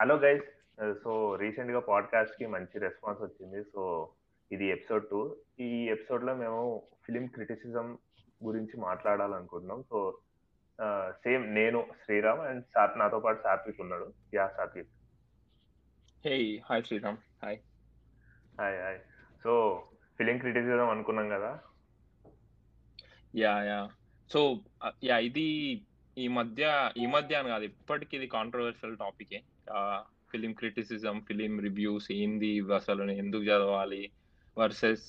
Hello guys so రీసెంట్గా పాడ్కాస్ట్కి మంచి response వచ్చింది. సో ఇది ఎపిసోడ్ టూ. ఈ ఎపిసోడ్లో మేము ఫిలిం క్రిటిసిజం గురించి మాట్లాడాలనుకుంటున్నాం. సో సేమ్ నేను శ్రీరామ్ అండ్ సాత్ నాతో పాటు సాత్విక్ ఉన్నాడు. Yeah Satvik. Hey hi Sriram. Hi hi hi so film criticism అనుకున్నాం కదా? యా యా సో యా ఇది ఈ మధ్య ఈ మధ్య అని కాదు ఇప్పటికి ఇది కాంట్రవర్షియల్ టాపికే ఫిలిం క్రిటిసిజం ఫిలిం రివ్యూస్ ఏంది అసలు ఎందుకు చదవాలి వర్సెస్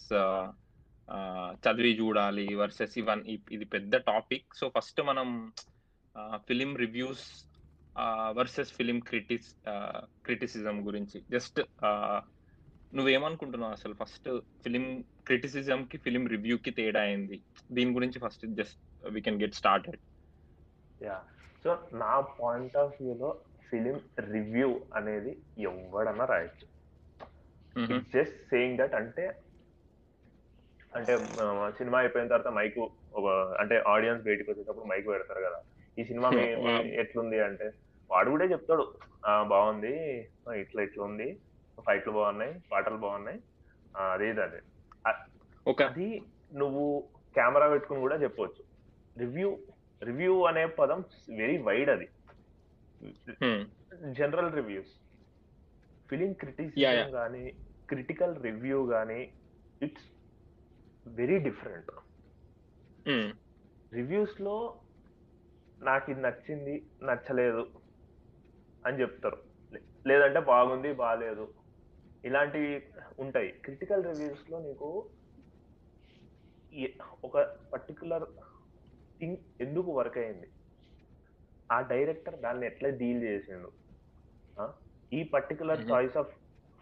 చదివి చూడాలి వర్సెస్ ఇవన్ ఇది పెద్ద టాపిక్ సో ఫస్ట్ మనం film reviews versus film critics criticism గురించి. జస్ట్ నువ్వేమనుకుంటున్నావు అసలు? ఫస్ట్ ఫిలిం క్రిటిసిజం కి ఫిలిం రివ్యూ కి తేడా అయింది దీని గురించి first just we can get started yeah so నా పాయింట్ ఆఫ్ వ్యూలో ఫిలిం రివ్యూ అనేది ఎవడన్నా రాయొచ్చు జస్ట్ సేయింగ్ దట్ అంటే అంటే సినిమా అయిపోయిన తర్వాత మైక్ ఒక అంటే ఆడియన్స్ బయటకు వచ్చేటప్పుడు మైక్ పెడతారు కదా. ఈ సినిమా ఎట్లుంది అంటే వాడు కూడా చెప్తాడు బాగుంది ఇట్లా ఇట్లా ఉంది ఫైట్లు బాగున్నాయి పాటలు బాగున్నాయి అదే అదే. అది నువ్వు కెమెరా పెట్టుకుని కూడా చెప్పవచ్చు రివ్యూ రివ్యూ అనే పదం వెరీ వైడ్ అది. జనరల్ రివ్యూస్ ఫిలిం క్రిటిసిజం కానీ క్రిటికల్ రివ్యూ కానీ ఇట్స్ వెరీ డిఫరెంట్ రివ్యూస్లో నాకు ఇది నచ్చింది నచ్చలేదు అని చెప్తారు. లేదంటే బాగుంది బాగాలేదు ఇలాంటివి ఉంటాయి. క్రిటికల్ రివ్యూస్లో నీకు ఒక పర్టికులర్ థింగ్ ఎందుకు వర్క్ అయింది? ఆ డైరెక్టర్ దాన్ని ఎట్లా డీల్ చేసిండు? ఈ పర్టికులర్ చాయిస్ ఆఫ్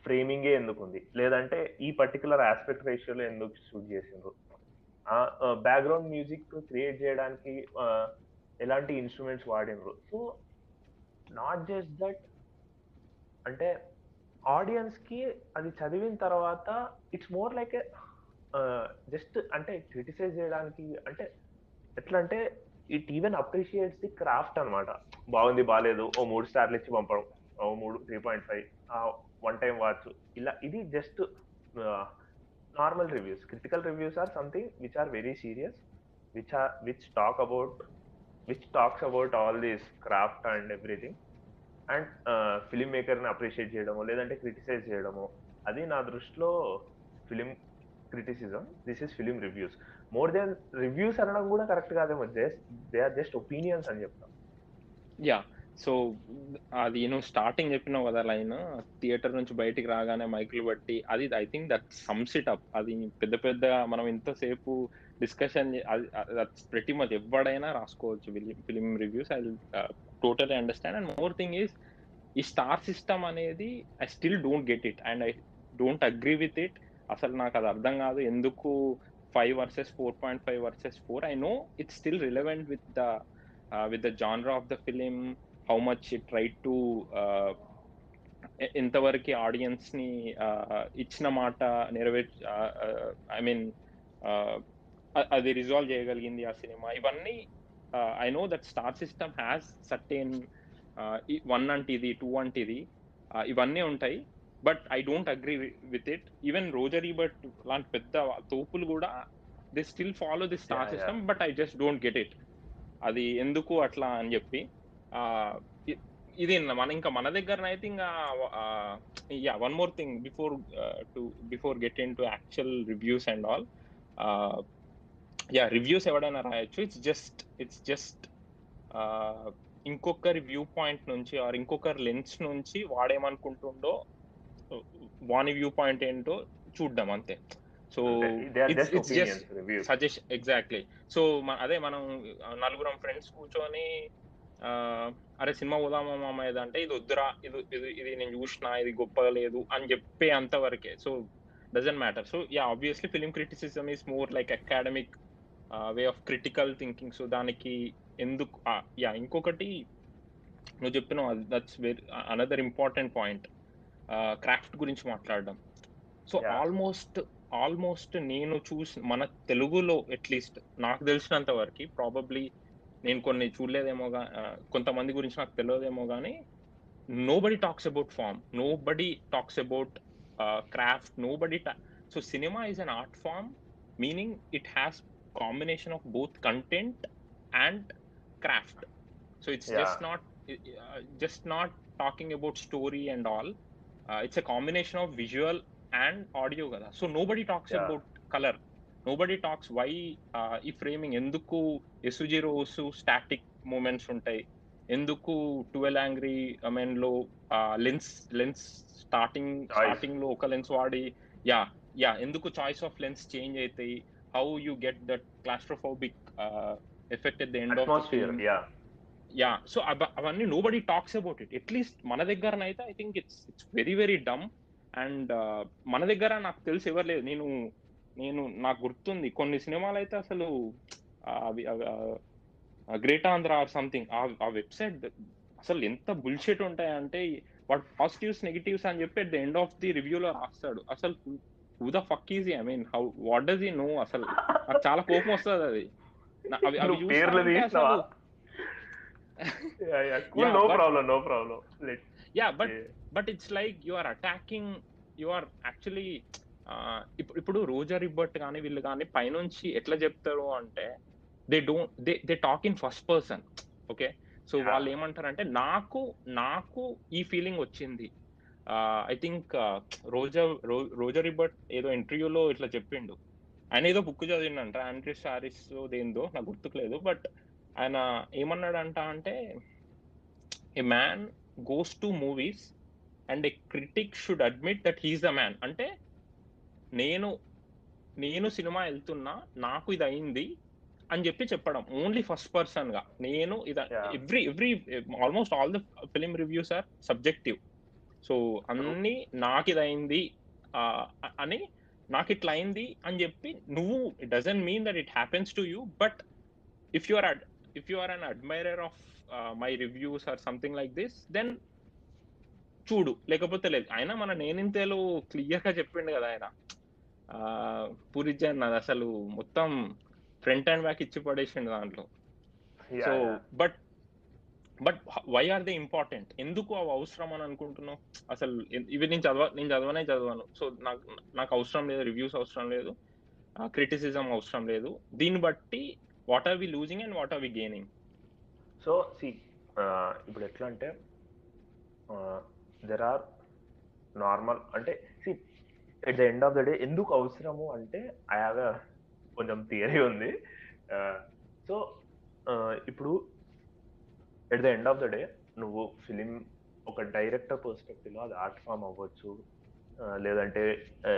ఫ్రేమింగే ఎందుకు ఉంది లేదంటే ఈ పర్టికులర్ ఆస్పెక్ట్ రేషియోలో ఎందుకు షూట్ చేసిండ్రు? బ్యాక్గ్రౌండ్ మ్యూజిక్ క్రియేట్ చేయడానికి ఎలాంటి ఇన్స్ట్రుమెంట్స్ వాడినరు సో నాట్ జస్ట్ దట్ అంటే ఆడియన్స్కి అది చదివిన తర్వాత ఇట్స్ మోర్ లైక్ జస్ట్ అంటే క్రిటిసైజ్ చేయడానికి అంటే ఎట్లా అంటే it even appreciates the craft అనమాట బాగుంది బాగాలేదు ఓ మూడు స్టార్లు ఇచ్చి పంపడం. ఓ మూడు three point five one time watch. ఇలా ఇది just normal reviews. Critical reviews are something which are very serious which are which talk about which talks about all these craft and everything and film మేకర్ని appreciate చేయడము లేదంటే criticise చేయడము అది నా దృష్టిలో film criticism this is film reviews more than reviews అనడం కూడా correct కాదేమో just they are just opinions అని చెప్తాం. యా సో అది నువ్వు స్టార్టింగ్ చెప్పినావు కదా లైన్. థియేటర్ నుంచి బయటికి రాగానే మైకులు బట్టి అది I think that sums it up అది పెద్ద పెద్ద మనం ఇంతసేపు డిస్కషన్ ప్రతి మచ్ ఎవడైనా రాసుకోవచ్చు. Film reviews I totally understand and more thing is ఈ స్టార్ సిస్టమ్ అనేది I still don't get it and I don't agree with it అసలు నాకు అది అర్థం కాదు. ఎందుకు five versus four point five versus four I know it's still relevant with the with the genre of the film how much it try to ఇంతవరకు ఆడియన్స్ని ఇచ్చిన మాట నెరవేర్ ఐ మీన్ అది రిజాల్వ్ చేయగలిగింది ఆ సినిమా. ఇవన్నీ I know that star system has certain one అంటే ఇది టూ అంటే ఇది ఇవన్నీ ఉంటాయి. But I don't agree with it even Roger Ebert లాంటి పెద్ద తోపులు కూడా they still follow the star system but I just don't get it అది ఎందుకు అట్లా అని చెప్పి ఇది మన ఇంకా మన దగ్గర అయితే ఇంకా yeah one more thing before to before get in to actual reviews and all yeah reviews ఎవడైనా రాయొచ్చు. ఇట్స్ జస్ట్ ఇట్స్ జస్ట్ ఇంకొకరి వ్యూ పాయింట్ నుంచి ఆర్ ఇంకొకరి లెన్స్ నుంచి వాడేమనుకుంటుండో వాని వ్యూ పాయింట్ ఏంటో చూడ్డం అంతే. సో సజెస్ట్ ఎగ్జాక్ట్లీ సో అదే మనం నలుగురం ఫ్రెండ్స్ కూర్చొని అరే సినిమా పోదామా మామ ఏదంటే ఇది వద్దురా ఇది ఇది ఇది నేను చూసిన ఇది గొప్పగా లేదు అని చెప్పే అంతవరకే. So doesn't matter so yeah obviously film criticism is more like academic way of critical thinking so దానికి ఎందుకు యా ఇంకొకటి నువ్వు చెప్పినావు that's very another important point craft గురించి మాట్లాడడం. సో ఆల్మోస్ట్ ఆల్మోస్ట్ నేను చూసి మన తెలుగులో అట్లీస్ట్ నాకు తెలిసినంత వరకు ప్రాబబ్లీ నేను కొన్ని చూడలేదేమో కానీ కొంతమంది గురించి నాకు తెలియదేమో కానీ nobody talks about form nobody talks about craft nobody so cinema is an art form meaning it has combination of both content and craft so it's just not just not talking about story and all it's a combination of visual and audio కదా. So nobody talks Yeah. about color. Nobody talks why uh, ఈ framing ఎందుకు ఎస్జీ రోస్ static moments ఉంటాయి? ఎందుకు twelve angry మెన్లో lens lens starting. స్టార్టింగ్లో ఒక లెన్స్ వాడి యా యా ఎందుకు చాయిస్ ఆఫ్ లెన్స్ చేంజ్ అవుతాయి how you get that claustrophobic effect at the end of yeah. So అవన్నీ nobody talks about it at least మన దగ్గరనైతే I think it's it's very very dumb and మన దగ్గర నాకు తెలిసి ఎవరు లేదు నేను నేను నాకు గుర్తుంది. కొన్ని సినిమాలు అయితే అసలు అవి గ్రేట్ ఆంధ్ర ఆర్ సంథింగ్ ఆ వెబ్సైట్ అసలు ఎంత బుల్షెట్ ఉంటాయంటే వాడు పాజిటివ్స్ నెగిటివ్స్ అని చెప్పి at the end of the రివ్యూలో రాస్తాడు. అసలు who the fuck is he I mean how what does he know అసలు నాకు చాలా కోపం వస్తుంది అది. అవి అవి ఉంటే తీసినావా అసలు Yeah, Yeah, no but- problem, no problem. Let yeah but but it's like you are attacking you are actually ఇప్పుడు ఇప్పుడు రోజా రిబ్బర్ట్ కానీ వీళ్ళు కానీ పైనుంచి ఎట్లా చెప్తారు అంటే they don't they they talk in first person okay so Yeah. వాళ్ళు ఏమంటారంటే నాకు నాకు ఈ ఫీలింగ్ వచ్చింది. ఐ థింక్ రోజా రో- రోజా రిబ్బర్ట్ ఏదో ఇంటర్వ్యూలో ఇట్లా చెప్పిండు. ఆయన ఏదో బుక్ చదివిండంట ఆండ్రీ సారీస్ దేందో నాకు గుర్తుకులేదు బట్ ఆయన ఏమన్నాడంట అంటే a man goes to movies and a critic should admit that he's the man అంటే నేను నేను సినిమా వెళ్తున్నా నాకు ఇది అయింది అని చెప్పి చెప్పడం ఓన్లీ ఫస్ట్ పర్సన్గా. నేను ఇది. Every every almost all the film reviews are subjective. So అన్ని నాకు ఇది అయింది అని నాకు ఇట్లా అయింది అని చెప్పి నువ్వు it doesn't mean that it happens to you but if you are if you are an admirer of my reviews or something like this then చూడు. లేకపోతే లేదు. ఆయన మన నేనింతేలో క్లియర్గా చెప్పిండు కదా ఆయన. ఆ, పూరి జగన్ అది అసలు మొత్తం ఫ్రంట్ అండ్ బ్యాక్ ఇచ్చి పడేసిండు దాంట్లో. So. But but why are they important ఎందుకు అవి అవసరం అని అనుకుంటున్నావు? అసలు ఇవి నేను చదవ నేను చదవనే చదవను. సో నాకు నాకు అవసరం లేదు రివ్యూస్ అవసరం లేదు. క్రిటిసిజం అవసరం లేదు. దీన్ని బట్టి what are we losing and what are we gaining so see ఇప్పుడు ఎట్లా అంటే దెర్ ఆర్ నార్మల్ అంటే see at the end of the day ఎందుకు అవసరము అంటే ఐ హ్యావ్ కొంచెం థియరీ ఉంది. సో ఇప్పుడు at the end of the day నువ్వు ఫిలిం ఒక డైరెక్టర్ పర్స్పెక్టివ్లో అది ఆర్ట్ ఫామ్ అవ్వచ్చు ఆ, లేదంటే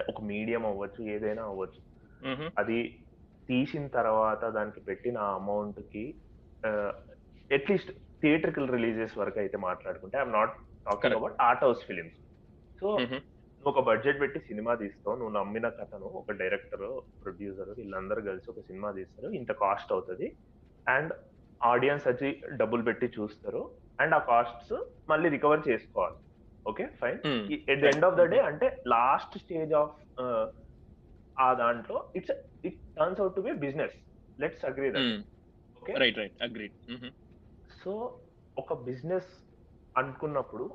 ఒక మీడియం అవ్వచ్చు ఏదైనా అవ్వచ్చు. అది తీసిన తర్వాత దానికి పెట్టిన అమౌంట్కి అట్లీస్ట్ థియేట్రికల్ రిలీజెస్ వరకు అయితే మాట్లాడుకుంటే I'm not talking. About art house films. So నువ్వు ఒక బడ్జెట్ పెట్టి సినిమా తీస్తావు నువ్వు నమ్మిన కథను ఒక డైరెక్టర్ ప్రొడ్యూసర్ వీళ్ళందరూ కలిసి ఒక సినిమా తీస్తారు ఇంత కాస్ట్ అవుతుంది. అండ్ ఆడియన్స్ వచ్చి డబ్బులు పెట్టి చూస్తారు అండ్ ఆ కాస్ట్స్ మళ్ళీ రికవర్ చేసుకోవాలి. Okay fine. At the end of the day అంటే లాస్ట్ స్టేజ్ ఆఫ్ ఆ దాంట్లో it's it turns out to be business let's agree that okay right right agreed so ఒక బిజినెస్ అనుకున్నప్పుడు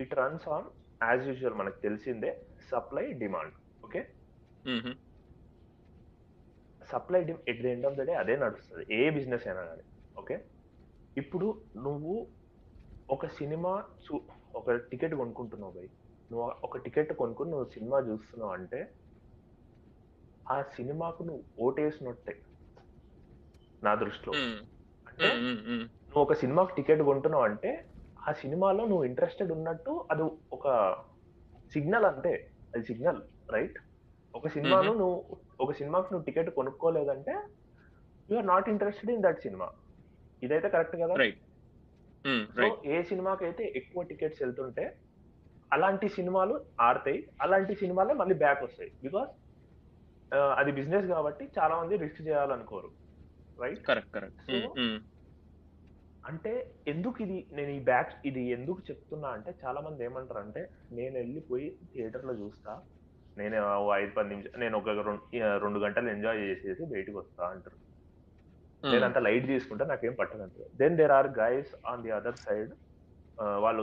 it runs on as usual మనకు తెలిసిందే supply demand okay supply d at the end of the day అదే నడుస్తుంది. ఏ business అయినా కానీ. Okay ఇప్పుడు నువ్వు ఒక సినిమా చూ ఒక టికెట్ కొనుక్కుంటున్నావు బై. నువ్వు ఒక టికెట్ కొనుక్కుని నువ్వు సినిమా చూస్తున్నావు అంటే ఆ సినిమాకు నువ్వు ఓటేసినట్టే నా దృష్టిలో. అంటే నువ్వు ఒక సినిమాకి టికెట్ కొంటున్నావు అంటే ఆ సినిమాలో నువ్వు ఇంట్రెస్టెడ్ ఉన్నట్టు అది ఒక సిగ్నల్ అంతే. అది సిగ్నల్ రైట్? ఒక సినిమాను నువ్వు ఒక సినిమాకి నువ్వు ticket కొనుక్కోలేదంటే you are not interested in that cinema ఇదైతే కరెక్ట్ కదా? రైట్ సో ఏ సినిమాకి అయితే ఎక్కువ టికెట్స్ వెళ్తుంటే అలాంటి సినిమాలు ఆడతాయి అలాంటి సినిమాలే మళ్ళీ బ్యాక్ వస్తాయి. బికాస్ అది బిజినెస్ కాబట్టి చాలా మంది రిస్క్ చేయాలనుకోరు. Right correct correct. అంటే ఎందుకు ఇది నేను ఈ బ్యాక్ ఇది ఎందుకు చెప్తున్నా అంటే చాలా మంది ఏమంటారు అంటే నేను వెళ్ళిపోయి థియేటర్లో చూస్తా నేను ఐదు పది నిమిషాలు నేను ఒక రెండు గంటలు ఎంజాయ్ చేసేసి బయటికి వస్తా అంటారు. నేను అంత లైట్ తీసుకుంటే నాకేం పట్టదంటారు then there are guys on the other side వాళ్ళు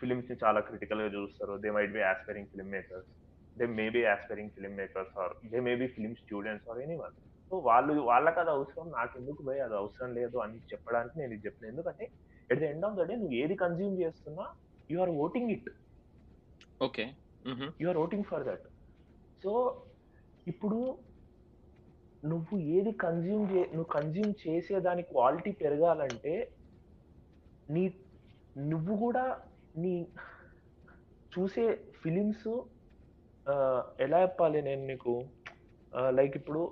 ఫిలిమ్స్ని చాలా క్రిటికల్గా చూస్తారు. They might be aspiring film makers they may be aspiring film makers or they may be film students or anyone so వాళ్ళు వాళ్ళకి అది అవసరం నాకు ఎందుకు పోయి అది అవసరం లేదు అని చెప్పడానికి నేను ఇది చెప్పిన ఎందుకంటే at the end of the day నువ్వు ఏది కన్జ్యూమ్ చేస్తున్నా you are voting it okay. You are voting for that so ఇప్పుడు నువ్వు ఏది కన్జ్యూమ్ చే నువ్వు కన్జ్యూమ్ చేసే దాని క్వాలిటీ పెరగాలంటే నీ నువ్వు కూడా నీ చూసే ఫిలిమ్స్ ఎలా చెప్పాలి నేను నీకు? లైక్ ఇప్పుడు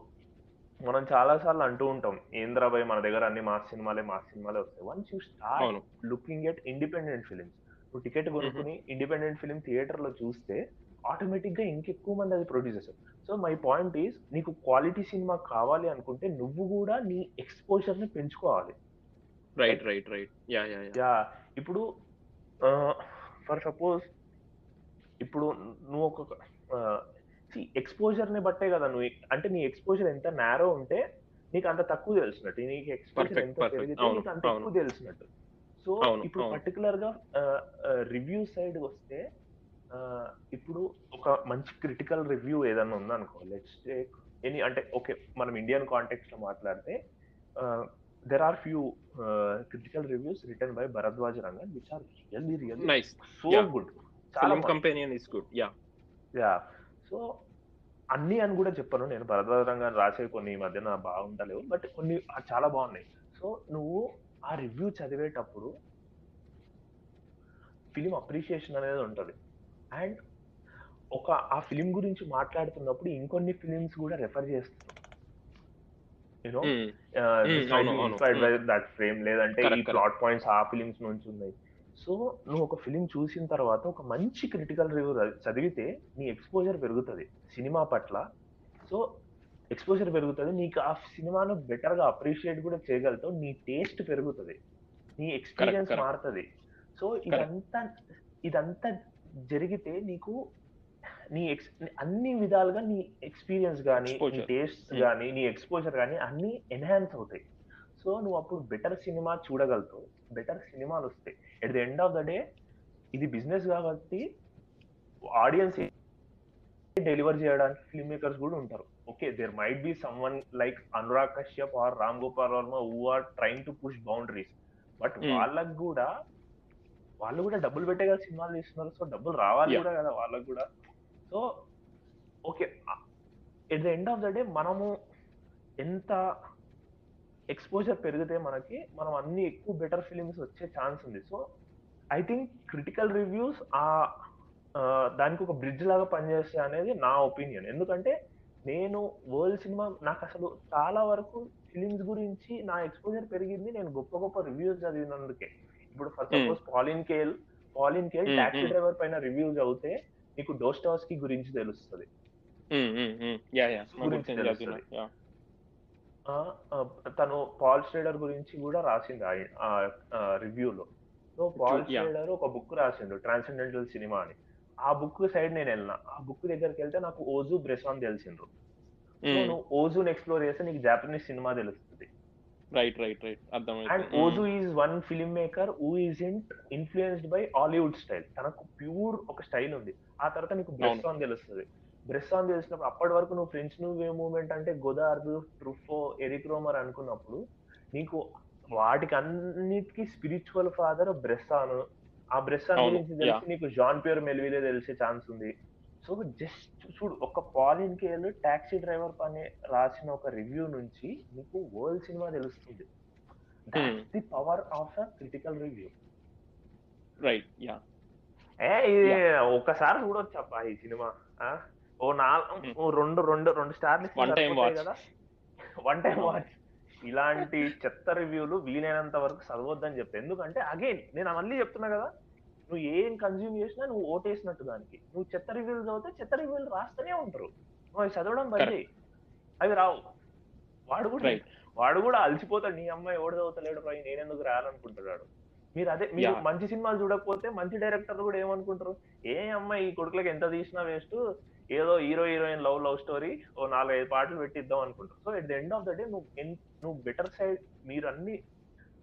మనం చాలా సార్లు అంటూ ఉంటాం ఏంద్రాబాయ్ మన దగ్గర అన్ని మాస్ సినిమాలే మాస్ సినిమాలే వస్తాయి. వన్స్ యూ స్టార్ట్ అవును. లుకింగ్ ఎట్ ఇండిపెండెంట్ ఫిలిమ్స్ నువ్వు టికెట్ కొనుక్కుని ఇండిపెండెంట్ ఫిలిం థియేటర్లో చూస్తే ఆటోమేటిక్గా ఇంకెక్కువ మంది అది ప్రొడ్యూస్ చేస్తారు. సో మై పాయింట్ ఈస్ నీకు క్వాలిటీ సినిమా కావాలి అనుకుంటే నువ్వు కూడా నీ ఎక్స్పోజర్ని పెంచుకోవాలి. Right right right yeah yeah yeah yeah ఇప్పుడు ఫర్ సపోజ్ ఇప్పుడు నువ్వు ఒక ఎక్స్పోజర్ని బట్టే కదా నువ్వు అంటే నీ ఎక్స్పోజర్ ఎంత నేరో ఉంటే నీకు అంత తక్కువ తెలిసినట్టు నీకు ఎక్స్పోజర్ ఎంత. పెరిగితే నీకు అంత. ఎక్కువ తెలిసినట్టు సో ఇప్పుడు. పర్టికులర్గా రివ్యూ సైడ్ వస్తే ఇప్పుడు ఒక మంచి క్రిటికల్ రివ్యూ ఏదన్నా ఉందనుకో లెట్స్ టేక్ ఎనీ అంటే ఓకే మనం ఇండియన్ కాంటెక్స్ట్లో మాట్లాడితే there are few critical reviews written by Baradwaj Rangan which are really really so. Good is good yeah yeah. So అన్ని అని కూడా చెప్పను. నేను రంగన్ రాసే కొన్ని ఈ మధ్యన బాగుంటలేవు. బట్ కొన్ని చాలా బాగున్నాయి. సో నువ్వు ఆ రివ్యూ చదివేటప్పుడు ఫిలిం అప్రిషియేషన్ అనేది ఉంటుంది. అండ్ ఒక ఆ ఫిలిం గురించి మాట్లాడుతున్నప్పుడు ఇంకొన్ని ఫిలిమ్స్ కూడా రెఫర్ చేస్తున్నావు యూనో అవును, అవును. ఇన్స్పైర్డ్ బై దట్ ఫ్రేమ్ లేదంటే ఈ. ప్లాట్ పాయింట్స్ ఆ ఫిలిమ్స్ నుంచి ఉన్నాయి. సో నువ్వు ఒక ఫిలిం చూసిన తర్వాత ఒక మంచి క్రిటికల్ రివ్యూ చదివితే నీ ఎక్స్పోజర్ పెరుగుతుంది సినిమా పట్ల. సో ఎక్స్పోజర్ పెరుగుతుంది. నీకు ఆ సినిమాను బెటర్గా అప్రిషియేట్ కూడా చేయగలుగుతావు. నీ టేస్ట్ పెరుగుతుంది. నీ ఎక్స్పీరియన్స్. మారుతుంది. సో ఇదంతా ఇదంతా జరిగితే నీకు నీ ఎక్స్ అన్ని విధాలుగా నీ ఎక్స్పీరియన్స్ కానీ నీ. Taste Hmm. కానీ నీ ఎక్స్పోజర్ కానీ అన్ని ఎన్హాన్స్ అవుతాయి. సో నువ్వు అప్పుడు బెటర్ సినిమా చూడగలుగుతావు. బెటర్ సినిమాలు వస్తాయి. At the end of the day ఇది బిజినెస్ కాబట్టి ఆడియన్స్ డెలివర్ చేయడానికి ఫిల్మ్ మేకర్స్ కూడా ఉంటారు. Okay there might be someone like Anurag Kashyap or Ram Gopal Varma who are trying to push boundaries but. వాళ్ళకు కూడా వాళ్ళు కూడా డబ్బులు పెట్టే కదా సినిమాలు తీస్తున్నారు సో డబ్బులు రావాలి. కూడా కదా వాళ్ళకు కూడా. So okay at the end of the day మనము ఎంత ఎక్స్పోజర్ పెరిగితే మనకి మనం అన్ని ఎక్కువ బెటర్ ఫిలిమ్స్ వచ్చే ఛాన్స్ ఉంది. So I think critical reviews ఆ దానికి ఒక బ్రిడ్జ్ లాగా పనిచేస్తాయి అనేది నా ఒపీనియన్ ఎందుకంటే నేను వరల్డ్ సినిమా నాకు అసలు చాలా వరకు ఫిలిమ్స్ గురించి నా ఎక్స్పోజర్ పెరిగింది నేను గొప్ప గొప్ప రివ్యూస్ చదివినందుకే. ఇప్పుడు for Hmm. Suppose Pauline Kael Pauline Kael Hmm, taxi hmm. Driver పైన రివ్యూస్ అవుతే నీకు డోస్టాస్కి గురించి తెలుస్తుంది. యా గురించి తెలుస్తుంది. ఆ, ఆ, తను పాల్ స్ట్రేడర్ గురించి కూడా రాసింది ఆ రివ్యూలో సో పాల్. స్ట్రేడర్ ఒక బుక్ రాసిండు ట్రాన్సెండెంటల్ సినిమా అని. ఆ బుక్ సైడ్ నేను వెళ్ళిన. ఆ బుక్ దగ్గరికి వెళ్తే నాకు ఓజు బ్రెసాన్ తెలిసిండ్రు సో నువ్వు ఓజుని ఎక్స్ప్లోర్ చేస్తే నీకు జాపనీస్ సినిమా తెలుస్తుంది. Right right right and Ozu is one film maker who is ఇంట్ ఇన్ఫ్లుయెన్స్డ్ బై హాలీవుడ్ స్టైల్ తనకు ప్యూర్ ఒక స్టైల్ ఉంది. ఆ తర్వాత నీకు బ్రెసాన్ తెలుస్తుంది. బ్రెసాన్ తెలిసినప్పుడు అప్పటి వరకు నువ్వు ఫ్రెంచ్ నువ్వే మూమెంట్ అంటే గోదార్ద్ ట్రుఫో ఎరిక్ రోమర్ అనుకున్నప్పుడు నీకు వాటికి అన్నిటికీ స్పిరిచువల్ ఫాదర్ బ్రెసాన్ ఆ బ్రెసాన్ అవును, గురించి తెలిసి నీకు జాన్ ప్యూర్ మెల్విలే తెలిసే ఛాన్స్ ఉంది. సో జస్ట్ చూడు ఒక పాలిన్ కేల్ టాక్సీ డ్రైవర్ పని రాసిన ఒక రివ్యూ నుంచి నీకు వరల్డ్ సినిమా తెలుస్తుంది. The power of a critical review right yeah ఏ ఇది ఒక్కసారి చూడొచ్చు అబ్బా ఈ సినిమా? ఓ నాలుగు రెండు రెండు రెండు స్టార్లు. కదా? వన్ టైం వాచ్ ఇలాంటి చెత్త రివ్యూలు వీలైనంత వరకు చదవద్దని చెప్తా ఎందుకంటే అగైన్ నేను మళ్ళీ చెప్తున్నా కదా నువ్వు ఏం కన్జ్యూమ్ చేసినా నువ్వు ఓటేసినట్టు దానికి. నువ్వు చెత్త రివ్యూలు చదివితే చెత్త రివ్యూలు రాస్తూనే ఉంటారు. నువ్వు అవి చదవడం బంద్ అవి రావు. వాడు కూడా. వాడు కూడా అలసిపోతాడు. నీ అమ్మాయి ఎవడు చదువుతలేడు రా నేనెందుకు రాయాలనుకుంటున్నాడు? మీరు అదే మీరు. మంచి సినిమాలు చూడకపోతే మంచి డైరెక్టర్లు కూడా ఏమనుకుంటారు? ఏ అమ్మాయి ఈ కొడుకులకి ఎంత తీసినా వేస్ట్ ఏదో hero heroine love love story ఓ నాలుగైదు పాటలు పెట్టిద్దాం అనుకుంటారు so at the end of the day నువ్వు నువ్వు బెటర్ సైడ్ మీరు అన్ని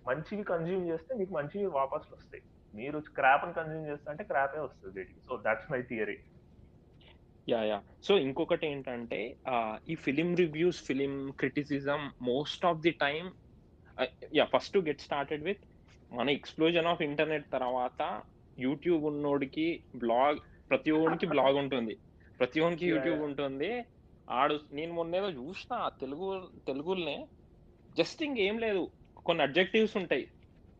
మంచివి కన్జ్యూమ్ చేస్తే నీకు మంచివి వాపస్ వస్తాయి. మీరు క్రాప్ని కన్జ్యూమ్ చేస్తుంటే క్రాపే వస్తుంది వీటికి so that's my theory yeah yeah so ఇంకొకటి ఏంటంటే ఈ film reviews film criticism most of the time yeah first get started with మన ఎక్స్ప్లోజన్ ఆఫ్ ఇంటర్నెట్ తర్వాత యూట్యూబ్ ఉన్నోడికి బ్లాగ్ ప్రతి ఒడికి బ్లాగ్ ఉంటుంది. ప్రతి Yeah, యూట్యూబ్. ఉంటుంది. ఆడు నేను మొన్నేదో చూసిన తెలుగు తెలుగులోనే. జస్ట్ ఇంకేం లేదు. కొన్ని అబ్జెక్టివ్స్ ఉంటాయి.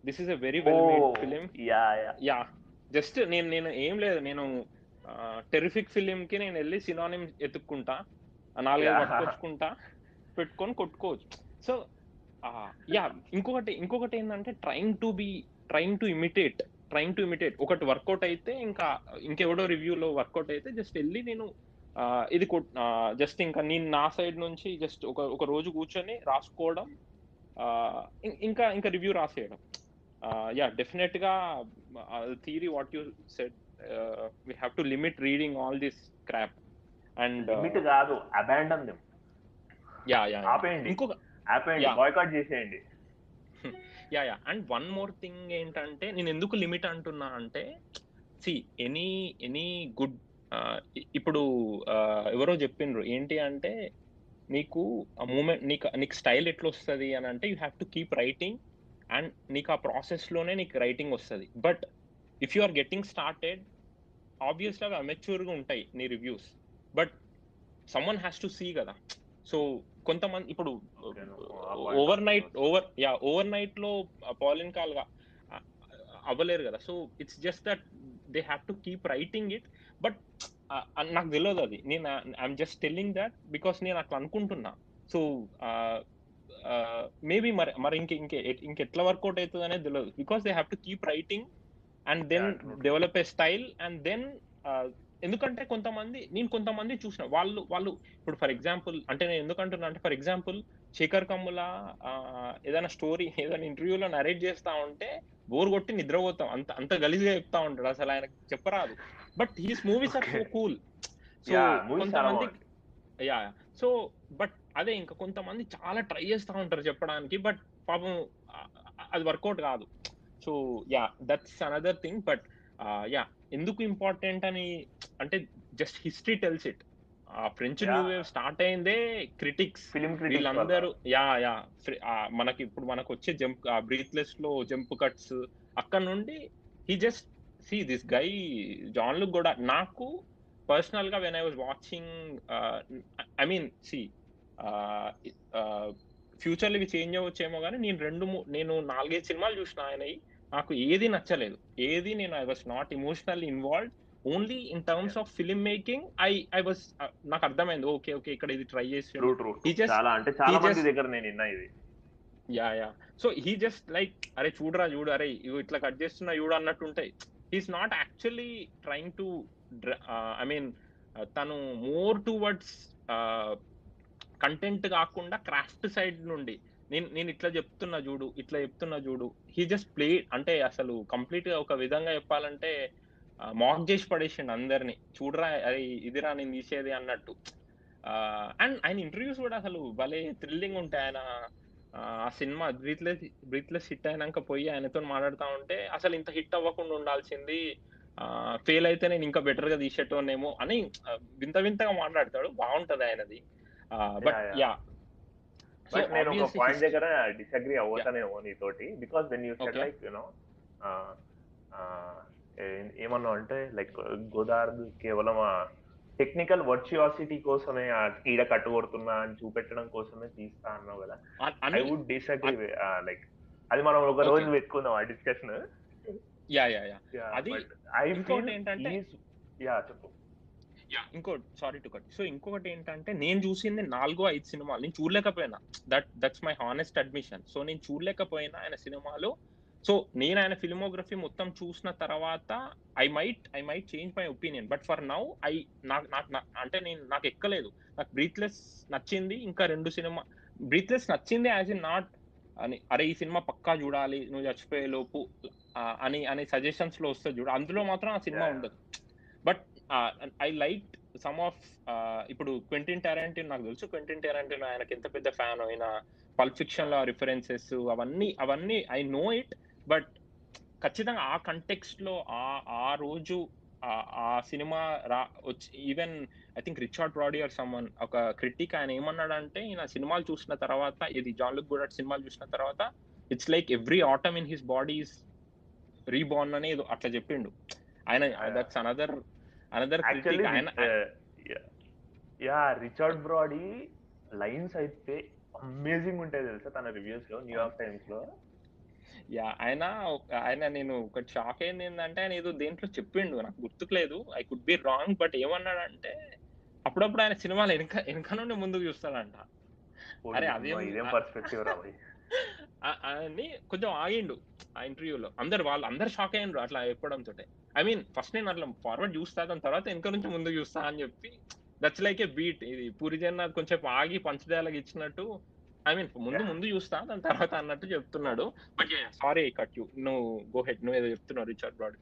This is a very well made film yeah just నేను నేను ఏం లేదు. నేను టెరిఫిక్ ఫిలిం కి నేను వెళ్ళి సినానిమ్ ఎత్తుక్కుంటా నాలుగైదు. పట్టుకొచ్చుకుంటా. పెట్టుకొని కొట్టుకోవచ్చు. సో యా ఇంకొకటి ఇంకొకటి ఏంటంటే trying to be trying to imitate trying to imitate ఒకటి వర్కౌట్ అయితే ఇంకా ఇంకెవడో రివ్యూలో వర్కౌట్ అయితే జస్ట్ వెళ్ళి నేను ఇది జస్ట్ ఇంకా నేను నా సైడ్ నుంచి జస్ట్ ఒక ఒక రోజు కూర్చొని రాసుకోవడం ఇంకా ఇంకా రివ్యూ రాసేయడం. యా డెఫినెట్గా theory what you said we have to limit reading all this crap and limit కాదు అబాండన్ యా యా ఆపేయండి. ఇంకొక ఆపేయండి. బాయ్కాట్ చేసేయండి. Yeah yeah and one more thing ఏంటంటే నేను ఎందుకు లిమిట్ అంటున్నా అంటే సి ఎనీ ఎనీ గుడ్ ఇప్పుడు uh, ఎవరో చెప్పిండ్రు ఏంటి అంటే నీకు ఆ మూమెంట్ నీకు నీకు స్టైల్ ఎట్లా వస్తుంది అని అంటే you have to keep writing and నీకు ఆ ప్రాసెస్లోనే నీకు రైటింగ్ వస్తుంది. But if you are getting started obviously అవి అమెచ్యూర్గా ఉంటాయి నీ reviews but someone has to see కదా. సో కొంతమంది ఇప్పుడు overnight over yeah over నైట్లో పాలిన్ కాల్గా అవ్వలేరు కదా. So it's just that they have to keep writing it but నాకు తెలియదు అది. నేను I'm just telling that because నేను అట్లా అనుకుంటున్నా. సో మేబీ మరి మరి ఇంక ఇంక ఇంకెట్లా వర్కౌట్ అవుతుంది అనేది తెలియదు. Because they have to keep writing and then. Develop a style and then ఎందుకంటే కొంతమంది నేను కొంతమంది చూసిన వాళ్ళు వాళ్ళు ఇప్పుడు ఫర్ ఎగ్జాంపుల్ అంటే నేను ఎందుకు అంటున్నా అంటే ఫర్ ఎగ్జాంపుల్ శేఖర్ కమ్ముల ఏదైనా స్టోరీ ఏదైనా ఇంటర్వ్యూలో నరేట్ చేస్తా ఉంటే బోర్ కొట్టి నిద్రపోతాం. అంత అంత గలీజ్గా చెప్తా ఉంటాడు. అసలు ఆయన చెప్పరాదు. But he's movies are so. Cool so కొంతమంది. యా సో బట్ అదే ఇంకా కొంతమంది చాలా ట్రై చేస్తా ఉంటారు చెప్పడానికి. బట్ పాపం అది వర్కౌట్ కాదు. So yeah that's another thing but yeah ఎందుకు ఇంపార్టెంట్ అని అంటే జస్ట్ హిస్టరీ టెల్స్ ఇట్ ఆ ఫ్రెంచ్ న్యూ. వేవ్ స్టార్ట్ అయిందే క్రిటిక్స్ వీళ్ళందరూ యా యా ఆ, మనకి ఇప్పుడు మనకు వచ్చే జంప్ బ్రీత్లెస్లో జంప్ కట్స్ అక్కడ నుండి he just see this guy Jean Luc కూడా నాకు పర్సనల్గా when I was watching I mean see future ఇవి చేంజ్ అవ్వచ్చేమో కానీ నేను రెండు నేను నాలుగైదు సినిమాలు చూసిన ఆయన నాకు ఏది నచ్చలేదు. ఏది నేను I was not emotionally involve only in terms of film making I I was నాకు అర్థమైంది. ఓకే ఓకే ఇక్కడ ఇది ట్రై చేసి చాలా అంటే చాలా మంది దగ్గర నేను విన్నా ఇది. Yeah yeah so he just like అరే చూడరా చూడు అరే ఇట్లా కట్ చేస్తున్నా చూడు అన్నట్టు ఉంటాయి he's not actually trying to I mean తను మోర్ టువర్డ్స్ కంటెంట్ కాకుండా క్రాఫ్ట్ సైడ్ నుండి. నేను నేను ఇట్లా చెప్తున్నా చూడు ఇట్లా చెప్తున్నా చూడు. హీ జస్ట్ ప్లే అంటే అసలు కంప్లీట్గా ఒక విధంగా చెప్పాలంటే మాక్ చేసి పడేసిండు అందరిని. చూడరా అరే ఇదిరా నేను తీసేది అన్నట్టు. అండ్ ఆయన ఇంటర్వ్యూస్ కూడా అసలు భలే థ్రిల్లింగ్ ఉంటాయి ఆయన. ఆ సినిమా బ్రీత్లెస్ బ్రీత్లెస్ హిట్ అయినాక పోయి ఆయనతో మాట్లాడుతా ఉంటే అసలు ఇంత హిట్ అవ్వకుండా ఉండాల్సింది. ఫెయిల్ అయితే నేను ఇంకా బెటర్గా తీసేటోనేమో అని వింత వింతగా మాట్లాడతాడు. బాగుంటది ఆయనది. బట్ యా బట్ నేను ఒక పాయింట్ దగ్గర డిసగ్రీ అవ్వతానేమో నీతోటి. Because when you said. Like you know ఏమన్నా అంటే లైక్ గోదావరి కేవలం టెక్నికల్ వర్చువాసిటీ కోసమే ఆ ఈడ కట్టుకొడుతున్నా అని చూపెట్టడం కోసమే తీస్తా అన్నావు కదా. ఐ వుడ్ డిసగ్రీ లైక్ అది మనం ఒక రోజు. పెట్టుకుందాం ఆ డిస్కషన్ యా యా యా అది ఐ ఇంకోటి ఏంటంటే- యా చెప్పు. యా ఇంకోటి సారీ టు కట్ సో ఇంకొకటి ఏంటంటే నేను చూసింది నాలుగో ఐదు సినిమాలు. నేను చూడలేకపోయినా. That that's my honest admission so నేను చూడలేకపోయినా ఆయన సినిమాలు. సో నేను ఆయన ఫిల్మోగ్రఫీ మొత్తం చూసిన తర్వాత I might I might change my opinion but for now I నాకు నాకు నా- అంటే నేను నాకు ఎక్కలేదు. నాకు బ్రీత్లెస్ నచ్చింది. ఇంకా రెండు సినిమా బ్రీత్లెస్ నచ్చింది యాజ్ ఇన్ నాట్ అని అరే ఈ సినిమా పక్కా చూడాలి నువ్వు చచ్చిపోయే లోపు అని అని సజెషన్స్లో వస్తుంది చూడు. అందులో మాత్రం ఆ సినిమా. ఉండదు. ఐ లైక్ సమ్ ఆఫ్ ఇప్పుడు క్వెంటిన్ టారెంటిన్ నాకు తెలుసు క్వెంటిన్ టారెంటిన్ ఆయనకి ఎంత పెద్ద ఫ్యాన్ అయినా పల్ప్ ఫిక్షన్లో రిఫరెన్సెస్ అవన్నీ అవన్నీ ఐ నో ఇట్ బట్ ఖచ్చితంగా ఆ కంటెక్స్ట్లో ఆ ఆ రోజు ఆ- సినిమా రా వచ్చి even I think Richard Brody or someone ఒక క్రిటిక్ ఆయన ఏమన్నాడంటే ఈయన సినిమాలు చూసిన తర్వాత ఇది జాన్ లుక్ గుడ్ సినిమాలు చూసిన తర్వాత it's like every atom in his body is reborn అని ఏదో అట్లా చెప్పిండు ఆయన. That's another another actually yeah Richard Brody lines అయితే అమేజింగ్ ఉంటాయి తెలుసా తన రివ్యూస్లో న్యూయార్క్ టైమ్స్లో. యా ఆయన ఆయన నేను ఒకటి షాక్ అయింది ఏంటంటే ఆయన ఏదో దేంట్లో చెప్పిండు నాకు గుర్తుకులేదు. I could be wrong but ఏమన్నాడంటే అప్పుడప్పుడు ఆయన సినిమాలు వెనక వెనక నుండి ముందుకు చూస్తాడంట. అరే, అదేం- ఇదేం పర్స్పెక్టివ్ అని కొంచెం ఆగిండు ఆ ఇంటర్వ్యూలో. అందరు వాళ్ళు అందరు షాక్ అయ్యిండ్రు అట్లా చెప్పడంతో ఐ మీన్ ఫస్ట్ నేను అట్లా ఫార్వర్డ్ చూస్తా దాని తర్వాత వెనక నుంచి ముందు చూస్తా అని చెప్పి దట్స్ లైక్ ఏ బీట్ ఇది పూరి జగన్నాథ్ కొంచెం ఆగి పంచదాలకు ఇచ్చినట్టు ఐ మీన్ ముందు. ముందు చూస్తా దాని తర్వాత అన్నట్టు చెప్తున్నాడు. బట్ సారీ కట్ యూ నువ్వు గో హెడ్ నువ్వు ఏదో చెప్తున్నావు Richard Brad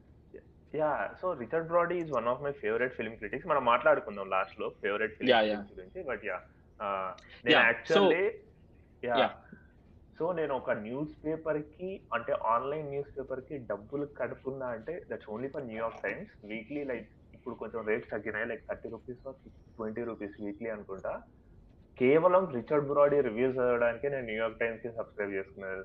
yeah so Richard Brody is one of my favourite film critics మనం మాట్లాడుకుందాం లాస్ట్లో ఫేవరెట్ ఫిల్మ్. గురించి. బట్ యా నేను యాక్చువల్లీ యా. సో నేను ఒక న్యూస్ పేపర్కి అంటే ఆన్లైన్ న్యూస్ పేపర్కి డబ్బులు కడుతున్నా అంటే that's only for New York Times. Weekly like ఇప్పుడు కొంచెం రేట్స్ తగ్గినాయి like thirty rupees twenty rupees weekly అనుకుంటా. కేవలం రిచర్డ్ బ్రాడీ రివ్యూస్ చదవడానికి నేను న్యూయార్క్ టైమ్స్కి సబ్స్క్రైబ్ చేసుకున్నాను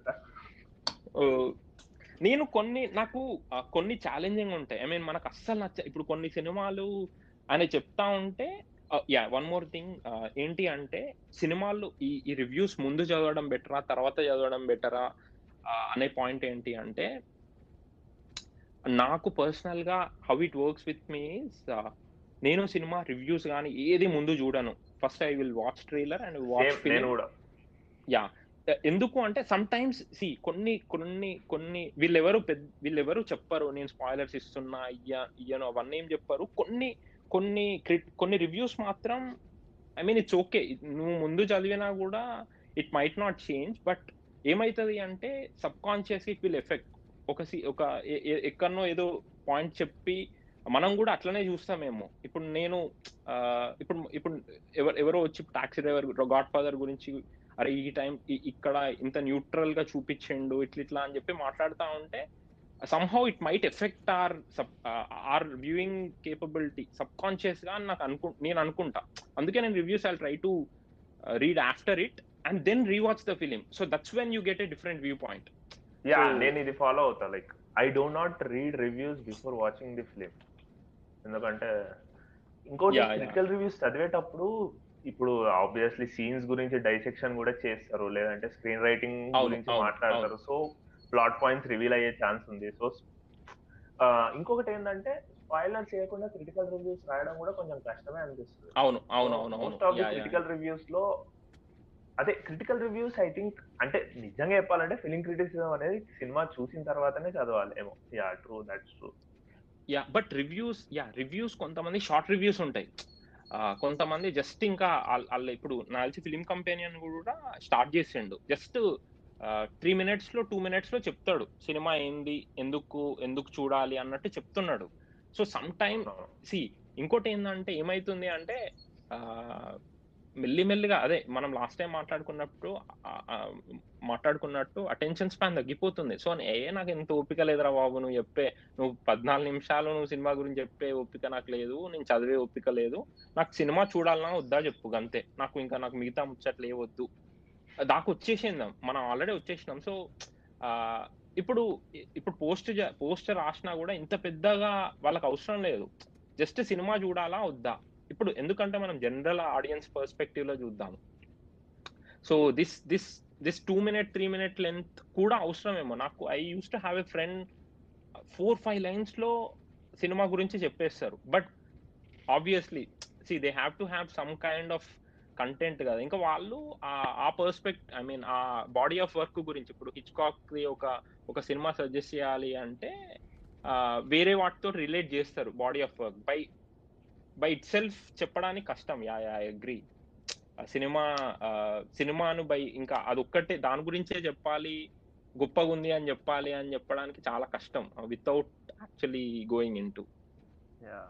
నేను కొన్ని నాకు కొన్ని ఛాలెంజింగ్ ఉంటాయి. ఐ మీన్ మనకు అస్సలు నచ్చ ఇప్పుడు కొన్ని సినిమాలు అని చెప్తా ఉంటే యా వన్ మోర్ థింగ్ ఏంటి అంటే సినిమాలు ఈ ఈ రివ్యూస్ ముందు చదవడం బెటరా తర్వాత చదవడం బెటరా అనే పాయింట్ ఏంటి అంటే నాకు పర్సనల్గా how it works with me నేను సినిమా రివ్యూస్ కానీ ఏది ముందు చూడను. First I will watch trailer and watch yeah ఎందుకు అంటే సమ్ టైమ్స్ సి కొన్ని కొన్ని కొన్ని వీళ్ళెవరు పెద్ద వీళ్ళెవరు చెప్పరు నేను స్పాయిలర్స్ ఇస్తున్నా ఇయ్య ఇయ్యను అవన్నీ ఏం చెప్పారు. కొన్ని కొన్ని కొన్ని రివ్యూస్ మాత్రం ఐ మీన్ ఇట్స్ ఓకే నువ్వు ముందు చదివినా కూడా it might not change but ఏమవుతుంది అంటే subconscious it will affect ఒక సి ఒక ఎక్కడనో ఏదో పాయింట్ చెప్పి మనం కూడా అట్లనే చూస్తామేమో ఇప్పుడు నేను ఇప్పుడు ఇప్పుడు ఎవరు ఎవరో వచ్చి టాక్సీ డ్రైవర్ గాడ్ ఫాదర్ గురించి అరే ఈ టైం ఇక్కడ ఇంత న్యూట్రల్గా చూపించిండు ఇట్లా ఇట్లా అని చెప్పి మాట్లాడుతూ ఉంటే somehow it might affect or sub or viewing capability sub కాన్షియస్గా నాకు అనుకు నేను అనుకుంటా. అందుకే నేను reviews I try to read after it and then rewatch the film so that's when you get a different viewpoint yeah నేను ఇది follow అవుతా. Like I do not read reviews before watching the film ఎందుకంటే ఇంకోటి. Critical reviews చదివేటప్పుడు ఇప్పుడు obviously scenes గురించి dissection కూడా చేస్తారు. లేదంటే స్క్రీన్ రైటింగ్ గురించి మాట్లాడతారు. సో ప్లాట్ పాయింట్స్ రివీల్ అయ్యే ఛాన్స్ ఉంది. సో ఇంకొకటి ఏంటంటే స్పాయిలర్ చేయకుండా క్రిటికల్ రివ్యూస్ రాయడం కూడా కొంచెం కష్టమే అనిపిస్తుంది. అవును అవును అవును మోస్ట్ ఆఫ్ ది. క్రిటికల్ రివ్యూస్లో అదే క్రిటికల్ రివ్యూస్ ఐ థింక్ అంటే నిజంగా చెప్పాలంటే ఫిలిం క్రిటిసిజం అనేది సినిమా చూసిన తర్వాతనే చదవాలి ఏమో yeah true that's true yeah but reviews yeah reviews కొంతమంది షార్ట్ రివ్యూస్ ఉంటాయి. కొంతమంది జస్ట్ ఇంకా వాళ్ళ ఇప్పుడు నా తెలిసి ఫిలిం కంపెనియన్ కూడా స్టార్ట్ చేసిండు. జస్ట్ త్రీ మినిట్స్లో టూ మినిట్స్లో చెప్తాడు. సినిమా ఏంది? ఎందుకు? ఎందుకు చూడాలి? అన్నట్టు చెప్తున్నాడు. సో సమ్ టైమ్ సి ఇంకోటి ఏంటంటే ఏమైతుంది అంటే మెల్లిమెల్లిగా అదే మనం లాస్ట్ టైం మాట్లాడుకున్నప్పుడు మాట్లాడుకున్నట్టు అటెన్షన్ స్పాన్ తగ్గిపోతుంది. సో ఏ నాకు ఎంత ఓపిక లేదురా బాబు నువ్వు చెప్పే నువ్వు పద్నాలుగు నిమిషాలు నువ్వు సినిమా గురించి చెప్పే ఓపిక నాకు లేదు నేను చదివే ఓపిక లేదు. నాకు సినిమా చూడాలన్నా వద్దా చెప్పు అంతే నాకు ఇంకా నాకు మిగతా ముచ్చట్లు ఏ వద్దు. దాకా వచ్చేసిందాం. మనం ఆల్రెడీ వచ్చేసినాం. సో ఇప్పుడు ఇప్పుడు పోస్ట్ పోస్టర్ రాసినా కూడా ఇంత పెద్దగా వాళ్ళకి అవసరం లేదు. జస్ట్ సినిమా చూడాలా వద్దా? ఇప్పుడు ఎందుకంటే మనం జనరల్ ఆడియన్స్ పర్స్పెక్టివ్లో చూద్దాం. So this this this two minute three minute length కూడా అవసరమేమో. నాకు I used to have a friend four five లైన్స్లో సినిమా గురించి చెప్పేస్తారు. But obviously see they have to have some kind of content కదా. ఇంకా వాళ్ళు ఆ- పర్స్పెక్ట్ ఐ మీన్ ఆ బాడీ ఆఫ్ వర్క్ గురించి ఇప్పుడు హిచ్కాక్ ఒక ఒక సినిమా సజెస్ట్ చేయాలి అంటే వేరే వాటితో రిలేట్ చేస్తారు body of work by by itself చెప్పడానికి కష్టం. యా యా అగ్రి సినిమా సినిమాను బై ఇంకా అదొక్కటే దాని గురించే చెప్పాలి గొప్పగా ఉంది అని చెప్పాలి అని చెప్పడానికి చాలా కష్టం. Without actually going into yeah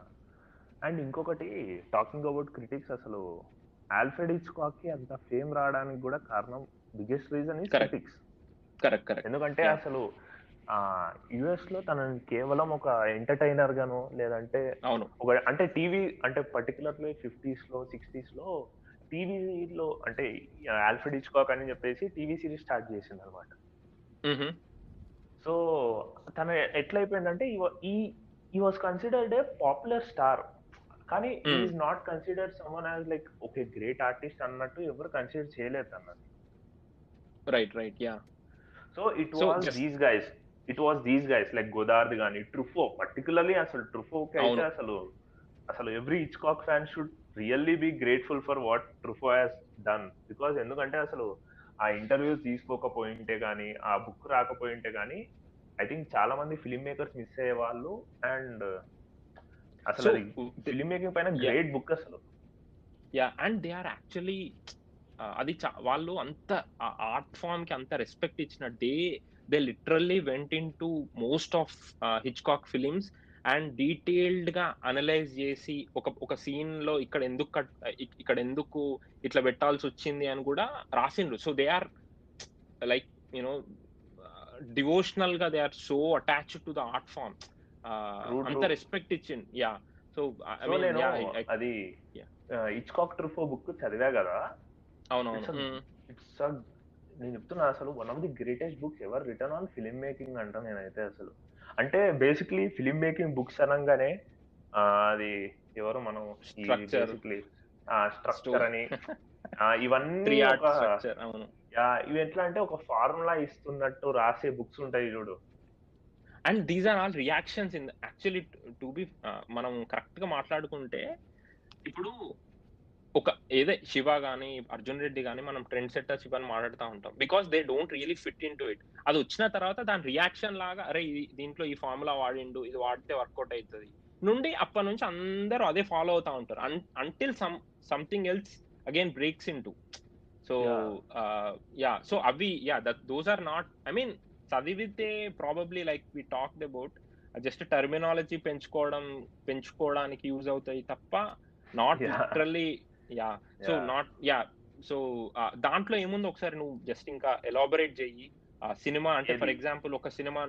and ఇంకొకటి టాకింగ్ అబౌట్ క్రిటిక్స్ అసలు ఆల్ఫ్రెడ్ హిచ్కాక్కి అంత ఫేమ్ రావడానికి కూడా కారణం biggest reason Correct. Critics correct correct ఎందుకంటే. అసలు యుఎస్లో తనని కేవలం ఒక ఎంటర్టైనర్ గాను లేదంటే అవును ఒక అంటే టీవీ అంటే పర్టికులర్లీ ఫిఫ్టీస్లో సిక్స్టీస్లో టీవీలో అంటే ఆల్ఫ్రెడ్ ఇచ్కాక్ అని చెప్పేసి టీవీ సిరీస్ స్టార్ట్ చేసింది అనమాట. సో తను ఎట్లా అయిపోయిందంటే ఈ ఈ was considered a popular star కానీ. Is not considered someone as like okay great artist అన్నట్టు ఎవరు కన్సిడర్ చేయలేదు అన్నది. Right right yeah so it just- these guys it was these guys like గోదార్ది కానీ ట్రుఫో పర్టికులర్లీ అసలు ట్రుఫోకి అయితే. అసలు అసలు every Hitchcock fan should really be grateful for what Truffaut has done because ఎందుకంటే అసలు ఆ ఇంటర్వ్యూస్ తీసుకోకపోయింటే కానీ ఆ బుక్ రాకపోయింటే కానీ ఐ థింక్ చాలా మంది ఫిల్మ్ మేకర్స్ మిస్ అయ్యే వాళ్ళు. అండ్ అసలు ఫిల్మ్ మేకింగ్ పైన. గ్రేట్ బుక్ అసలు. Yeah and they are actually అది వాళ్ళు అంత ఆర్ట్ ఫామ్కి అంత రెస్పెక్ట్ ఇచ్చిన they they literally went into most of Hitchcock films and డీటెయిల్డ్గా అనలైజ్ చేసి ఒక ఒక సీన్లో ఇక్కడ ఎందుకు కట్ ఇక్- ఇక్కడ ఎందుకు ఇట్లా పెట్టాల్సి వచ్చింది అని కూడా రాసిండ్రు. So they are like you know డివోషనల్గా they are so attached to the art form అంత. రెస్పెక్ట్ ఇచ్చింది యా సో అది. ఇచ్కాక్ ట్రుఫో బుక్ చదివా కదా అవునవును a- Mm. ఇట్స్ నేను చెప్తున్నా అసలు one of the greatest books ever written on film making అంట నేనైతే అసలు అంటే బేసిక్లీ ఫిల్మ్ మేకింగ్ బుక్స్ అనగానే అది ఎవరు మనం. Basically structure. అని ఇవన్నీ ఇవి ఎట్లా అంటే ఒక ఫార్ములా ఇస్తున్నట్టు రాసే బుక్స్ ఉంటాయి చూడు and these are all reactions in actually to be మనం కరెక్ట్గా మాట్లాడుకుంటే ఇప్పుడు ఒక ఏదే శివ గానీ అర్జున్ రెడ్డి గానీ మనం ట్రెండ్ సెట్టర్ శివ అని మాట్లాడుతూ ఉంటాం. Because they don't really fit into it అది వచ్చిన తర్వాత దాని రియాక్షన్ లాగా అరే ఇది- దీంట్లో ఈ ఫార్ములా వాడిండు ఇది వాడితే వర్కౌట్ అవుతుంది నుండి అప్పటి నుంచి అందరూ అదే ఫాలో అవుతా ఉంటారు. Until some something else again breaks into so yeah so అవి yeah that those are not I mean చదివితే probably like we talked about just terminology పెంచుకోవడం పెంచుకోవడానికి యూజ్ అవుతాయి తప్ప not. Literally yeah so. Not yeah so దాంట్లో ఏముందో ఒకసారి నువ్వు జస్ట్ ఇంకా ఎలాబరేట్ చెయ్యి సినిమా అంటే ఫర్? ఎగ్జాంపుల్ ఒక సినిమా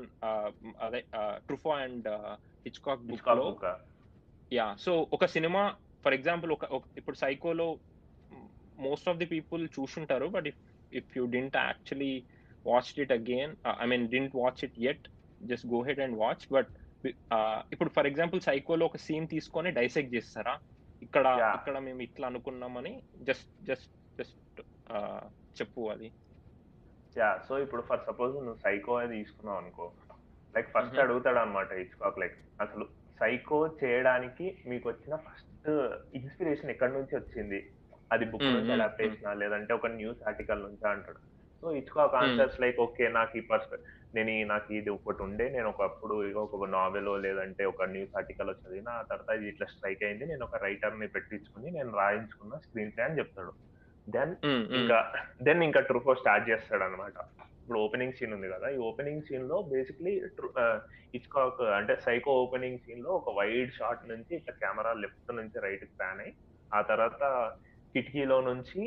అదే ట్రుఫో అండ్ హిచ్కాక్ బుక్లో యా సో ఒక సినిమా ఫర్ ఎగ్జాంపుల్ ఒక ఒక- ఇప్పుడు సైకోలో మోస్ట్ ఆఫ్ ది పీపుల్ చూసుంటారు but if if you didn't actually watch it again I mean didn't watch it at just go ahead and watch but ఇప్పుడు for example సైకోలో ఒక scene తీసుకొని dissect చేస్తారా? ఇక్కడ. ఇక్కడ మేము ఇట్లా అనుకున్నామని జస్ట్ జస్ట్ జస్ట్ చెప్పు అది. యా సో ఇప్పుడు ఫర్ సపోజ్ నువ్వు సైకో అది తీసుకున్నావు అనుకో లైక్ ఫస్ట్. అడుగుతాడు అనమాట ఇచ్కాక్ లైక్ అసలు సైకో చేయడానికి మీకు వచ్చిన ఫస్ట్ ఇన్స్పిరేషన్ ఎక్కడి నుంచి వచ్చింది? అది బుక్ Mm, నుంచి అడాప్టేషన్ లేదంటే ఒక న్యూస్ ఆర్టికల్ నుంచి అంటాడు? So Hitchcock Mm. Answers like okay నాకు ఈ పర్స్పె నేను నాకు ఇది ఒకటి ఉండే నేను ఒకప్పుడు ఒక నావెల్ లేదంటే ఒక న్యూస్ ఆర్టికల్ చదివిన ఆ తర్వాత ఇది ఇట్లా స్ట్రైక్ అయింది నేను ఒక రైటర్ని పెట్టించుకుని నేను రాయించుకున్న స్క్రీన్ ప్లే అని చెప్తాడు దెన్ Mm, mm. ఇంకా దెన్ ఇంకా ట్రూఫో స్టార్ట్ చేస్తాడు అనమాట ఇప్పుడు ఓపెనింగ్ సీన్ ఉంది కదా ఈ ఓపెనింగ్ సీన్లో బేసిక్లీ ఇచ్కాక్ అంటే సైకో ఓపెనింగ్ సీన్లో ఒక వైడ్ షాట్ నుంచి ఇట్లా కెమెరా లెఫ్ట్ నుంచి రైట్కి ప్యాన్ అయ్యి ఆ తర్వాత కిటికీలో నుంచి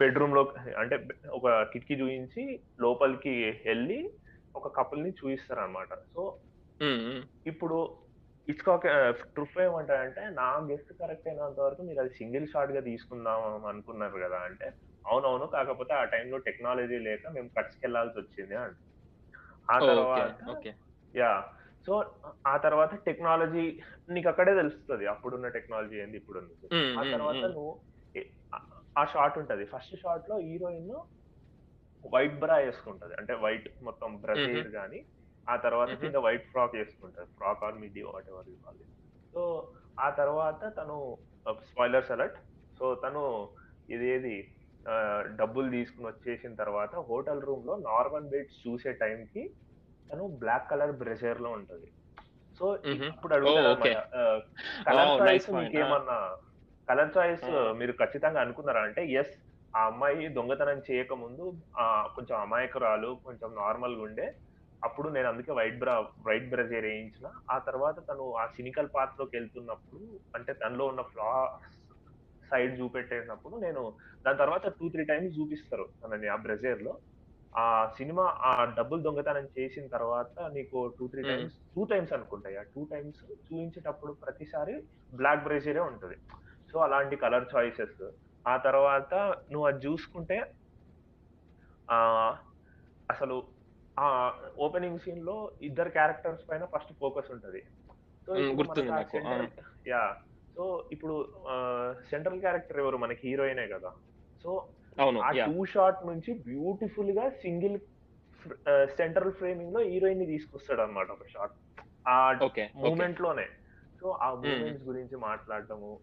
బెడ్రూమ్లో అంటే ఒక కిటికీ చూపించి లోపలికి వెళ్ళి ఒక కపుల్ని చూపిస్తారు అనమాట సో. ఇప్పుడు ఇచ్కాక్ ట్రూఫ్ ఏమంటాడంటే నా గెస్ట్ కరెక్ట్ అయినంత వరకు మీరు అది సింగిల్ షాట్గా తీసుకుందాం అనుకున్నారు కదా అంటే అవునవును కాకపోతే ఆ టైంలో టెక్నాలజీ లేక మేము కట్స్కి వెళ్ళాల్సి వచ్చింది అంట ఆ తర్వాత ఓకే. యా. సో ఆ తర్వాత టెక్నాలజీ నీకు అక్కడే తెలుస్తుంది అప్పుడున్న టెక్నాలజీ ఏంది ఇప్పుడు ఆ తర్వాత. నువ్వు ఆ- షాట్ ఉంటది ఫస్ట్ షాట్లో హీరోయిన్ వైట్ బ్రా వేసుకుంటది అంటే వైట్ మొత్తం బ్రజీర్ గాని ఆ తర్వాత. కింద వైట్ ఫ్రాక్ వేసుకుంటది frock or midi whatever ఇవ్వాలి సో ఆ తర్వాత తను స్పాయిలర్స్ అలర్ట్ సో తను ఇదేది డబ్బులు తీసుకుని వచ్చేసిన తర్వాత హోటల్ రూమ్లో నార్మల్ బెడ్స్ చూసే టైం కి తను బ్లాక్ కలర్ బ్రెజర్లో ఉంటది సో. ఇప్పుడు okay. Colour choice. మీకేమన్నా కలర్ చాయిస్. మీరు ఖచ్చితంగా అనుకున్నారా? అంటే ఎస్ ఆ అమ్మాయి దొంగతనం చేయక ముందు ఆ, కొంచెం అమాయకురాలు కొంచెం నార్మల్గా ఉండే. అప్పుడు నేను అందుకే వైట్ బ్రా వైట్ బ్రజర్ వేయించిన. ఆ తర్వాత తను ఆ సినికల్లోకి వెళ్తున్నప్పుడు అంటే తనలో ఉన్న ఫ్లా సైడ్ చూపెట్టేసినప్పుడు నేను దాని తర్వాత టూ త్రీ టైమ్స్ చూపిస్తారు తనని ఆ బ్రజర్లో. ఆ సినిమా ఆ డబ్బులు దొంగతనం చేసిన తర్వాత నీకు two three. Times two times అనుకుంటాయి ఆ టూ టైమ్స్ చూపించేటప్పుడు ప్రతిసారి బ్లాక్ బ్రేజరే ఉంటుంది. సో అలాంటి కలర్ చాయిసెస్. ఆ తర్వాత నువ్వు అది చూసుకుంటే ఆ అసలు ఆ ఓపెనింగ్ సీన్లో ఇద్దరు క్యారెక్టర్స్ పైన ఫస్ట్ ఫోకస్ ఉంటది. సో. యా. సో ఇప్పుడు సెంట్రల్ క్యారెక్టర్ ఎవరు? మనకి హీరోయినే కదా. సో ఆ టూ షాట్ నుంచి బ్యూటిఫుల్గా సింగిల్ సెంట్రల్ ఫ్రేమింగ్లో హీరోయిన్ని తీసుకొస్తాడు అనమాట ఒక షాట్. ఆ మూమెంట్లోనే సో ఆ మూమెంట్స్ గురించి మాట్లాడటము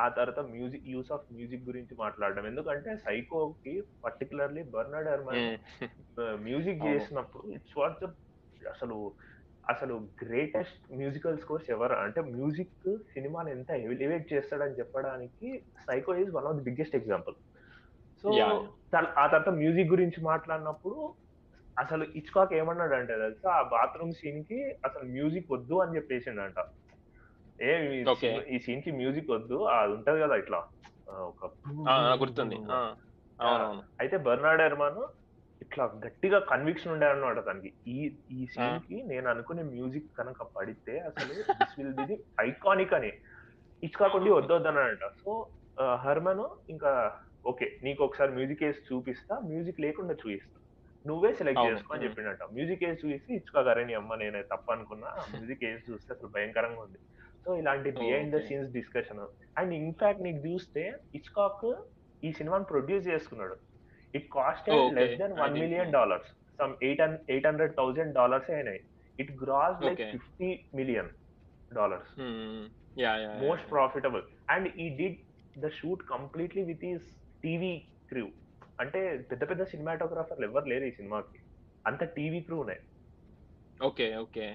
ఆ తర్వాత మ్యూజిక్ యూస్ ఆఫ్ మ్యూజిక్ గురించి మాట్లాడడం. ఎందుకంటే సైకోకి పర్టికులర్లీ బర్నర్డ్ హెర్మన్ మ్యూజిక్. చేసినప్పుడు ఇట్స్ వాట్ ద అసలు అసలు గ్రేటెస్ట్ మ్యూజికల్ స్కోర్స్ ఎవరు? అంటే మ్యూజిక్ సినిమాని ఎంత ఎలివేట్ చేస్తాడని చెప్పడానికి Psycho is one of the biggest example. So. ఆ తర్వాత మ్యూజిక్ గురించి మాట్లాడినప్పుడు అసలు ఇచ్కాక్ ఏమన్నాడు అంటే తెలుసా? ఆ బాత్రూమ్ సీన్కి అసలు మ్యూజిక్ వద్దు అని చెప్పేసిండంట. ఏ ఈ సీన్కి మ్యూజిక్ వద్దు అది ఉంటది కదా ఇట్లా. ఒక గుర్తుంది. అయితే బర్నాడ్ ఎర్మాన్ ఇట్లా గట్టిగా కన్విక్షన్ ఉండే అన్నమాట తనకి. ఈ ఈ సీన్కి నేను అనుకునే మ్యూజిక్ కనుక పడితే అసలు this will be the iconic అని. ఇచ్చుకాకుండా వద్దొద్దనంట సో హర్మన్ ఇంకా ఓకే నీకు ఒకసారి మ్యూజిక్ వేసి చూపిస్తా మ్యూజిక్ లేకుండా చూపిస్తా నువ్వే సెలెక్ట్. చేసుకో అని. చెప్పిండట మ్యూజిక్ వేసి చూపిస్తే ఇచ్చుకోగారే నీ అమ్మ నేనే తప్ప అనుకున్నా మ్యూజిక్ వేసి చూస్తే అసలు భయంకరంగా ఉంది. సో ఇలాంటి behind the. Scenes discussion and in fact నీకు చూస్తే ఇచ్కాక్ ఈ సినిమాని ప్రొడ్యూస్ చేసుకున్నాడు. It cost. Less than one million. Dollars some eight eight hundred thousand dollars అయినాయి. It gross like. Fifty million dollars most profitable and he did the shoot completely with his TV crew అంటే పెద్ద పెద్ద సినిమాటోగ్రాఫర్లు ఎవరు లేరు ఈ సినిమాకి. అంత టీవీ క్రూ ఉన్నాయి. Okay okay.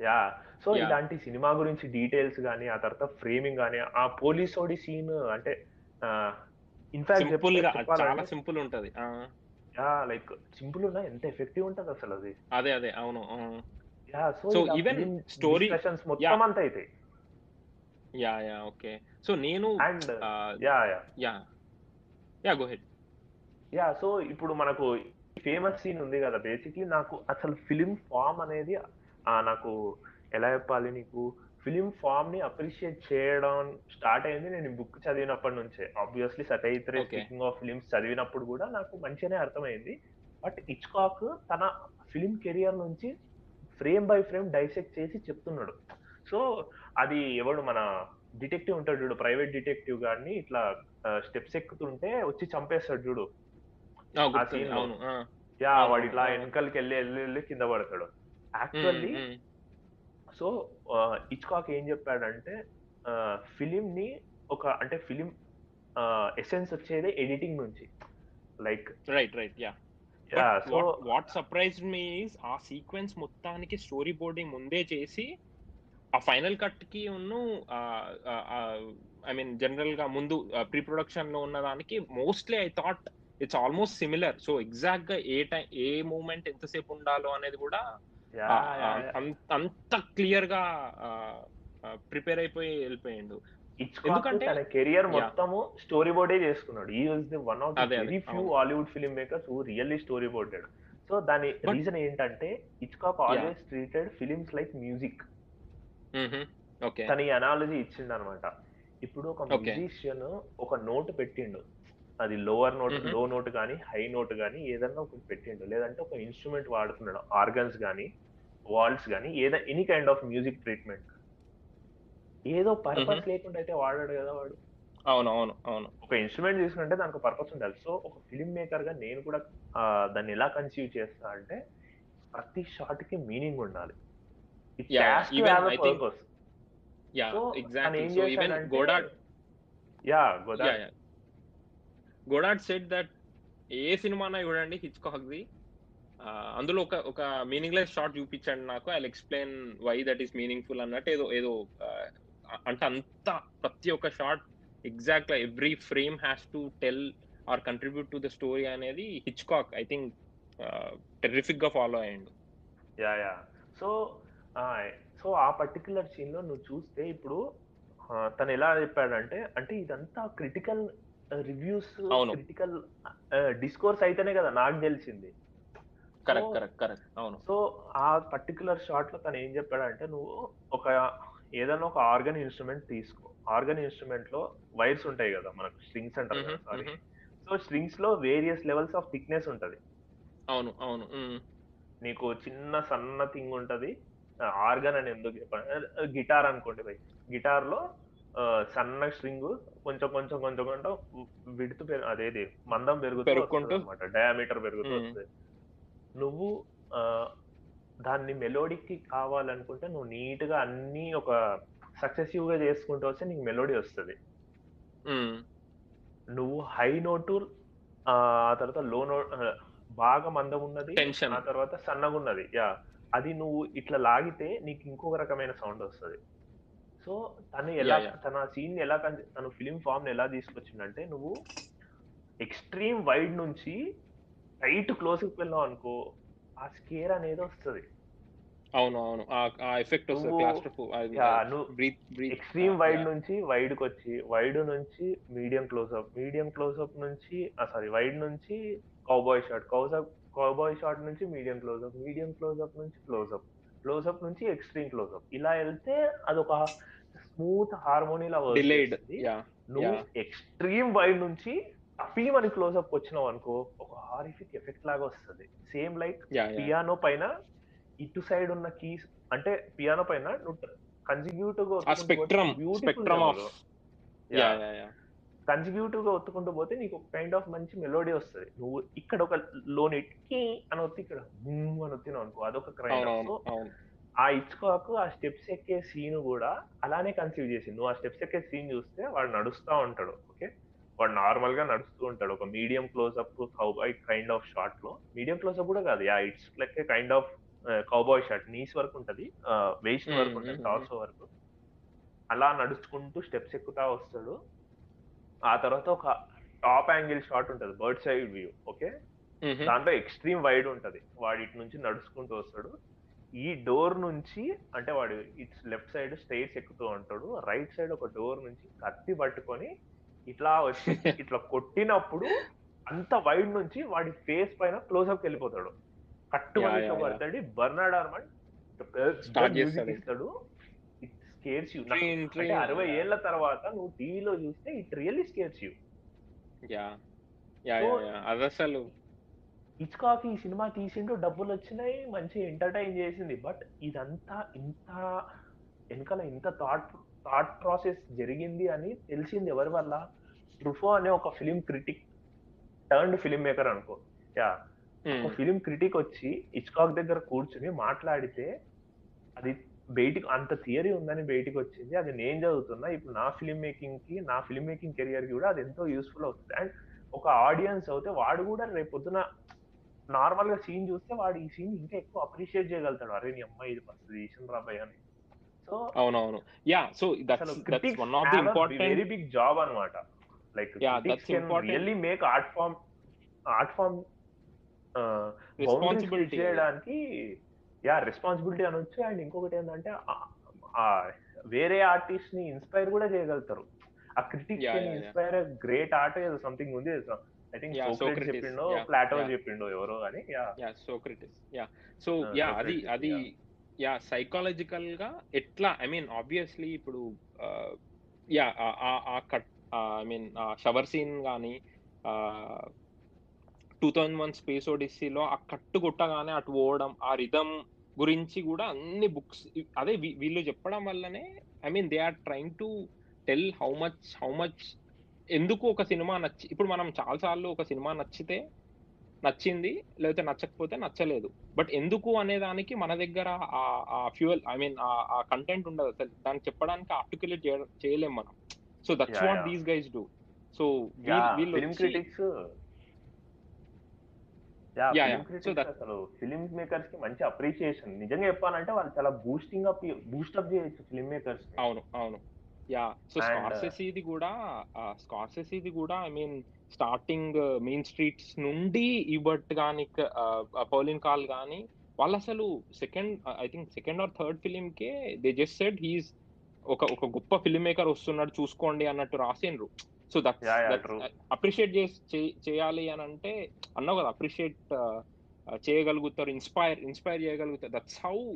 Yeah so. ఇలాంటి సినిమా గురించి డీటెయిల్స్ కానీ ఆ తర్వాత ఫ్రేమింగ్ కానీ ఆ పోలీస్ ఓడి సీన్ అంటే ఇన్ఫాక్ట్ చాలా సింపుల్ ఉంటది. ఆ, లైక్ సింపుల్ ఉన్నా ఎంత ఎఫెక్టివ్ ఉంటది అసలు అది అదే అదే అవును సో story- డిస్కషన్స్ మొత్తం. అంతా అయితే యా యా ఓకే. సో నేను and yeah yeah. Yeah. Yeah go ahead. Yeah so ఇప్పుడు మనకు ఫేమస్ సీన్ ఉంది కదా బేసిక్లీ నాకు అసలు ఫిలిం ఫామ్ అనేది నాకు ఎలా చెప్పాలి నీకు? ఫిలిం ఫామ్ని అప్రిషియేట్ చేయడం స్టార్ట్ అయింది నేను బుక్ చదివినప్పటి నుంచే. Obviously Okay. Speaking of films చదివినప్పుడు కూడా నాకు మంచిగానే అర్థమైంది. బట్ ఇచ్కాక్ తన ఫిలిం కెరియర్ నుంచి ఫ్రేమ్ బై ఫ్రేమ్ డైసెక్ట్ చేసి చెప్తున్నాడు. సో అది ఎవడు మన డిటెక్టివ్ ఉంటాడు చూడు ప్రైవేట్ డిటెక్టివ్ గారిని ఇట్లా స్టెప్స్ ఎక్కుతుంటే వచ్చి చంపేస్తాడు చూడు. ఆ, యా వాడు ఇట్లా. వెనకాలకి వెళ్ళి వెళ్ళి వెళ్ళి కింద పడతాడు. యాక్చువల్లీ సో ఇచ్కాక్ ఏం చెప్పాడంటే ఫిలిం ని ఒక అంటే ఫిలిం ఎసెన్స్ వచ్చేది ఎడిటింగ్ నుంచి. Like right right yeah so what surprised me ఆ సీక్వెన్స్ మొత్తానికి స్టోరీ బోర్డింగ్ ముందే చేసి ఆ ఫైనల్ కట్కి ఉన్ను ఐ మీన్ జనరల్గా ముందు ప్రీ ప్రొడక్షన్లో ఉన్న దానికి mostly I thought it's almost similar so ఎగ్జాక్ట్గా ఏ టైం ఏ మూమెంట్ ఎంతసేపు ఉండాలో అనేది కూడా అంత- అంత క్లియర్గా ప్రిపేర్ అయిపోయి వెళ్ళిపోయిండు. ఎందుకంటే- తన కెరియర్. మొత్తము స్టోరీ బోర్డే చేసుకున్నాడు. He was the one of very few. Hollywood film makers who really story boarded so దాని రీజన్ ఏంటంటే Hitchcock always treated films like music తన ఈ అనాలజీ ఇచ్చిండు అనమాట ఇప్పుడు ఒక. మ్యూజిషియన్ ఒక నోట్ పెట్టిండు. అది లోవర్ నోట్. లో నోట్ కానీ హై నోట్ కానీ ఏదన్నా ఒకటి పెట్టిండు. లేదంటే ఒక ఇన్స్ట్రుమెంట్ వాడుతున్నాడు ఆర్గన్స్ కానీ వాల్స్ కానీ ఏదో any kind of music treatment ఏదో పర్పస్ లేకుండా అయితే వాడాడు కదా వాడు. అవును అవును అవును. ఒక ఇన్స్ట్రుమెంట్ తీసుకుంటే దానికి పర్పస్ ఉండాలి. సో ఒక ఫిల్మ్ మేకర్గా నేను కూడా దాన్ని ఎలా కన్సీవ్ చేస్తా అంటే ప్రతి షాట్కి మీనింగ్ ఉండాలి. It Yeah, has to even have I think- purpose yeah so exactly set that ఏ సినిమానా చూడండి హిచ్కాక్ది అందులో ఒక ఒక మీనింగ్లెస్ షార్ట్ చూపించండి నాకు. I explain why that is meaningful అన్నట్టు ఏదో ఏదో అంటే అంత ప్రతి ఒక్క shot exact every frame has to tell or contribute to the story అనేది హిచ్కాక్ ఐ థింక్ టెర్రిఫిక్గా ఫాలో అయ్యండు. యా యా సో సో ఆ పర్టికులర్ సీన్లో నువ్వు చూస్తే ఇప్పుడు తను ఎలా చెప్పాడంటే అంటే ఇదంతా క్రిటికల్ రివ్యూస్. క్రిటికల్ డిస్కోర్స్ అయితేనే కదా నాకు తెలిసింది. Correct correct correct. అవును. సో ఆ పర్టికులర్ షాట్లో తను ఏం చెప్పాడంటే నువ్వు ఒక ఏదైనా ఒక ఆర్గన్ ఇన్స్ట్రుమెంట్ తీసుకో. ఆర్గన్ ఇన్స్ట్రుమెంట్లో వైర్స్ ఉంటాయి కదా మనకు స్ట్రింగ్స్ అంటారు సారీ. సో స్ట్రింగ్స్లో వేరియస్ లెవెల్స్ ఆఫ్ థిక్నెస్ ఉంటది. అవును అవును. నీకు చిన్న సన్న థింగ్ ఉంటది ఆర్గన్ అని ఎందుకు చెప్పాను గిటార్ అనుకోండి బై. గిటార్లో సన్న స్ట్రింగ్ కొంచెం కొంచెం కొంచెం కొంచెం విడుతు అదేది మందం పెరుగుతూ. అనమాట డయామీటర్ పెరుగుతూ. వస్తుంది నువ్వు ఆ, దాన్ని మెలోడీకి కావాలనుకుంటే నువ్వు నీట్గా అన్ని ఒక సక్సెసివ్గా చేసుకుంటూ వస్తే నీకు మెలోడీ వస్తుంది. నువ్వు హై నోటు ఆ తర్వాత లో నోట్ బాగా మందం ఉన్నది. ఆ తర్వాత సన్నగా ఉన్నది యా అది నువ్వు ఇట్లా లాగితే నీకు ఇంకొక రకమైన సౌండ్ వస్తుంది సో తను ఎలా Yeah, yeah. తన సీన్ ఎలా కన్- తను ఫిలిం ఫామ్ ఎలా తీసుకొచ్చిందంటే నువ్వు ఎక్స్ట్రీమ్ వైడ్ నుంచి టైట్ క్లోజ్కి వెళ్ళావు అనుకో ఆ స్కేర్ అనేది వస్తుంది. అవును అవును. ఆ- ఆ ఎఫెక్ట్ వస్తుంది. నువ్వు- క్లాస్టర్ Yeah, నువ్వు బ్రీత్ బ్రీత్ ఎక్స్ట్రీమ్ వైడ్ నుంచి వైడ్కి వచ్చి వైడ్ నుంచి medium close up medium close up నుంచి సారీ వైడ్ నుంచి కౌబాయ్ షాట్ కౌజప్ కౌబాయ్ షాట్ నుంచి medium close up medium close up నుంచి క్లోజ్అప్ క్లోజ్అప్ నుంచి ఎక్స్ట్రీమ్ క్లోజ్అప్ ఇలా వెళ్తే అదొక స్మూత్ హార్మోనీలా డిలేడ్ యా నువ్వు. ఎక్స్ట్రీమ్ వైడ్ నుంచి అఫీ అని క్లోజ్అప్ వచ్చినావు అనుకో ఒక హారిఫిక్ ఎఫెక్ట్ లాగా వస్తుంది. సేమ్ లైక్ పియానో పైన ఇటు సైడ్ ఉన్న కీస్ అంటే పియానో పైన నువ్వు కన్సిక్యూటివ్గా స్పెక్ట్రమ్ స్పెక్ట్రమ్ ఆఫ్ కన్సిక్యూటివ్గా ఒత్తుకుంటూ పోతే నీకు ఒక కైండ్ ఆఫ్ మంచి మెలోడీ వస్తుంది. నువ్వు ఇక్కడ ఒక లోని కి అని ఒత్తి ఇక్కడ అని ఒత్తినావు అనుకో అదొక క్రైమ్ ఆ ఇచ్చుకోకు ఆ స్టెప్స్ ఎక్కే సీన్ కూడా అలానే కన్సీవ్ చేసింది నువ్వు ఆ స్టెప్స్ ఎక్కే సీన్ చూస్తే వాడు నడుస్తా ఉంటాడు ఓకే వాడు నార్మల్గా నడుస్తూ ఉంటాడు. ఒక medium close up cowboy kind of షాట్లో. మీడియం క్లోజ్అప్ కూడా కాదు. Yeah it's like kind of cowboy shot knees వరకు ఉంటది. వెయిస్ట్ Hmm, వరకు ఉంటది hmm, టార్సో వరకు. అలా నడుచుకుంటూ స్టెప్స్ ఎక్కుతా వస్తాడు. ఆ తర్వాత ఒక టాప్ యాంగిల్ షాట్ ఉంటది బర్డ్ సైడ్ వ్యూ ఓకే. దాంట్లో ఎక్స్ట్రీమ్ వైడ్ ఉంటది. వాడి ఇటు నుంచి నడుచుకుంటూ వస్తాడు. ఈ డోర్ నుంచి అంటే వాడు ఇట్స్ లెఫ్ట్ సైడ్ స్టేట్స్ ఎక్కుతూ ఉంటాడు రైట్ సైడ్ ఒక డోర్ నుంచి కత్తి పట్టుకొని ఇట్లా వచ్చి ఇట్లా కొట్టినప్పుడు అంత వైడ్ నుంచి వాడి ఫేస్ పైన క్లోజ్ అప్ వెళ్ళిపోతాడు. yeah. పడతాడు బర్నాడ్ చేస్తాడు. ఇస్తాడు. ఇట్ స్కేర్స్ యూ అంటే. అరవై ఏళ్ళ తర్వాత నువ్వు టీవీలో చూస్తే it really scares you yeah Hitchcock ఈ సినిమా తీసిండు డబ్బులు వచ్చినాయి మంచి ఎంటర్టైన్ చేసింది. బట్ ఇదంతా ఇంత వెనకాల ఇంత థాట్ థాట్ ప్రాసెస్ జరిగింది అని తెలిసింది ఎవరి వల్ల? ట్రుఫో అనే ఒక film critic turned film maker అనుకో. యా. ఒక ఫిలిం క్రిటిక్ వచ్చి హిచ్కాక్ దగ్గర కూర్చుని మాట్లాడితే అది బయటికి అంత థియరీ ఉందని బయటికి వచ్చింది. అది నేను చదువుతున్నా ఇప్పుడు నా ఫిలిం మేకింగ్కి నా ఫిలిం మేకింగ్ కెరియర్కి కూడా అది ఎంతో యూస్ఫుల్ అవుతుంది. అండ్ ఒక ఆడియన్స్ అయితే వాడు కూడా రేపు పొద్దున నార్మల్గా సీన్ చూస్తే వాడు ఈ సీన్ ఇంకా ఎక్కువ అప్రిషియేట్ చేయగలుగుతాడు. అరే నీ అమ్మాయి ఇది ఫస్ట్ తీసిన రాబాయ్ అని. సో అవునవును. Yeah so that's that's one of the important very big job అన్నమాట. Like that's important. Really make art form art form Responsibility. చేయడానికి యా రెస్పాన్సిబిలిటీ అనొచ్చు. అండ్ ఇంకొకటి ఏంటంటే వేరే ఆర్టిస్ట్ని ఇన్స్పైర్ కూడా చేయగలుగుతారు. ఆ yeah. ఇన్స్పైర్ గ్రేట్ ఆర్ట్ ఏదో సంథింగ్ ఉంది ఐ థింక్ సోక్రటిస్ చెప్పిండో ప్లాటో. చెప్పిండో ఎవరో అని yeah Socrates yeah so Uh, yeah అది అది. యా సైకాలజికల్గా ఎట్లా ఐ మీన్ ఆబ్వియస్లీ ఇప్పుడు యా ఆ cut I mean shower scene కానీ టూ థౌజండ్ వన్ స్పేస్ ఓడిస్సీలో ఆ కట్టు కొట్టగానే అటు పోవడం ఆ రిధమ్ గురించి కూడా అన్ని బుక్స్ అదే వీళ్ళు చెప్పడం వల్లనే I mean they are trying to tell how much how much ఎందుకు ఒక సినిమా నచ్చి ఇప్పుడు మనం చాలాసార్లు ఒక సినిమా నచ్చితే నచ్చింది లేకపోతే నచ్చకపోతే నచ్చలేదు. బట్ ఎందుకు అనే దానికి మన దగ్గర ఆ ఫ్యూయల్ ఐ మీన్ ఆ కంటెంట్ ఉండదు అసలు. దానికి చెప్పడానికి ఆర్టికులేట్ చేయలేం మనం. So that's what. These guys do so అసలు ఫిలిం మేకర్స్కి మంచి అప్రిషియేషన్ నిజంగా చెప్పాలంటే వాళ్ళు చాలా బూస్టింగ్ అప్ బూస్ట్ అప్ చేయొచ్చు ఫిలిం మేకర్స్ అవును అవును. యా సో And, స్కార్సెసీది కూడా స్కార్సెసీది కూడా I mean starting main streets నుండి ఈబర్ట్ కానీ పౌలిన్ కాల్ వాళ్ళు అసలు second I think second or third film K they just said he's ఒక ఒక గొప్ప ఫిల్మ్ మేకర్ వస్తున్నాడు చూసుకోండి అన్నట్టు రాసిండ్రు. So that. అప్రిషియేట్ చేయాలి అని అంటే అన్నావు కదా అప్రిషియేట్ చేయగలుగుతారు ఇన్స్పైర్ ఇన్స్పైర్ చేయగలుగుతారు. దట్స్ హౌ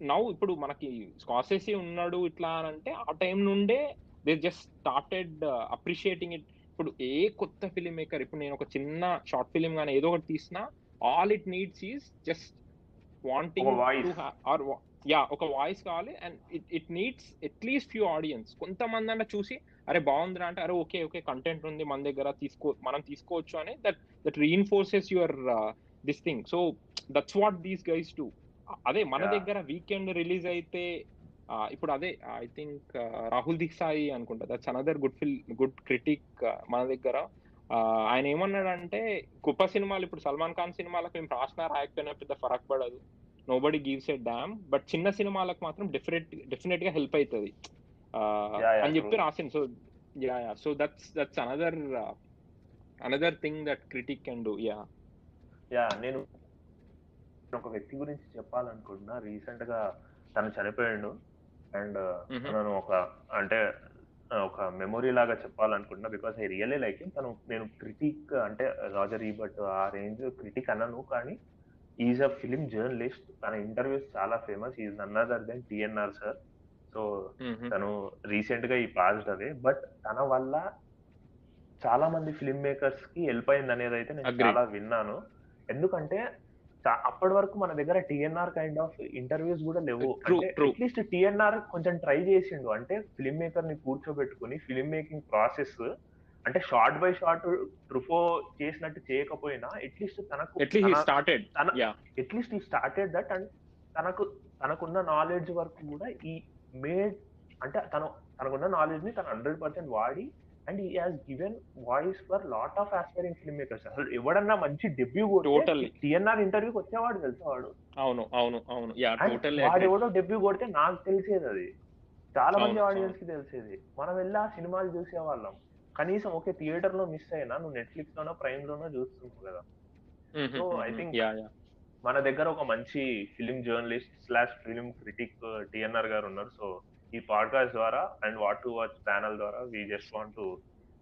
నౌ ఇప్పుడు మనకి స్కాసెసీ ఉన్నాడు ఇట్లా అని అంటే ఆ టైం నుండే they just started appreciating it ఇప్పుడు ఏ కొత్త ఫిలిం మేకర్ ఇప్పుడు నేను ఒక చిన్న షార్ట్ ఫిలిం కానీ ఏదో ఒకటి తీసినా all it needs is just wanting. Or yeah ఒక వాయిస్ కావాలి. And it it needs at least few audience కొంతమంది అంటే చూసి అరే బాగుందిరా అంటే అరే ఓకే ఓకే కంటెంట్ ఉంది మన దగ్గర తీసుకో మనం తీసుకోవచ్చు అని that that reinforces your this thing so that's what these guys to అదే మన. దగ్గర వీకెండ్ రిలీజ్ అయితే ఇప్పుడు అదే ఐ థింక్ రాహుల్ దిక్సాయి అనుకుంటా that's another good fill good critic మన దగ్గర. ఆయన ఏమన్నాడంటే గొప్ప సినిమాలు ఇప్పుడు సల్మాన్ ఖాన్ సినిమాలకు మేము రాసినా రాయకపోయినా పెద్ద ఫరక్ పడదు. Nobody gives a damn but చిన్న సినిమాలకు మాత్రం డెఫినెట్ డెఫినెట్గా హెల్ప్ అవుతుంది అని చెప్పి. రాసింది so yeah yeah. So that's that's another another thing that critic can do. Yeah. Yeah నేను ఒక వ్యక్తి గురించి చెప్పాలనుకుంటున్నా రీసెంట్గా తను చనిపోయాడు. అండ్. తనను ఒక అంటే ఒక మెమొరీ లాగా చెప్పాలనుకుంటున్నా బికాస్ ఐ రియల్లీ లైక్ తను నేను క్రిటిక్ అంటే రాజర్ ఈబట్ ఆ రేంజ్ క్రిటిక్ అన్నాను కానీ ఈజ్ అ ఫిలిం జర్నలిస్ట్ తన ఇంటర్వ్యూస్ చాలా famous is none other than TNR sir so తను రీసెంట్గా ఈ పాస్డ్ అవే బట్ తన వల్ల చాలా మంది ఫిల్మ్ మేకర్స్కి హెల్ప్ అయింది అనేది అయితే నేను. చాలా విన్నాను. ఎందుకంటే అప్పటి వరకు మన దగ్గర టిఎన్ఆర్ కైండ్ ఆఫ్ ఇంటర్వ్యూస్ కూడా లేవు. అట్లీస్ట్ టిఎన్ఆర్ కొంచెం ట్రై చేసిండు. అంటే ఫిల్మ్ మేకర్ని కూర్చోబెట్టుకుని ఫిల్మ్ మేకింగ్ ప్రాసెస్ అంటే షార్ట్ బై షార్ట్ ట్రుఫో చేసినట్టు చేయకపోయినా అట్లీస్ట్ తనకు అట్లీస్ట్ ఈ స్టార్టెడ్ దట్ అండ్ తనకు తనకున్న నాలెడ్జ్ వరకు కూడా ఈ మేడ్ అంటే తను తనకున్న నాలెడ్జ్ని తను హండ్రెడ్ పర్సెంట్ వాడి and he has given voice for lot of aspiring film makers అసలు ఎవడన్నా మంచి డెబ్యూ Totally. టిఎన్ఆర్ ఇంటర్వ్యూకి వచ్చేవాడు తెలుసా వాడు? అవును అవును అవును. టోటల్ వాడు ఎవడో డెబ్యూ కొడితే నాకు తెలిసేది అది. చాలా మంది ఆడియన్స్కి తెలిసేది. మనం వెళ్ళి ఆ సినిమాలు చూసేవాళ్ళం. కనీసం ఒకే థియేటర్లో మిస్ అయినా నువ్వు నెట్ఫ్లిక్స్ లోనో ప్రైమ్ లోనో చూస్తున్నావు కదా think- యా యా. మన దగ్గర ఒక మంచి film journalist slash film critic TNR గారు ఉన్నారు. సో ఈ పాడ్కాస్ట్ ద్వారా and what to watch channel ద్వారా we just want to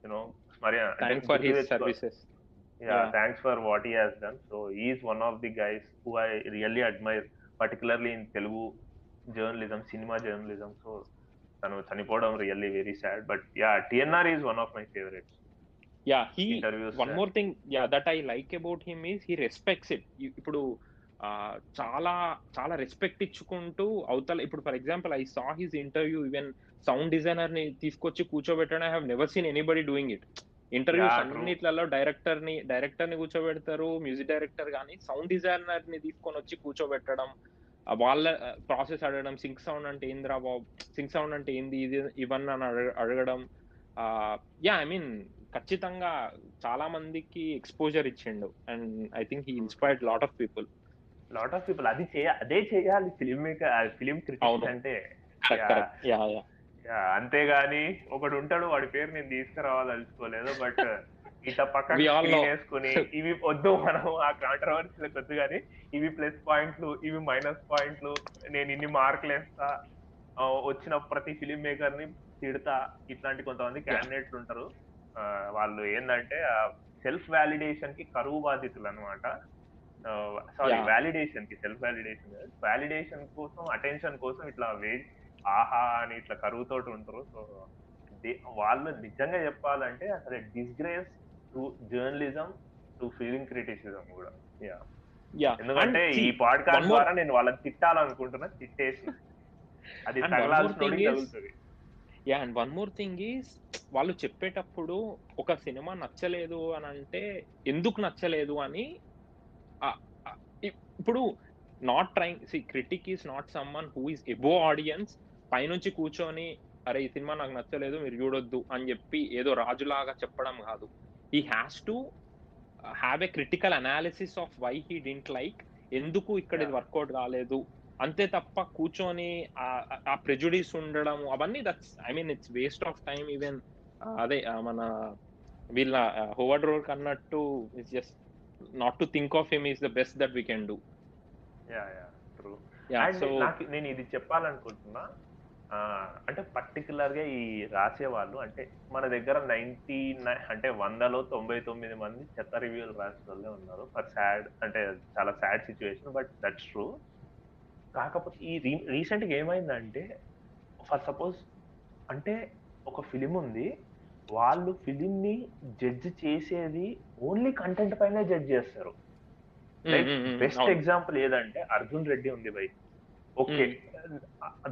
you know మరి thanks for his services Yeah. Thanks for what he has done so is one of the guys who I really admire particularly in Telugu journalism cinema journalism so తను చనిపోవడం really very sad but yeah TNR is one of my favourite yeah he interviews one more thing yeah that I like about him is he respects it ఇప్పుడు ఆ, చాలా చాలా respect ఇచ్చుకుంటూ అవతల ఇప్పుడు for example I saw his interview even sound డిజైనర్ని తీసుకొచ్చి కూర్చోబెట్టడం I have never seen anybody doing it interviews Yeah, true. అన్నిట్లలో డైరెక్టర్ని డైరెక్టర్ని కూర్చోబెడతారు మ్యూజిక్ డైరెక్టర్ కానీ సౌండ్ డిజైనర్ని తీసుకొని వచ్చి కూర్చోబెట్టడం ఆ వాళ్ళ ప్రాసెస్ అడగడం సింక్ సౌండ్ అంటే ఏందిరా బాబు సింక్ సౌండ్ అంటే ఏంది ఇది ఇవన్నీ అని అడగ- అడగడం యా ఐ మీన్ ఖచ్చితంగా చాలా మందికి ఎక్స్పోజర్ ఇచ్చిండు. And I think he inspired lot of people lot of people అది చేయ అదే చేయాలి. Film maker film critics. అంటే అంతేగాని ఒకడు ఉంటాడు వాడి పేరు నేను తీసుకురావాలనుకోలేదు బట్ all know. వేసుకుని ఇవి వద్దు మనం ఆ కాంట్రవర్సీలకు వద్దు కానీ ఇవి ప్లస్ పాయింట్లు ఇవి మైనస్ పాయింట్లు నేను ఇన్ని మార్కులు వేస్తా వచ్చిన ప్రతి ఫిలిం మేకర్ని తిడతా ఇట్లాంటి కొంతమంది క్యాండిడేట్లు ఉంటారు. వాళ్ళు ఏంటంటే సెల్ఫ్ వ్యాలిడేషన్కి కరువు బాధితులు అనమాట సారీ. వ్యాలిడేషన్కి సెల్ఫ్ వ్యాలిడేషన్ వ్యాలిడేషన్ కోసం అటెన్షన్ కోసం ఇట్లా వే ఆహా అని ఇట్లా కరువుతోటి ఉంటారు. సో వాళ్ళు నిజంగా చెప్పాలంటే అసలు disgrace to journalism to film criticism కూడా. ఎందుకంటే ఈ పాడ్కాస్ట్ ద్వారా నేను వాళ్ళని తిట్టాలనుకుంటున్నా తిట్టేసి. అది తగులుతుంది. Yeah and one more thing is వాళ్ళు చెప్పేటప్పుడు ఒక సినిమా నచ్చలేదు అని అంటే ఎందుకు నచ్చలేదు అని ఇప్పుడు not trying see critic is not someone who is above audience పైనుంచి కూర్చొని అరే ఈ సినిమా నాకు నచ్చలేదు మీరు చూడొద్దు అని చెప్పి ఏదో రాజులాగా చెప్పడం కాదు. He has to have a critical analysis of why he didn't like ఎందుకు ఇక్కడ ఇది. వర్కౌట్ కాలేదు. అంతే తప్ప కూర్చొని ఆ- ప్రెజుడీస్ ఉండడం అవన్నీ that's I mean it's waste of time even అదే మన వీళ్ళ హోవర్డ్ రోల్ అన్నట్టు it's just not to think of him is the best that we can do yeah yeah true and నాకు నేను ఇది చెప్పాలనుకుంటున్నా అంటే పర్టికులర్గా ఈ రాసే వాళ్ళు అంటే మన దగ్గర నైన్టీ అంటే వందలో తొంభై తొమ్మిది మంది చెత్త రివ్యూలు రాసే వాళ్ళే ఉన్నారు. ఫర్ సాడ్ అంటే చాలా sad situation but that's true కాకపోతే ఈ రీసెంట్గా ఏమైందంటే ఫర్ సపోజ్ అంటే ఒక ఫిలిం ఉంది వాళ్ళు ఫిలిం ని జడ్జ్ చేసేది ఓన్లీ కంటెంట్ పైనే జడ్జ్ చేస్తారు. బెస్ట్ ఎగ్జాంపుల్ ఏదంటే అర్జున్ రెడ్డి ఉంది బై. ఓకే.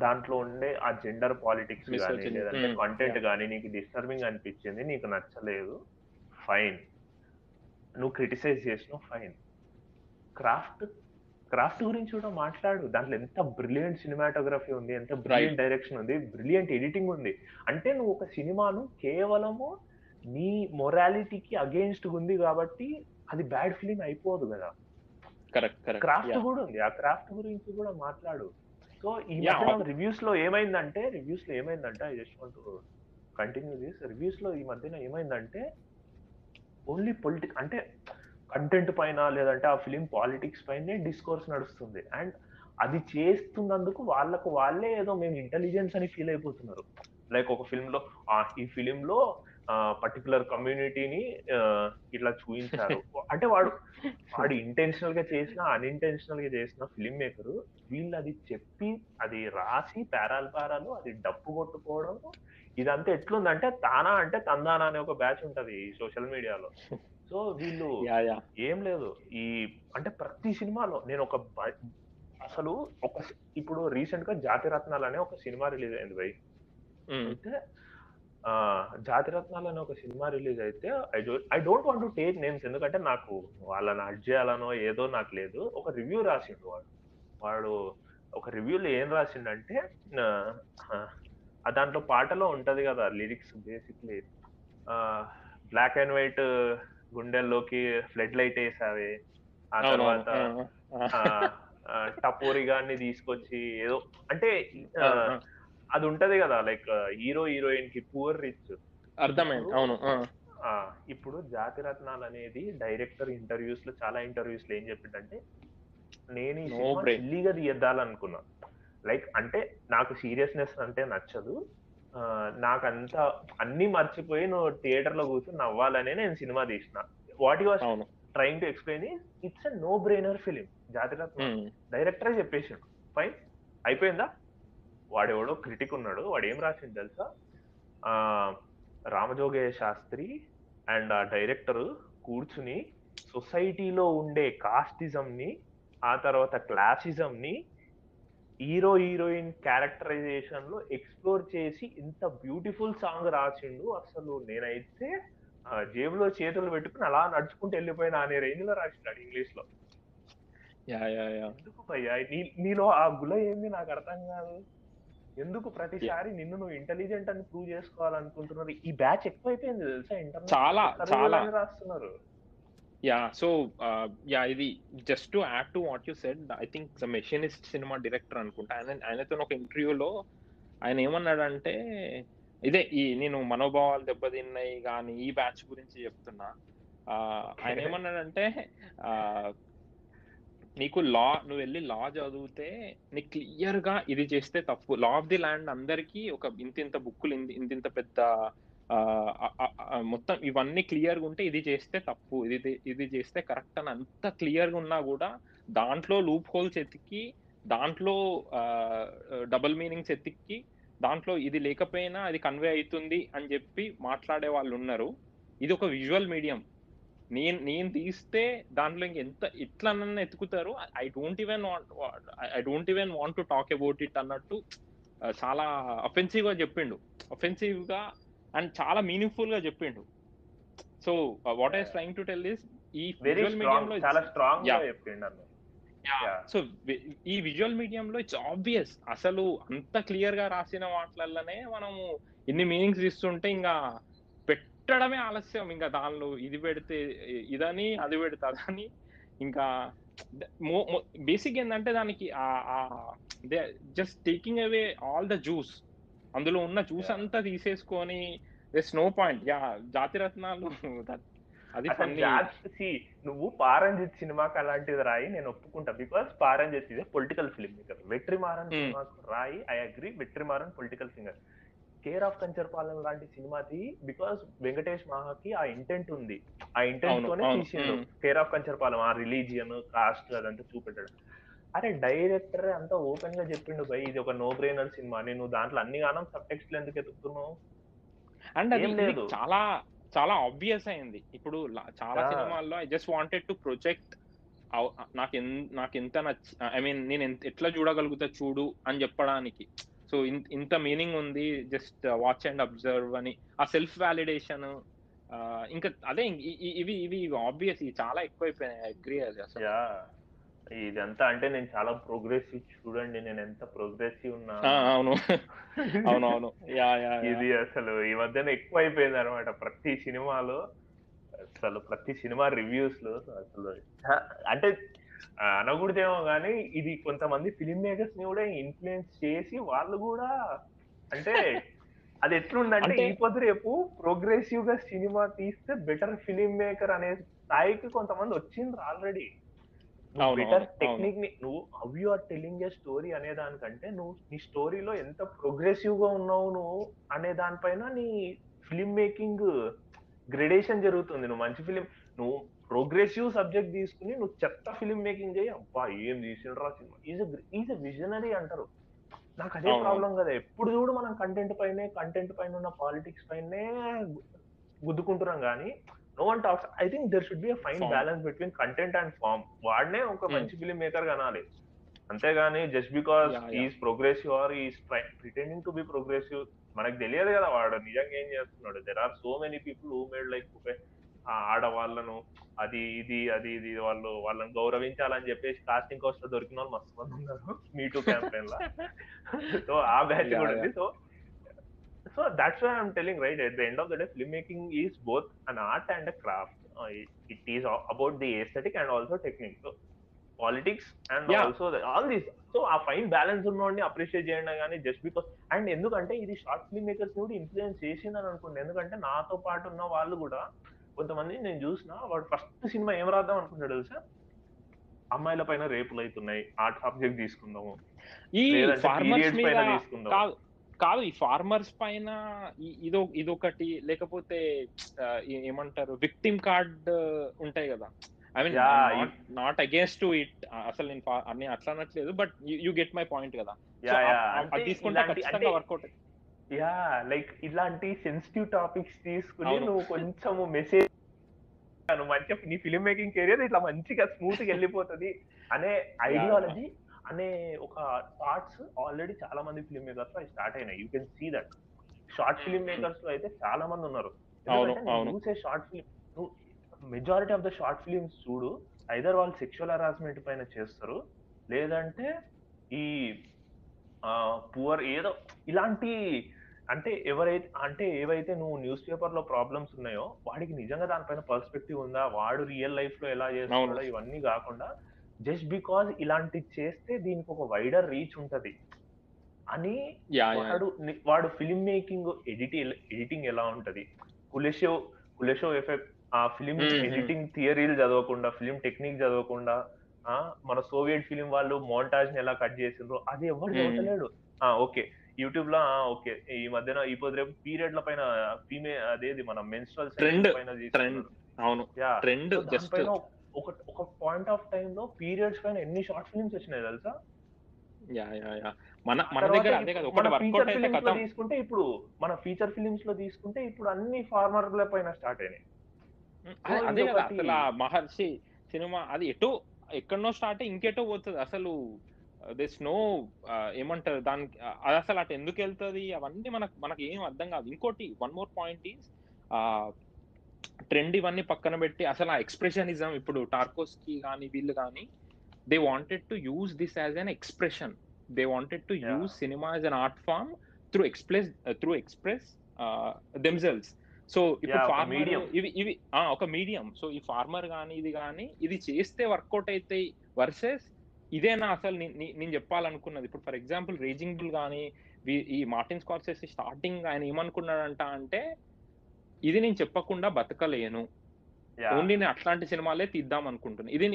దాంట్లో ఉండే ఆ జెండర్ పాలిటిక్స్ కానీ. లేదంటే కంటెంట్. కానీ నీకు డిస్టర్బింగ్ అనిపించింది నీకు నచ్చలేదు ఫైన్ నువ్వు క్రిటిసైజ్ చేసినావు ఫైన్ క్రాఫ్ట్ క్రాఫ్ట్ గురించి కూడా మాట్లాడు. దాంట్లో ఎంత బ్రిలియంట్ సినిమాటోగ్రఫీ ఉంది ఎంత బ్రిలియంట్ డైరెక్షన్ ఉంది బ్రిలియంట్ ఎడిటింగ్ ఉంది. అంటే నువ్వు ఒక సినిమాను కేవలము నీ మొరాలిటీకి అగేన్స్ట్ ఉంది కాబట్టి అది బ్యాడ్ ఫిలిం అయిపోదు కదా. క్రాఫ్ట్ కూడా ఉంది. ఆ క్రాఫ్ట్ గురించి కూడా మాట్లాడు. సో ఈ రివ్యూస్లో ఏమైందంటే రివ్యూస్లో ఏమైందంటే I just want continue this రివ్యూస్లో ఈ మధ్యన ఏమైందంటే ఓన్లీ పొలిటిక్ అంటే కంటెంట్ పైన లేదంటే ఆ ఫిలిం పాలిటిక్స్ పైనే డిస్కోర్స్ నడుస్తుంది. అండ్ అది చేస్తున్నందుకు వాళ్ళకు వాళ్ళే ఏదో మేము ఇంటెలిజెన్స్ అని ఫీల్ అయిపోతున్నారు. లైక్ ఒక ఫిల్మ్లో ఆ, ఈ ఫిలిం లో పర్టికులర్ కమ్యూనిటీని ఇట్లా చూపించారు అంటే వాడు వాడు ఇంటెన్షనల్గా చేసిన అన్ఇంటెన్షనల్గా చేసిన ఫిలిం మేకర్ వీళ్ళు అది చెప్పి అది రాసి పేరాలు పేరాలు అది డప్పు కొట్టుకోవడం ఇదంతా ఎట్లుందంటే తానా అంటే తందానా అనే ఒక బ్యాచ్ ఉంటది సోషల్ మీడియాలో సో వీళ్ళు ఏం లేదు. ఈ అంటే ప్రతి సినిమాలో నేను ఒక అసలు ఒక ఇప్పుడు రీసెంట్గా జాతిరత్నాలు అనే ఒక సినిమా రిలీజ్ అయింది అయితే ఆ, జాతిరత్నాలు అనే ఒక సినిమా రిలీజ్ అయితే I I don't want to take names ఎందుకంటే నాకు వాళ్ళని అడ్ చేయాలనో ఏదో నాకు లేదు. ఒక రివ్యూ రాసిండు వాడు. వాడు ఒక రివ్యూలో ఏం రాసిండంటే దాంట్లో పాటలో ఉంటది కదా lyrics basically. Black and white గుండెల్లోకి flood light వేసావే. ఆ తర్వాత ఆ, ఆ, టపోరి గాన్ని తీసుకొచ్చి ఏదో అంటే అది ఉంటది కదా లైక్ హీరో హీరోయిన్కి పూర్ రిచ్. అర్థమైంది. అవును ఆ, ఇప్పుడు జాతి రత్నాలు అనేది డైరెక్టర్ ఇంటర్వ్యూస్లో చాలా ఇంటర్వ్యూస్లో ఏం చెప్పిండంటే నేను ఈ సినిమా. సిల్లీగా తీయద్దాలనుకున్నా. లైక్ అంటే నాకు సీరియస్నెస్ అంటే నచ్చదు. నాకంత అన్ని మర్చిపోయి నువ్వు థియేటర్లో కూర్చొని నవ్వాలనే నేను సినిమా తీసిన. వాట్ యు వాస్ అవును. Trying to explain it's a no brainer film Jathiratnam um, డైరెక్టరే చెప్పేసాడు. ఫైన్ అయిపోయిందా? వాడెవడో క్రిటిక్ ఉన్నాడు. వాడు ఏం రాసిండు తెలుసా? ఆ రామజోగయ్య శాస్త్రి అండ్ ఆ డైరెక్టర్ కూర్చుని సొసైటీలో ఉండే కాస్టిజం ని ఆ తర్వాత క్లాసిజం ని హీరో హీరోయిన్ క్యారెక్టరైజేషన్లో ఎక్స్ప్లోర్ చేసి ఇంత బ్యూటిఫుల్ సాంగ్ రాసిండు అసలు. నేనైతే జేబులో చేతులు పెట్టుకుని అలా నడుచుకుంటూ వెళ్ళిపోయినా అనే రేంజ్లో రాసిండు ఇంగ్లీష్లో ఎందుకు భయ్యా? నీ- నీలో ఆ గుల ఏంది నాకు అర్థం కాదు. ఎందుకు ప్రతిసారి నిన్ను నువ్వు ఇంటెలిజెంట్ అని ప్రూవ్ చేసుకోవాలనుకుంటున్నారు? ఈ బ్యాచ్ ఎక్కువైపోయింది తెలుసా ఇంటర్నెట్ చాలా, చాలా. రాస్తున్నారు. యా సో యా ఇది just to add to what you said I think machinist cinema director అనుకుంటా. ఆయన ఆయనతో ఒక ఇంటర్వ్యూలో ఆయన ఏమన్నాడంటే ఇదే ఈ నేను మనోభావాలు దెబ్బతిన్నాయి కానీ ఈ బ్యాచ్ గురించి చెప్తున్నా. ఆ, ఆయన ఏమన్నాడంటే ఆ, నీకు లా నువ్వు వెళ్ళి లా చదివితే నీకు క్లియర్గా ఇది చేస్తే తప్పు. లా ఆఫ్ ది ల్యాండ్ అందరికీ ఒక ఇంత ఇంత బుక్కులు ఇంత ఇంత పెద్ద మొత్తం ఇవన్నీ క్లియర్గా ఉంటే ఇది చేస్తే తప్పు. ఇది ఇది చేస్తే కరెక్ట్ అని అంత క్లియర్గా ఉన్నా కూడా దాంట్లో లూప్ హోల్స్ ఎతికి దాంట్లో డబుల్ మీనింగ్స్ ఎతికి దాంట్లో ఇది లేకపోయినా అది కన్వే అవుతుంది అని చెప్పి మాట్లాడే వాళ్ళు ఉన్నారు. ఇది ఒక విజువల్ మీడియం. నేను నేను తీస్తే దాంట్లో ఇంక ఎంత ఇట్లనన్నా ఎత్తుకుతారు? I don't even I don't even want to talk about it అన్నట్టు చాలా అఫెన్సివ్గా చెప్పిండు. అఫెన్సివ్గా అండ్ చాలా మీనింగ్ఫుల్గా చెప్పిండు so what is trying to tell is ఈ విజువల్ మీడియం లో చాలా స్ట్రాంగ్గా. చెప్పిండు. సో ఈ విజువల్ మీడియం లో ఇట్స్ ఆబ్వియస్ అసలు అంత క్లియర్గా రాసిన వాటిలలోనే మనము ఇన్ని మీనింగ్స్ ఇస్తుంటే ఇంకా పెట్టడమే ఆలస్యం. ఇంకా దానిలో ఇది పెడితే ఇదని అది పెడితే అదని. ఇంకా బేసిక్ ఏంటంటే దానికి just taking away all the juice. అందులో ఉన్న జ్యూస్. అంతా తీసేసుకొని దిస్ నో పాయింట్. యా జాతి రత్నాలు అది నువ్వు పారంజిత్ సినిమాకి అలాంటిది రాయి నేను ఒప్పుకుంటా. బికాస్ పారంజిత్ ఇదే పొలిటికల్ ఫిల్మ్ మేకర్ వెట్రిమారన్. సినిమాకు రాయి I agree Vetrimaaran political finger care of Kancharapalem లాంటి సినిమాది బికాస్ వెంకటేష్ మహాకి ఆ ఇంటెంట్ ఉంది ఆ ఇంటెంట్ తోనే. తీసిండు. కేర్ ఆఫ్ కంచర్పాలెం ఆ రిలీజియన్ కాస్ట్ అదంతా చూపెట్టాడు అరే డైరెక్టర్ అంతా ఓపెన్గా చెప్పిండు భయ్ ఇది ఒక నో బ్రెయినర్ సినిమా నేను దాంట్లో అన్ని గానం సబ్ టెక్స్ట్ ఎందుకు ఎత్తుకుతున్నావు అండ్ అది. చాలా చాలా ఆబ్వియస్ అయింది ఇప్పుడు చాలా. సినిమాల్లో I just wanted to project నాకు నాకు ఎంత నచ్చి ఐ మీన్ నేను ఎట్లా చూడగలుగుతా చూడు అని చెప్పడానికి సో ఇంత మీనింగ్ ఉంది జస్ట్ వాచ్ అండ్ అబ్జర్వ్ అని. ఆ సెల్ఫ్ వ్యాలిడేషన్ ఇంకా అదే ఇవి ఇవి ఆబ్వియస్ ఇవి చాలా ఎక్కువైపోయినాయి. అగ్రి అది అసలు. ఇదంతా అంటే నేను చాలా ప్రోగ్రెసివ్ చూడండి నేను ఎంత ప్రోగ్రెసివ్ ఉన్నా. అవును అవును. అవును యా యా ఇది అసలు ఈ మధ్యన ఎక్కువ అయిపోయింది అనమాట ప్రతి సినిమాలో. అసలు ప్రతి సినిమా రివ్యూస్లో అసలు. అంటే అనకూడదేమో కానీ ఇది కొంతమంది ఫిల్మ్ మేకర్స్ని కూడా ఇన్ఫ్లుయెన్స్ చేసి వాళ్ళు కూడా అంటే అది ఎట్లుందంటే ఈ పొద్దు రేపు ప్రోగ్రెసివ్గా సినిమా తీస్తే బెటర్ ఫిలిం మేకర్ అనే స్థాయికి కొంతమంది వచ్చిండ్రు ఆల్రెడీ బెటర్ టెక్నిక్ని నువ్వు how you are telling a story అనే దానికంటే నువ్వు నీ స్టోరీలో ఎంత ప్రోగ్రెసివ్గా ఉన్నావు నువ్వు అనే దానిపైన నీ ఫిలిం మేకింగ్ గ్రెడేషన్ జరుగుతుంది. నువ్వు మంచి ఫిలిం నువ్వు ప్రోగ్రెసివ్ సబ్జెక్ట్ తీసుకుని నువ్వు చెత్త ఫిలిం మేకింగ్ చేయి అబ్బా ఏం తీసిండ్రా సినిమా ఈజ్ ఈజ్ విజనరీ అంటారు నాకు అదే. ప్రాబ్లం కదా ఎప్పుడు చూడు మనం కంటెంట్ పైనే కంటెంట్ పైన ఉన్న పాలిటిక్స్ పైనే గుద్దుకుంటున్నాం కానీ no one talks I think there should be fine Form. Balance between content and form వాడినే ఒక Hmm. మంచి ఫిలిం మేకర్ కనాలి అంతేగాని just because. Is progressive or is pretending to be progressive మనకు తెలియదు కదా వాడు నిజంగా ఏం చేస్తున్నాడు there are so many people who made like ఆడవాళ్ళను అది ఇది అది ఇది వాళ్ళు వాళ్ళని గౌరవించాలని చెప్పేసి కాస్టింగ్ కోస్ట్ దొరికిన వాళ్ళు మస్తు మంది ఉన్నారు. మీ టూ క్యాంపెయిన్ లా. సో ఆ బ్యాచ్ కూడా. ఉంది. So so that's why I'm telling right at the end of the day film making is both an art and a craft it is about the aesthetic and also technique so politics and. Also all these so ఆ fine balance ఉన్నోడిని appreciate చేయండి కానీ just because and ఎందుకంటే ఇది short film makers కూడా influence చేసిందని అనుకోండి. ఎందుకంటే నాతో పాటు ఉన్న వాళ్ళు కూడా కొంతమంది నేను చూసిన వాడు ఫస్ట్ సినిమా ఏం రాద్దాం అనుకుంటాడు తెలుసా? అమ్మాయిల పైన రేపులు అవుతున్నాయి ఆర్ట్ సబ్జెక్ట్ తీసుకుందాము. ఈ ఫార్మర్స్ మీద పైన తీసుకుందాం. కాదు కాదు ఈ ఫార్మర్స్ పైన ఇదో ఇదొకటి లేకపోతే ఆ, ఏమంటారు విక్టిమ్ కార్డ్ ఉంటాయి కదా. I mean not against to it అసలు నేను అట్లా అనట్లేదు but you get my point కదా. ఆ- ఆ- అది తీసుకుంటే ఖచ్చితంగా వర్కౌట్ యా లైక్ ఇలాంటి సెన్సిటివ్ టాపిక్స్ తీసుకుని. నువ్వు కొంచెం మెసేజ్ మంచిగా నీ ఫిల్మ్ మేకింగ్ కెరియర్ ఇట్లా మంచిగా స్మూత్గా వెళ్ళిపోతుంది అనే ఐడియాలజీ అనే ఒక థాట్స్ ఆల్రెడీ చాలా మంది ఫిల్మ్ మేకర్స్లో స్టార్ట్ అయినాయి. You can see that short film మేకర్స్లో అయితే చాలా మంది ఉన్నారు. చూసే షార్ట్ ఫిల్మ్ నువ్వు majority of the short films చూడు ఐదర్ వాళ్ళు సెక్షువల్ హరాస్మెంట్ పైన చేస్తారు లేదంటే ఈ పువర్ ఏదో ఇలాంటి అంటే ఎవరైతే అంటే ఏవైతే నువ్వు న్యూస్ పేపర్లో ప్రాబ్లమ్స్ ఉన్నాయో వాడికి నిజంగా దానిపైన పర్స్పెక్టివ్ ఉందా వాడు రియల్ లైఫ్లో ఎలా చేస్తున్నాడో. ఇవన్నీ కాకుండా జస్ట్ బికాజ్ ఇలాంటివి చేస్తే దీనికి ఒక వైడర్ రీచ్ ఉంటది అని వాడు వాడు ఫిల్మ్ మేకింగ్ ఎడిట్ ఎడిటింగ్ ఎలా ఉంటది కులెషో కులెషో ఎఫెక్ట్ ఆ ఫిలిం Mhm. ఎడిటింగ్ థియరీలు చదవకుండా ఫిలిం టెక్నిక్ చదవకుండా మన సోవియట్ ఫిలిం వాళ్ళు మోంటాజ్ని ఎలా కట్ చేసిండ్రో అది ఎవరు. చదవలేడు ఓకే యూట్యూబ్లో ఓకే ఈ మధ్యన ఈ పొద్దు రేపు పీరియడ్ ల పైన ఫీమే అదేది మన మెన్స్ట్రల్ Trend, పైన ట్రెండ్ అవును. యా. ట్రెండ్ జస్ట్ ఒక ఒక పాయింట్ ఆఫ్ టైం లో పీరియడ్స్ పైన ఎన్ని షార్ట్ ఫిల్మ్స్ వచ్చినాయి తెలుసా? Yeah yeah yeah. మన మన దగ్గర అదే కదా ఇప్పుడు ఒకటి వర్కౌట్ అయితే కథం. తీసుకుంటే ఇప్పుడు మన ఫీచర్ ఫిలిమ్స్లో తీసుకుంటే ఇప్పుడు అన్ని ఫార్మర్ల పైన స్టార్ట్ అయినాయి. అదే కదా అసలు మహర్షి సినిమా అది ఎటో ఎక్కడనో స్టార్ట్ ఇంకెటో పోతుంది అసలు దిస్ నో ఏమంటారు దానికి అది అసలు అటు ఎందుకు వెళ్తుంది? అవన్నీ మనకు మనకి ఏం అర్థం కాదు. ఇంకోటి one more point is trend ఇవన్నీ పక్కన పెట్టి అసలు ఆ ఎక్స్ప్రెషనిజం ఇప్పుడు టార్కోస్కి కానీ వీళ్ళు కానీ they wanted to use this as an expression they wanted to. Use cinema as an art form through express through express themselves so ఇప్పుడు ఫార్మర్ medium. ఇవి ఇవి ఆ, ఒక మీడియం సో ఈ ఫార్మర్ కానీ ఇది కానీ ఇది చేస్తే వర్కౌట్ అవుతాయి వర్సెస్ ఇదేనా అసలు నేను చెప్పాలనుకున్నది. ఇప్పుడు ఫర్ ఎగ్జాంపుల్ రేజింగ్ బుల్ కానీ ఈ మార్టిన్ స్కార్సెస్ స్టార్టింగ్ ఆయన ఏమనుకున్నాడంట అంటే ఇది నేను చెప్పకుండా బతకలేను. ఓన్లీ నేను అట్లాంటి సినిమాలే తీద్దాం అనుకుంటున్నాను ఇది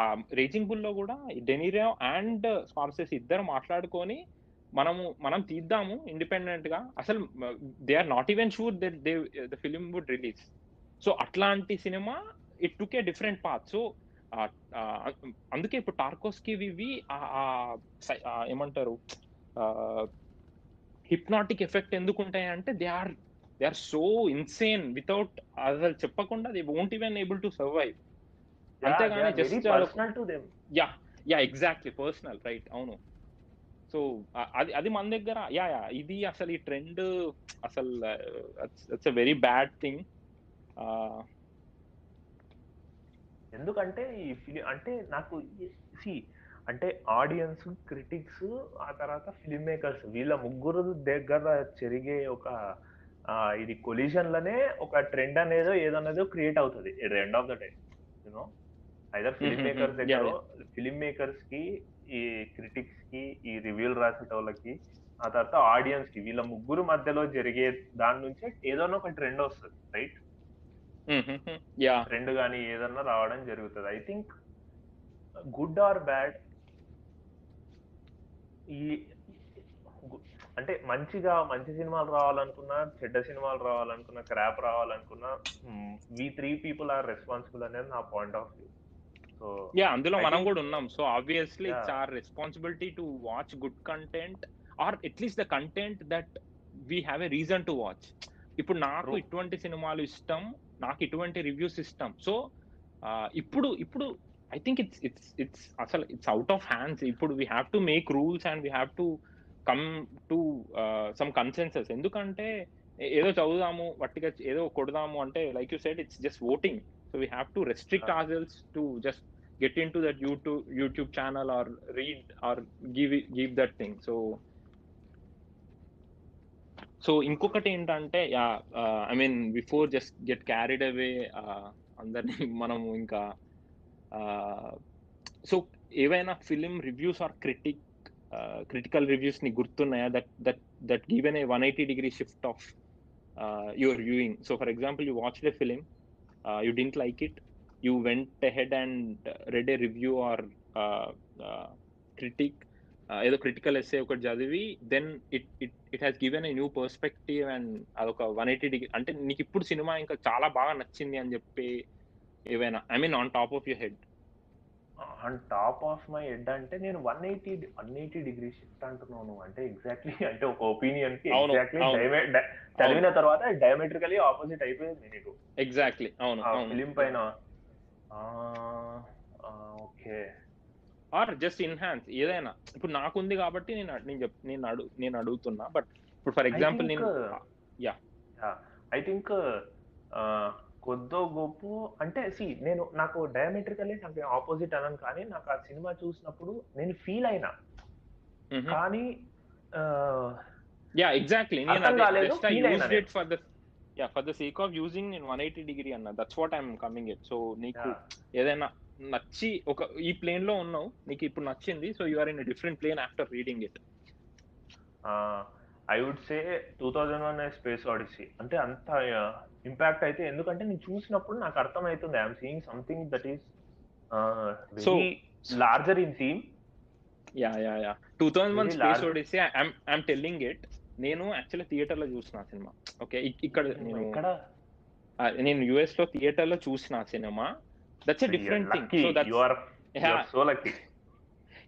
ఆ రేజింగ్ బుల్లో కూడా డెనీరియో అండ్ స్పార్సెస్ ఇద్దరు మాట్లాడుకొని మనము మనం తీద్దాము ఇండిపెండెంట్గా అసలు they are not even sure they the film would release. So అట్లాంటి cinema it took a different path. So అందుకే ఇప్పుడు టార్కోస్కి ఇవి ఏమంటారు హిప్నాటిక్ ఎఫెక్ట్ ఎందుకు ఉంటాయి అంటే they are they are so insane without అసలు చెప్పకుండా they won't even able to survive. అంతేగాని just personal to them. Yeah yeah exactly personal right అవును. సో అది అది మన దగ్గర యా యా ఇది అసలు ఈ ట్రెండ్ అసలు it's a very bad thing. ఎందుకంటే ఈ ఫిలిం అంటే నాకు సి అంటే ఆడియన్స్ క్రిటిక్స్ ఆ తర్వాత ఫిలిం మేకర్స్ వీళ్ళ ముగ్గురు దగ్గర జరిగే ఒక ఆ, ఇది కొలిజన్లోనే ఒక ట్రెండ్ అనేదో ఏదన్నదో క్రియేట్ అవుతుంది. At end of the day you know either film makers. దగ్గర ఫిలిం మేకర్స్కి ఈ క్రిటిక్స్కి ఈ రివ్యూలు రాసే వాళ్ళకి ఆ తర్వాత ఆడియన్స్కి వీళ్ళ ముగ్గురు మధ్యలో జరిగే దాని నుంచే ఏదోనో ఒక ట్రెండ్ వస్తుంది రైట్ యా ట్రెండ్ కానీ ఏదన్నా రావడం జరుగుతుంది. I think good or bad ఈ అంటే మంచిగా మంచి సినిమాలు రావాలనుకున్నా చెడ్డ సినిమాలు రావాలనుకున్నా crap రావాలనుకున్నా we three people are responsible అనేది నా point of view so yeah అందులో మనం కూడా ఉన్నాం. So obviously it's. Or responsibility to watch good content or at least the content that we have a reason to watch ఇప్పుడు నాకు. ఇటువంటి సినిమాలు ఇష్టం. నాకు ఇటువంటి రివ్యూస్ ఇష్టం సో ఇప్పుడు ఇప్పుడు I think it's it's it's అసలు ఇట్స్ అవుట్ ఆఫ్ హ్యాండ్స్ ఇప్పుడు we have to make rules and we have to come to some consensus ఎందుకంటే ఏదో చదువుదాము వట్టిగా ఏదో కొడదాము అంటే like you said it's just voting so we have to restrict ourselves to just get into that youtube youtube channel or read or give it- give that thing. So so ఇంకొకటి ఏంటంటే yeah I mean before just get carried away అందరినీ మనము ఇంకా so ఏవైనా film reviews or critic critical రివ్యూస్ని గుర్తున్నాయా? That that that given a one eighty degree shift of your viewing so for example you watch the film you didn't like it you went head and read a review or critic ఏదో critical essay ఒకటి చదివి then it it it has given a new perspective and అదొక one eighty degree అంటే నీకు ఇప్పుడు cinema ఇంకా చాలా బాగా నచ్చింది అని చెప్పి ఏవైనా I mean on top of your head on top of my head అంటే నేను one eighty one eighty degree shift అంటున్నాను. అంటే ఎగ్జాక్ట్లీ అంటే ఒక ఒపీనియన్కి ఎగ్జాక్ట్లీ. చదివిన తర్వాత డయామెట్రికలీ ఆపోజిట్ అయిపోయింది నీకు. ఎగ్జాక్ట్లీ అవును ఫిలిం పైన. ఓకే. ఆర్ జస్ట్ ఇన్హాన్స్ ఏదైనా. ఇప్పుడు నాకుంది కాబట్టి నేను నేను చెప్ నేను అడు నేను అడుగుతున్నా. బట్ ఇప్పుడు ఫర్ ఎగ్జాంపుల్ నేను yeah. ఐ థింక్ కొద్దో గొప్ప అంటే సి నేను నాకు డయామెట్రికల్లీ నాకు ఆపోజిట్ అనను కానీ నాకు ఆ సినిమా చూసినప్పుడు నేను ఫీల్ అయినా. కానీ యా ఎగ్జాక్ట్లీ నేను for the yeah for the sake of using నేను వన్ ఎయిటీ డిగ్రీ అన్న. That's what I'm coming it so నీకు ఏదైనా నచ్చి ఒక ఈ ప్లేన్లో ఉన్నావు నీకు ఇప్పుడు నచ్చింది so you are in different plane after reading it I would say two thousand one space odyssey అంటే అంత ఇంపాక్ట్ అయితే ఎందుకంటే నేను చూసినప్పుడు నాకు అర్థమవుతుంది I'm seeing something that is So- larger in theme yeah yeah yeah two thousand one space. Odyssey I'm telling it నేను actually థియేటర్లో చూసిన సినిమా ఓకే ఇక్కడ నేను నేను యుఎస్లో థియేటర్లో చూసిన cinema that's a different thing lucky so you that's or Yeah. So lucky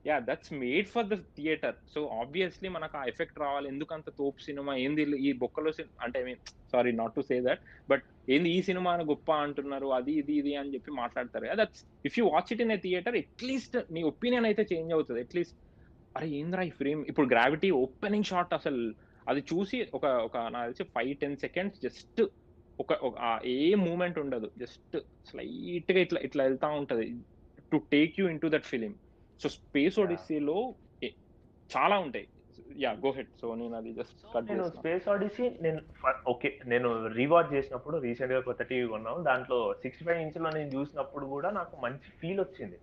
yeah that's made for the theatre so obviously మనకు ఆ ఎఫెక్ట్ రావాలి. ఎందుకంత తోపు సినిమా? ఏంది ఈ బొక్కలో అంటే I mean sorry not to say that but ఏంది ఈ సినిమా గొప్ప అంటున్నారు? అది ఇది ఇది అని చెప్పి మాట్లాడతారు. That's if you watch it in a theatre at least నీ ఒపీనియన్ అయితే చేంజ్ అవుతుంది. అట్లీస్ట్ అరే ఏంద్రా ఈ ఫ్రేమ్ ఇప్పుడు గ్రావిటీ ఓపెనింగ్ షాట్ అసలు అది చూసి ఒక ఒక నాకు తెలిసి ఫైవ్ టెన్ సెకండ్స్ జస్ట్ ఒక ఏ మూమెంట్ ఉండదు. జస్ట్ స్లైట్గా ఇట్లా ఇట్లా వెళ్తా ఉంటది. To take you into that film. So space. ఒడిస్సీలో చాలా ఉంటాయి. Yeah go ahead. సో నేను అది జస్ట్ కట్ నేను స్పేస్ ఆడిసీ నేను ఓకే నేను రీవాచ్ చేసినప్పుడు రీసెంట్గా కొత్త టీవీ కొన్నాను. దాంట్లో సిక్స్టీ ఫైవ్ ఇంచ్లో నేను చూసినప్పుడు కూడా నాకు మంచి ఫీల్ వచ్చింది.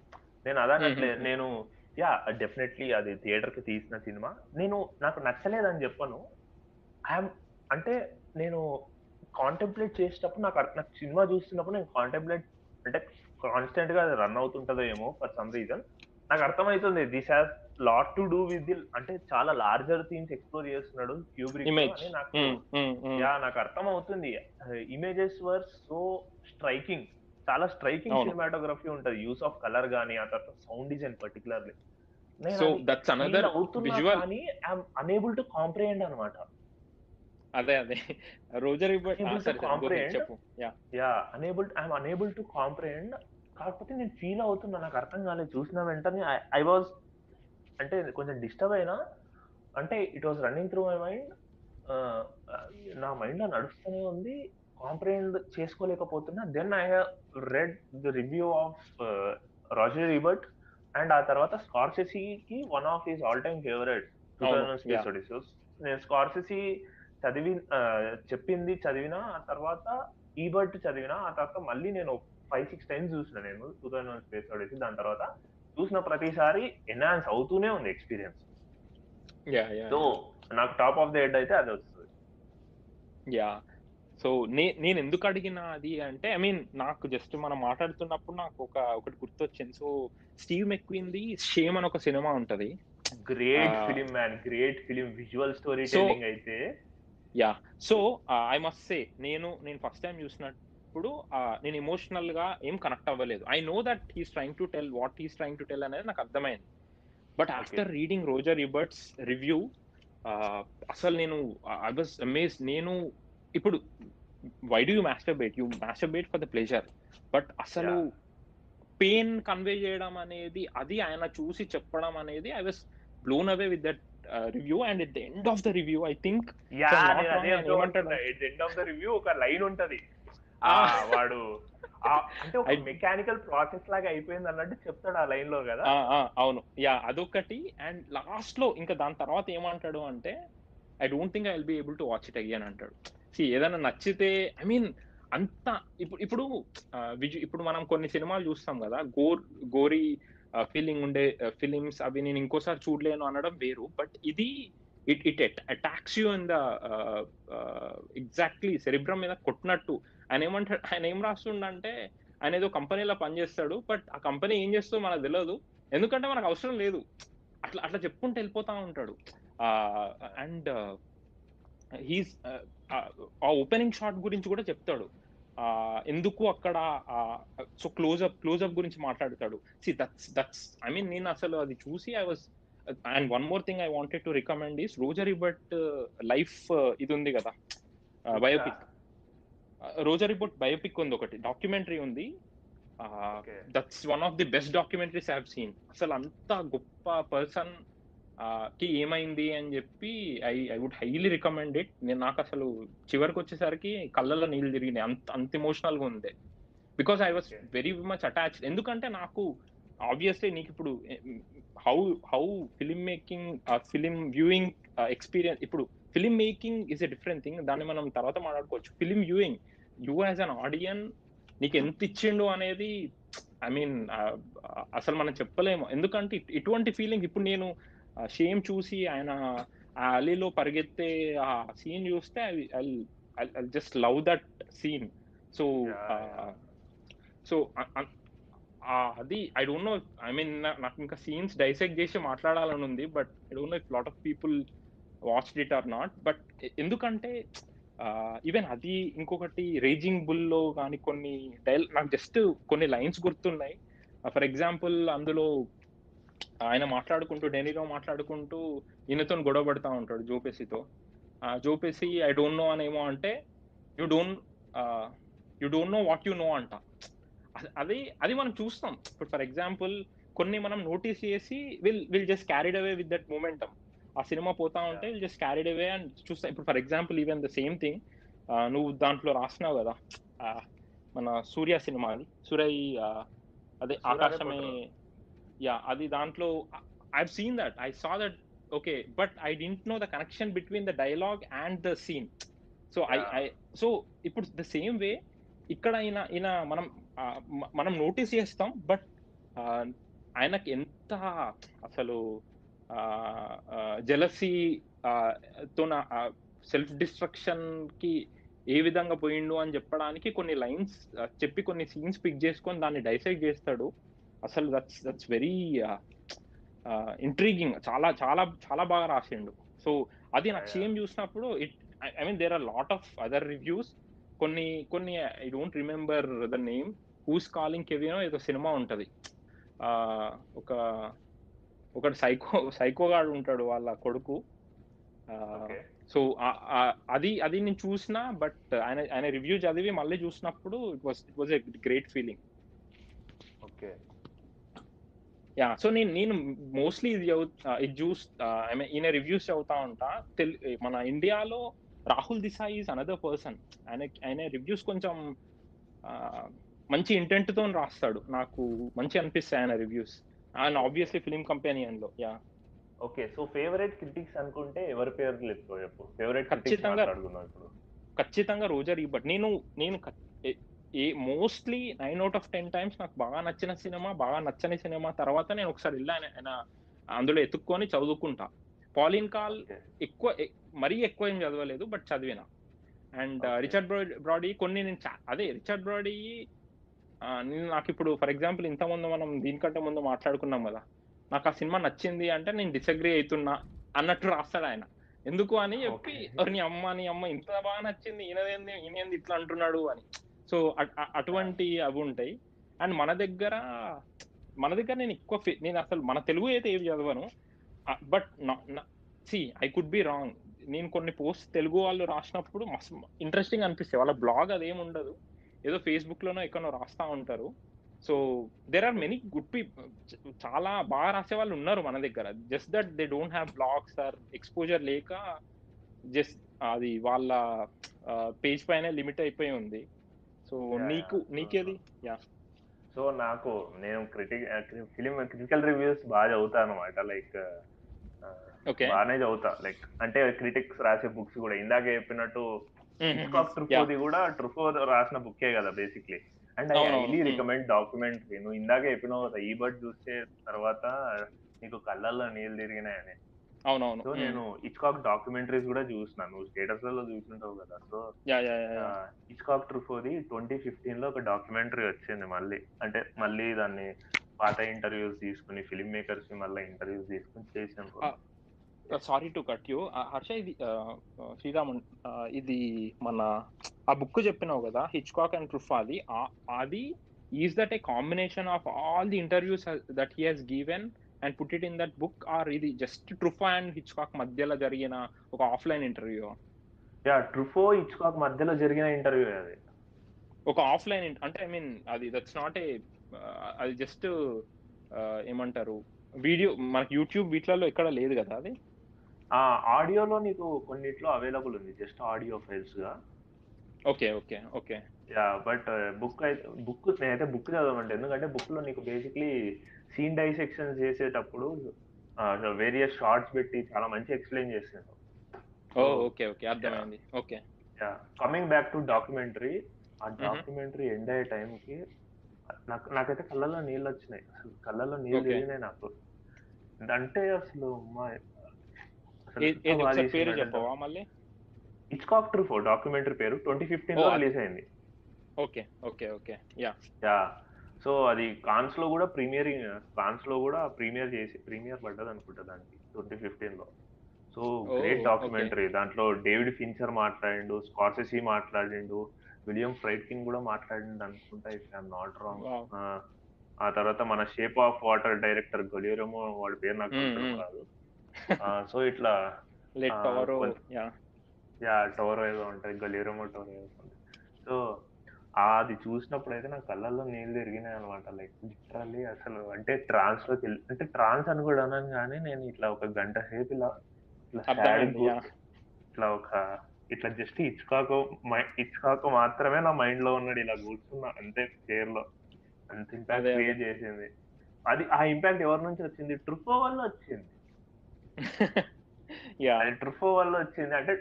నేను Mhm. నేను యా డెఫినెట్లీ అది థియేటర్కి తీసిన సినిమా. నేను నాకు నచ్చలేదని చెప్పను. ఐఎమ్ అంటే నేను కాంటెంప్లేట్ చేసేటప్పుడు నాకు అర్- నాకు సినిమా చూస్తున్నప్పుడు నేను కాంటెంప్లేట్ అంటే కాన్స్టెంట్గా రన్ అవుతుంటదో ఏమో ఫర్ సమ్ రీజన్ నాకు అర్థమవుతుంది this has lot to do with the అంటే చాలా లార్జర్ థీమ్స్ ఎక్స్ప్లోర్ చేస్తున్నాడు క్యూబ్రిక్ నాకు. యా నాకు అర్థం అవుతుంది ఇమేజెస్ వర్ సో స్ట్రైకింగ్ చాలా స్ట్రైకింగ్. సినిమాటోగ్రఫీ ఉంటది. యూస్ ఆఫ్ కలర్ గానీ ఆ తర్వాత sound design particularly so that's another visual కానీ ఐఎమ్ అనేబుల్ టు కాంప్రిహెండ్ అనమాట అదే అదే. రోజర్. చెప్పు. Yeah. Yeah unable I'm unable to comprehend కాకపోతే నేను ఫీల్ అవుతున్నా నాకు అర్థం కాలేదు. చూసిన వెంటనే ఐ వాజ్ అంటే కొంచెం డిస్టర్బ్ అయినా అంటే it was running through my mind నా మైండ్లో నడుస్తూనే ఉంది. Comprehend చేసుకోలేకపోతున్నా. Then I read the review of Roger Ebert and ఆ తర్వాత స్కార్సెసీకి one of his all time favourite నేను స్కార్సెసీ చదివి చెప్పింది చదివినా ఆ తర్వాత ఈబర్ట్ చదివినా ఆ తర్వాత మళ్ళీ నేను ఫైవ్ సిక్స్ టైమ్స్ చూసిన నేను టూ థౌసండ్ స్పేస్ ఒడిసి దాని తర్వాత చూసిన ప్రతిసారి ఎన్హాన్స్ అవుతూనే ఉంది ఎక్స్పీరియన్స్ సో నాకు టాప్ ఆఫ్ ద హెడ్ అయితే అది వస్తుంది. యా సో నే నేను ఎందుకు అడిగిన అది అంటే ఐ మీన్ నాకు జస్ట్ మనం మాట్లాడుతున్నప్పుడు నాకు ఒక ఒకటి గుర్తొచ్చింది. సో స్టీవ్ మెక్వింది షేమ్ అని ఒక సినిమా ఉంటది. Great. Film man great film visual story telling అయితే yeah. So I must say నేను నేను ఫస్ట్ టైం చూసినప్పుడు నేను ఎమోషనల్గా ఏం కనెక్ట్ అవ్వలేదు. I know that he's trying to tell what he's trying to tell అనేది నాకు అర్థమైంది. But after reading Roger Ebert's review అసలు నేను ఐ వాజ్ అమేజ్ నేను ఇప్పుడు why do you masturbate you masturbate for the pleasure but అసలు. Pain convey చేయడం అనేది అది ఆయన చూసి చెప్పడం అనేది I was blown away with that review and at the end of the review I think end of the review ఒక line ఉంటది. Ah. వాడు అంటే ఒక మెకానికల్ ప్రాసెస్ లాగా అయిపోయింది అన్నట్టు చెప్తాడు ఆ లైన్లో కదా. అవును. యా అదొకటి. అండ్ లాస్ట్లో ఇంకా దాని తర్వాత ఏమంటాడు అంటే I don't think I will be able to watch it Ayaan అంటాడు. సి ఏదైనా నచ్చితే ఐ మీన్ అంత ఇప్పుడు ఇప్పుడు ఇప్పుడు మనం కొన్ని సినిమాలు చూస్తాం కదా గోర్ గోరీ ఫీలింగ్ ఉండే ఫిలిమ్స్ అవి నేను ఇంకోసారి చూడలేను అనడం వేరు. బట్ ఇది it it attacks you in the exactly cerebrum మీద కొట్టినట్టు. ఆయన ఏమంటాడు ఆయన ఏం రాస్తుండంటే ఆయన ఏదో కంపెనీలో పనిచేస్తాడు. బట్ ఆ కంపెనీ ఏం చేస్తుందో మనకు తెలియదు ఎందుకంటే మనకు అవసరం లేదు. అట్లా అట్లా చెప్పుకుంటూ వెళ్ళిపోతా ఉంటాడు. అండ్ హీస్ ఆ ఓపెనింగ్ షాట్ గురించి కూడా చెప్తాడు. ఎందుకు అక్కడ సో క్లోజ్అప్ క్లోజ్అప్ గురించి మాట్లాడతాడు. See that's that's I mean నేను అసలు అది చూసి I was and one more thing I wanted to recommend is Roger Ebert life ఇది ఉంది కదా బయోపిక్ రోజరీ బట్ బయోపిక్ ఉంది ఒకటి డాక్యుమెంటరీ ఉంది. That's one of the best documentaries I seen అసలు అంత గొప్ప పర్సన్ కి ఏమైంది అని చెప్పి I I would highly recommend it నేను నాకు అసలు చివరికి వచ్చేసరికి కళ్ళల్లో నీళ్ళు తిరిగినాయి. అంత అంత ఎమోషనల్గా ఉంది. Because I was. Very much attached ఎందుకంటే నాకు ఆబ్వియస్లీ నీకు ఇప్పుడు how how film making film viewing experience ఇప్పుడు film making is a different thing దాన్ని మనం తర్వాత మాట్లాడుకోవచ్చు. Film viewing you as an audience నీకు ఎంత ఇచ్చిండు అనేది ఐ మీన్ అసలు మనం చెప్పలేము. ఎందుకంటే ఇట్- ఇటువంటి ఫీలింగ్ ఇప్పుడు నేను షేమ్ చూసి ఆయన ఆ అలీలో పరిగెత్తే ఆ సీన్ చూస్తే I just love that scene so. So అది I don't know I mean నాకు ఇంకా సీన్స్ డైసెక్ట్ చేసి మాట్లాడాలని ఉంది but I don't know if lot of people watch it or not but ఎందుకంటే ఈవెన్ అది ఇంకొకటి రేజింగ్ బుల్లో కానీ కొన్ని డైల్ నాకు జస్ట్ కొన్ని లైన్స్ గుర్తున్నాయి ఫర్ ఎగ్జాంపుల్ అందులో ఆయన మాట్లాడుకుంటూ డెనీలో మాట్లాడుకుంటూ ఈయనతో గొడవ పడతా ఉంటాడు జోపేసితో Joe Pesci I don't know అనేమో అంటే you don't you don't know what you know అంట. అది అది మనం చూస్తాం. ఇప్పుడు ఫర్ ఎగ్జాంపుల్ కొన్ని మనం నోటీస్ చేసి we'll we'll just carried away with that momentum ఆ సినిమా పోతా ఉంటే we'll just carried away and చూస్తాం. ఇప్పుడు for example even the same thing నువ్వు దాంట్లో రాసినావు కదా మన సూర్య సినిమా అది సూర్య అదే ఆకాశమే. యా అది దాంట్లో I seen that I saw that okay but I didn't know the connection between the dialogue and the scene so I. I so ఇప్పుడు the same way ఇక్కడ ఈయన ఈయన మనం మనం నోటీస్ చేస్తాం బట్ ఆయనకి ఎంత అసలు జెలసీ తో సెల్ఫ్ డిస్ట్రక్షన్కి ఏ విధంగా పోయిండు అని చెప్పడానికి కొన్ని లైన్స్ చెప్పి కొన్ని సీన్స్ పిక్ చేసుకొని దాన్ని డైసెక్ట్ చేస్తాడు. అసలు దట్స్ దట్స్ వెరీ ఇంట్రీగింగ్ చాలా చాలా చాలా బాగా రాసిండు. సో అది నాకు. సేమ్ చూసినప్పుడు it I mean there are lot of other reviews కొన్ని కొన్ని I don't remember the name who's calling కెవినో ఏదో సినిమా ఉంటది. ఆ, ఒక ఒకటి సైకో సైకోగాడు ఉంటాడు వాళ్ళ కొడుకు. సో అది అది నేను చూసిన బట్ ఆయన ఆయన రివ్యూ చదివి మళ్ళీ చూసినప్పుడు it was it was a great feeling okay yeah so నేను నేను మోస్ట్లీ ఇది ఇది చూస్ ఐ మీన్ ఈయన రివ్యూస్ చదువుతా ఉంటా. తెల్ మన ఇండియాలో Rahul Desai is another person ఆయన ఆయన రివ్యూస్ కొంచెం మంచి ఇంటెంట్తో రాస్తాడు. నాకు మంచి అనిపిస్తాయి ఆయన రివ్యూస్ ఆయన obviously film కంపెనీయన్లో yeah. Okay so favourite critics అనుకుంటే ఎవరి చెప్పుకో చెప్పు. ఫేవరెట్ ఖచ్చితంగా. ఖచ్చితంగా రోజర్ ఈబట్ నేను నేను ఏ- mostly nine out of ten times నాకు బాగా నచ్చిన సినిమా బాగా నచ్చని సినిమా తర్వాత నేను ఒకసారి వెళ్ళి ఆయన ఆయన అందులో ఎత్తుక్కొని చదువుకుంటా పాలిన్ కాల్. ఎక్కువ మరీ ఎక్కువ ఏం చదవలేదు బట్ చదివిన అండ్. రిచర్డ్ బ్రాడీ కొన్ని నేను అదే రిచర్డ్ బ్రాడీ నాకు ఇప్పుడు ఫర్ ఎగ్జాంపుల్ ఇంతకుముందు మనం దీనికంటే ముందు మాట్లాడుకున్నాం కదా నాకు ఆ సినిమా నచ్చింది అంటే నేను డిసగ్రీ అవుతున్నా అన్నట్టు రాస్తాడు ఆయన ఎందుకు అని చెప్పి Okay. "ఒరి నీ అమ్మ నీ అమ్మ ఇంత బాగా నచ్చింది ఈయనదేంది ఈయనేంది ఇట్లా అంటున్నాడు అని సో అటువంటి అవి ఉంటాయి. అండ్ మన దగ్గర మన దగ్గర నేను ఎక్కువ నేను అసలు మన తెలుగు అయితే ఏవి చదవను. But see I could be wrong. నేను కొన్ని పోస్ట్ తెలుగు వాళ్ళు రాసినప్పుడు మస్తు ఇంట్రెస్టింగ్ అనిపిస్తాయి. వాళ్ళ బ్లాగ్ అదేం ఉండదు. ఏదో ఫేస్బుక్ లోనో ఎక్కడో రాస్తా ఉంటారు. So there are many good people చాలా బాగా రాసే వాళ్ళు ఉన్నారు మన దగ్గర. Just that they don't have blogs or exposure లేక జస్ట్ అది వాళ్ళ పేజ్ పైన లిమిట్ అయిపోయి ఉంది. సో నీకు. నీకేది? యా. సో నాకు నేను క్రిటిక్ ఫిలిం క్రిటికల్ రివ్యూస్ బాగా చదువుతాను అనమాట లైక్ ఓకే. బాగానే చదువుతా. లైక్ అంటే క్రిటిక్స్ రాసే బుక్స్ కూడా ఇందాక చెప్పినట్టు ట్రుఫోది కూడా ట్రుఫో రాసిన బుక్కే కదా basically and I. Highly. Recommend documentary నువ్వు ఇందాక చెప్పినావు కదా ఈ బర్డ్ చూస్తే తర్వాత నీకు కళ్ళల్లో నీళ్ళు తిరిగినాయని. అవునవును. సో నేను హిచ్కాక్ డాక్యుమెంటరీస్ కూడా చూసిన. నువ్వు స్టేటస్లలో చూస్తుంటావు కదా. సో హిచ్కాక్ ట్రుఫోది ట్వంటీ ఫిఫ్టీన్లో ఒక డాక్యుమెంటరీ వచ్చింది మళ్ళీ. అంటే మళ్ళీ దాన్ని పాత ఇంటర్వ్యూస్ తీసుకుని ఫిల్మ్ మేకర్స్ని మళ్ళీ ఇంటర్వ్యూస్ తీసుకుని చేసాను. Sorry to cut you Harsha ఇది శ్రీరామన్ ఇది మన ఆ బుక్ చెప్పినావు కదా హిచ్కాక్ అండ్ ట్రుఫాది ఆ- అది is that a combination of all the interviews that he has given and put it in that book or ఇది జస్ట్ ట్రుఫా అండ్ హిచ్కాక్ మధ్యలో జరిగిన ఒక offline interview yeah Truffaut Hitchcock మధ్యలో జరిగిన ఇంటర్వ్యూ అది. ఒక ఆఫ్లైన్ అంటే ఐ మీన్ అది దట్స్ నాట్ ఏ అది జస్ట్ ఏమంటారు వీడియో మనకి యూట్యూబ్ వీటిలలో ఎక్కడ లేదు కదా అది? ఆడియోలో నీకు కొన్నిట్లో అవైలబుల్ ఉంది just audio ఫైల్స్గా. Okay okay okay. Yeah but book అయితే బుక్ నేనైతే బుక్ చదవమంటే ఎందుకంటే బుక్లో నీకు బేసిక్లీ సీన్ డైసెక్షన్స్ చేసేటప్పుడు వేరియస్ షార్ట్స్ పెట్టి చాలా మంచి ఎక్స్ప్లెయిన్ చేస్తాను ఓ ఓకే ఓకే అర్థమైంది. Okay. Yeah coming back to documentary ఆ డాక్యుమెంటరీ ఎండ్ అయ్యే టైంకి నాకు నాకైతే కళ్ళల్లో నీళ్ళు వచ్చినాయి. అసలు కళ్ళల్లో నీళ్ళు. తిరిగినాయి నాకు. అంటే అసలు మా ట్రూ ఫోర్ డాక్యుమెంటరీ పేరు ట్వంటీ ఫిఫ్టీన్లో రిలీజ్ అయింది. Okay okay okay. Yeah yeah so అది కాన్స్లో కూడా ప్రీమియర్ కాన్స్లో కూడా ప్రీమియర్ చేసి ప్రీమియర్ పడ్డది అనుకుంటా దానికి ట్వంటీ ఫిఫ్టీన్లో సో గ్రేట్. డాక్యుమెంటరీ దాంట్లో డేవిడ్ ఫిన్చర్ మాట్లాడిండు స్కార్సెసీ మాట్లాడిండు విలియం ఫ్రైట్కిన్ కూడా మాట్లాడిండు అనుకుంటా ఇఫ్ ఐఎమ్ నాట్ రాంగ్. ఆ తర్వాత మన షేప్ ఆఫ్ వాటర్ డైరెక్టర్ గొలియరమో వాడి పేరు నాకు. రాదు సో ఇట్లా యా యా టోరో ఏదో ఉంటుంది గలీరమో టోరో ఏదో ఉంటుంది సో అది చూసినప్పుడు అయితే నా కళ్ళల్లో నీళ్ళు తిరిగినాయి అనమాట లైక్ లిటరల్లీ అసలు అంటే ట్రాన్స్లోకి వెళ్ళి అంటే ట్రాన్స్ అని కూడా అన్నాను కానీ నేను ఇట్లా ఒక గంట సేపు ఇలా ఇట్లా ఇట్లా ఒక ఇట్లా జస్ట్ ఇచ్చుకాకు ఇచ్చుకాకు మాత్రమే నా మైండ్లో ఉన్నాడు. ఇలా కూర్చున్నా అంతే చైర్లో. అంత ఇంపాక్ట్. క్రియేట్ చేసింది. అది ఆ ఇంపాక్ట్ ఎవరి నుంచి వచ్చింది? ట్రుఫో వల్ల వచ్చింది. యా అది ట్రుఫో వల్ల వచ్చింది. అంటే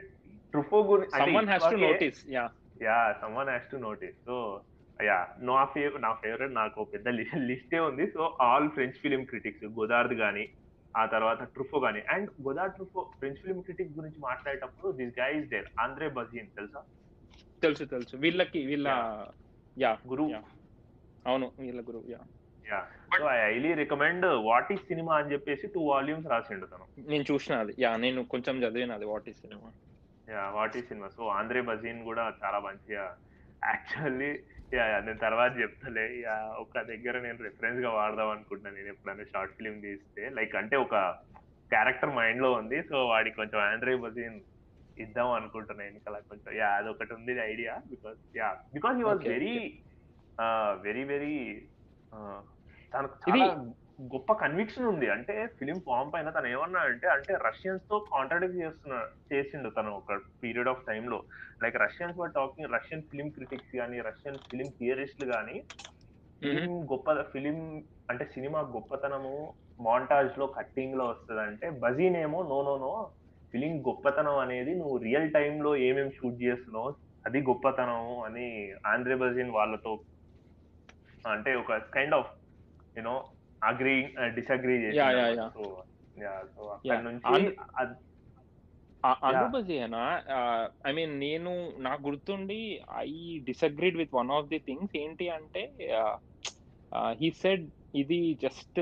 ట్రుఫో గురించి yeah someone has to notice so yeah నా ఫేవ నా ఫేవరెట్ నాకు పెద్ద లిస్టే ఉంది. So all French film critics Godard గాని ఆ తర్వాత ట్రుఫో గాని. And Godard Truffaut French film critic గురించి మాట్లాడేటప్పుడు this guy is there André Bazin తెలుసా? తెలుసు తెలుసు. వీళ్ళకి వీళ్ళ యా గురు Yeah. అవును వీళ్ళ గురువు yeah. Yeah so I highly recommend what is cinema అని చెప్పేసి టూ వాల్యూమ్స్ రాసిండు తను. నేను చూసిన అది. యా నేను కొంచెం చదివిన అది what is cinema what is cinema so André Bazin కూడా చాలా మంచిగా యాక్చువల్లీ యా నేను తర్వాత చెప్తలే. ఒక దగ్గర నేను రెఫరెన్స్గా వాడదాం అనుకుంటున్నాను నేను ఎప్పుడైనా షార్ట్ ఫిల్మ్ తీస్తే. లైక్ అంటే ఒక క్యారెక్టర్ మైండ్లో ఉంది. సో వాడికి కొంచెం ఆండ్రే బజీన్ ఇద్దాం అనుకుంటున్నా వెనకాల కొంచెం. యా అదొకటి ఉంది idea because yeah because he was very very very తనకు గొప్ప కన్విక్షన్ ఉంది. అంటే ఫిలిం ఫామ్ పైన తను ఏమన్నా అంటే అంటే రష్యన్స్తో కాంట్రాడిక్ట్ చేస్తున్నా చేసిండు తను ఒక పీరియడ్ ఆఫ్ టైమ్లో. Like Russians were talking Russian film critics కానీ రష్యన్ ఫిలిం థియరిస్టులు కానీ ఫిలిం గొప్ప ఫిలిం అంటే సినిమా గొప్పతనము మాంటాజ్లో కట్టింగ్లో వస్తుంది అంటే బజీన్ ఏమో నో నో నో ఫిలిం గొప్పతనం అనేది నువ్వు రియల్ టైమ్లో ఏమేమి షూట్ చేస్తున్నావు అది గొప్పతనం అని ఆంధ్రే బజీన్ వాళ్ళతో అంటే ఒక kind of you know agree disagree అనుబజేనా I mean నేను నాకు గుర్తుండి I disagreed with one of the things ఏంటి అంటే హీ సెడ్ ఇది జస్ట్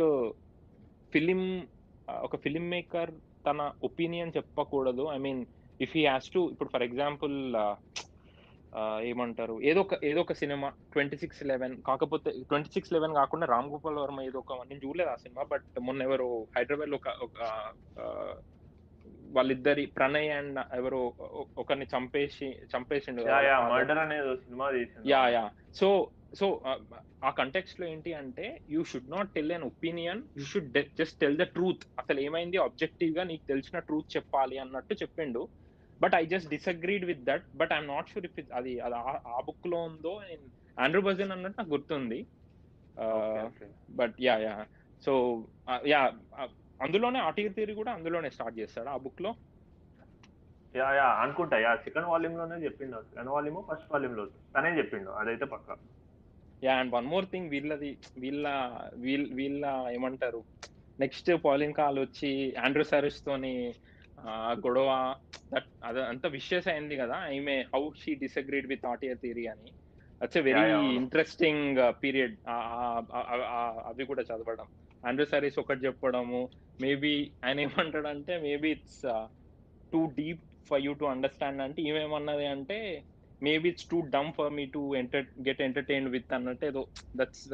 ఫిలిం ఒక ఫిలిం మేకర్ తన ఒపీనియన్ చెప్పకూడదు. I mean if he has to ఇప్పుడు ఫర్ ఎగ్జాంపుల్ ఏమంటారు? ఏదో ఒక ఏదో ఒక సినిమా ట్వంటీ సిక్స్ లెవెన్ కాకపోతే ట్వంటీ సిక్స్ లెవెన్ కాకుండా రామ్ గోపాల్ వర్మ ఏదో ఒక నేను చూడలేదు ఆ సినిమా బట్ మొన్న ఎవరో హైదరాబాద్లో ఒక వాళ్ళిద్దరి ప్రణయ్ అండ్ ఎవరో ఒకరిని చంపేసి చంపేసిండు యా యా సో సో ఆ కంటెక్స్ట్లో ఏంటి అంటే you should not tell an opinion you should just tell the truth అసలు ఏమైంది? ఆబ్జెక్టివ్గా నీకు తెలిసిన ట్రూత్ చెప్పాలి అన్నట్టు చెప్పిండు. But I just disagreed with that but I'm not sure if అది అది ఆ- బుక్లో ఉందో ఆండ్రూ బజన్ అన్నట్టు నాకు గుర్తుంది. But yeah yeah so yeah అందులోనే ఆర్టికల్ థియరీ కూడా అందులోనే స్టార్ట్ చేస్తాడు ఆ బుక్లో యా యా అనుకుంటా. యా సెకండ్ వాల్యూమ్లోనే చెప్పిండు. సెకండ్ వాల్యూమ్ ఫస్ట్ వాల్యూమ్లో తనే చెప్పిండు. అదైతే పక్క. Yeah and one more thing వీళ్ళది వీళ్ళ వీళ్ళ వీళ్ళ ఏమంటారు? నెక్స్ట్ పాలిన్ కాల్ వచ్చి ఆండ్రూ సారిస్ తోని ఆ, గొడవ దట్ అద అంత విషయస్ అయింది కదా. ఈమె how she disagreed with auteur theory అని. It's very. ఇంట్రెస్టింగ్ పీరియడ్ అవి కూడా చదవడం. ఆండ్రూ సారీస్ ఒకటి చెప్పడము. మేబీ ఆయన ఏమంటాడంటే maybe it's too deep for you to understand అంటే ఈమెమన్నది అంటే maybe it's too dumb for me to enter get entertain with అన్నట్టు ఏదో దట్స్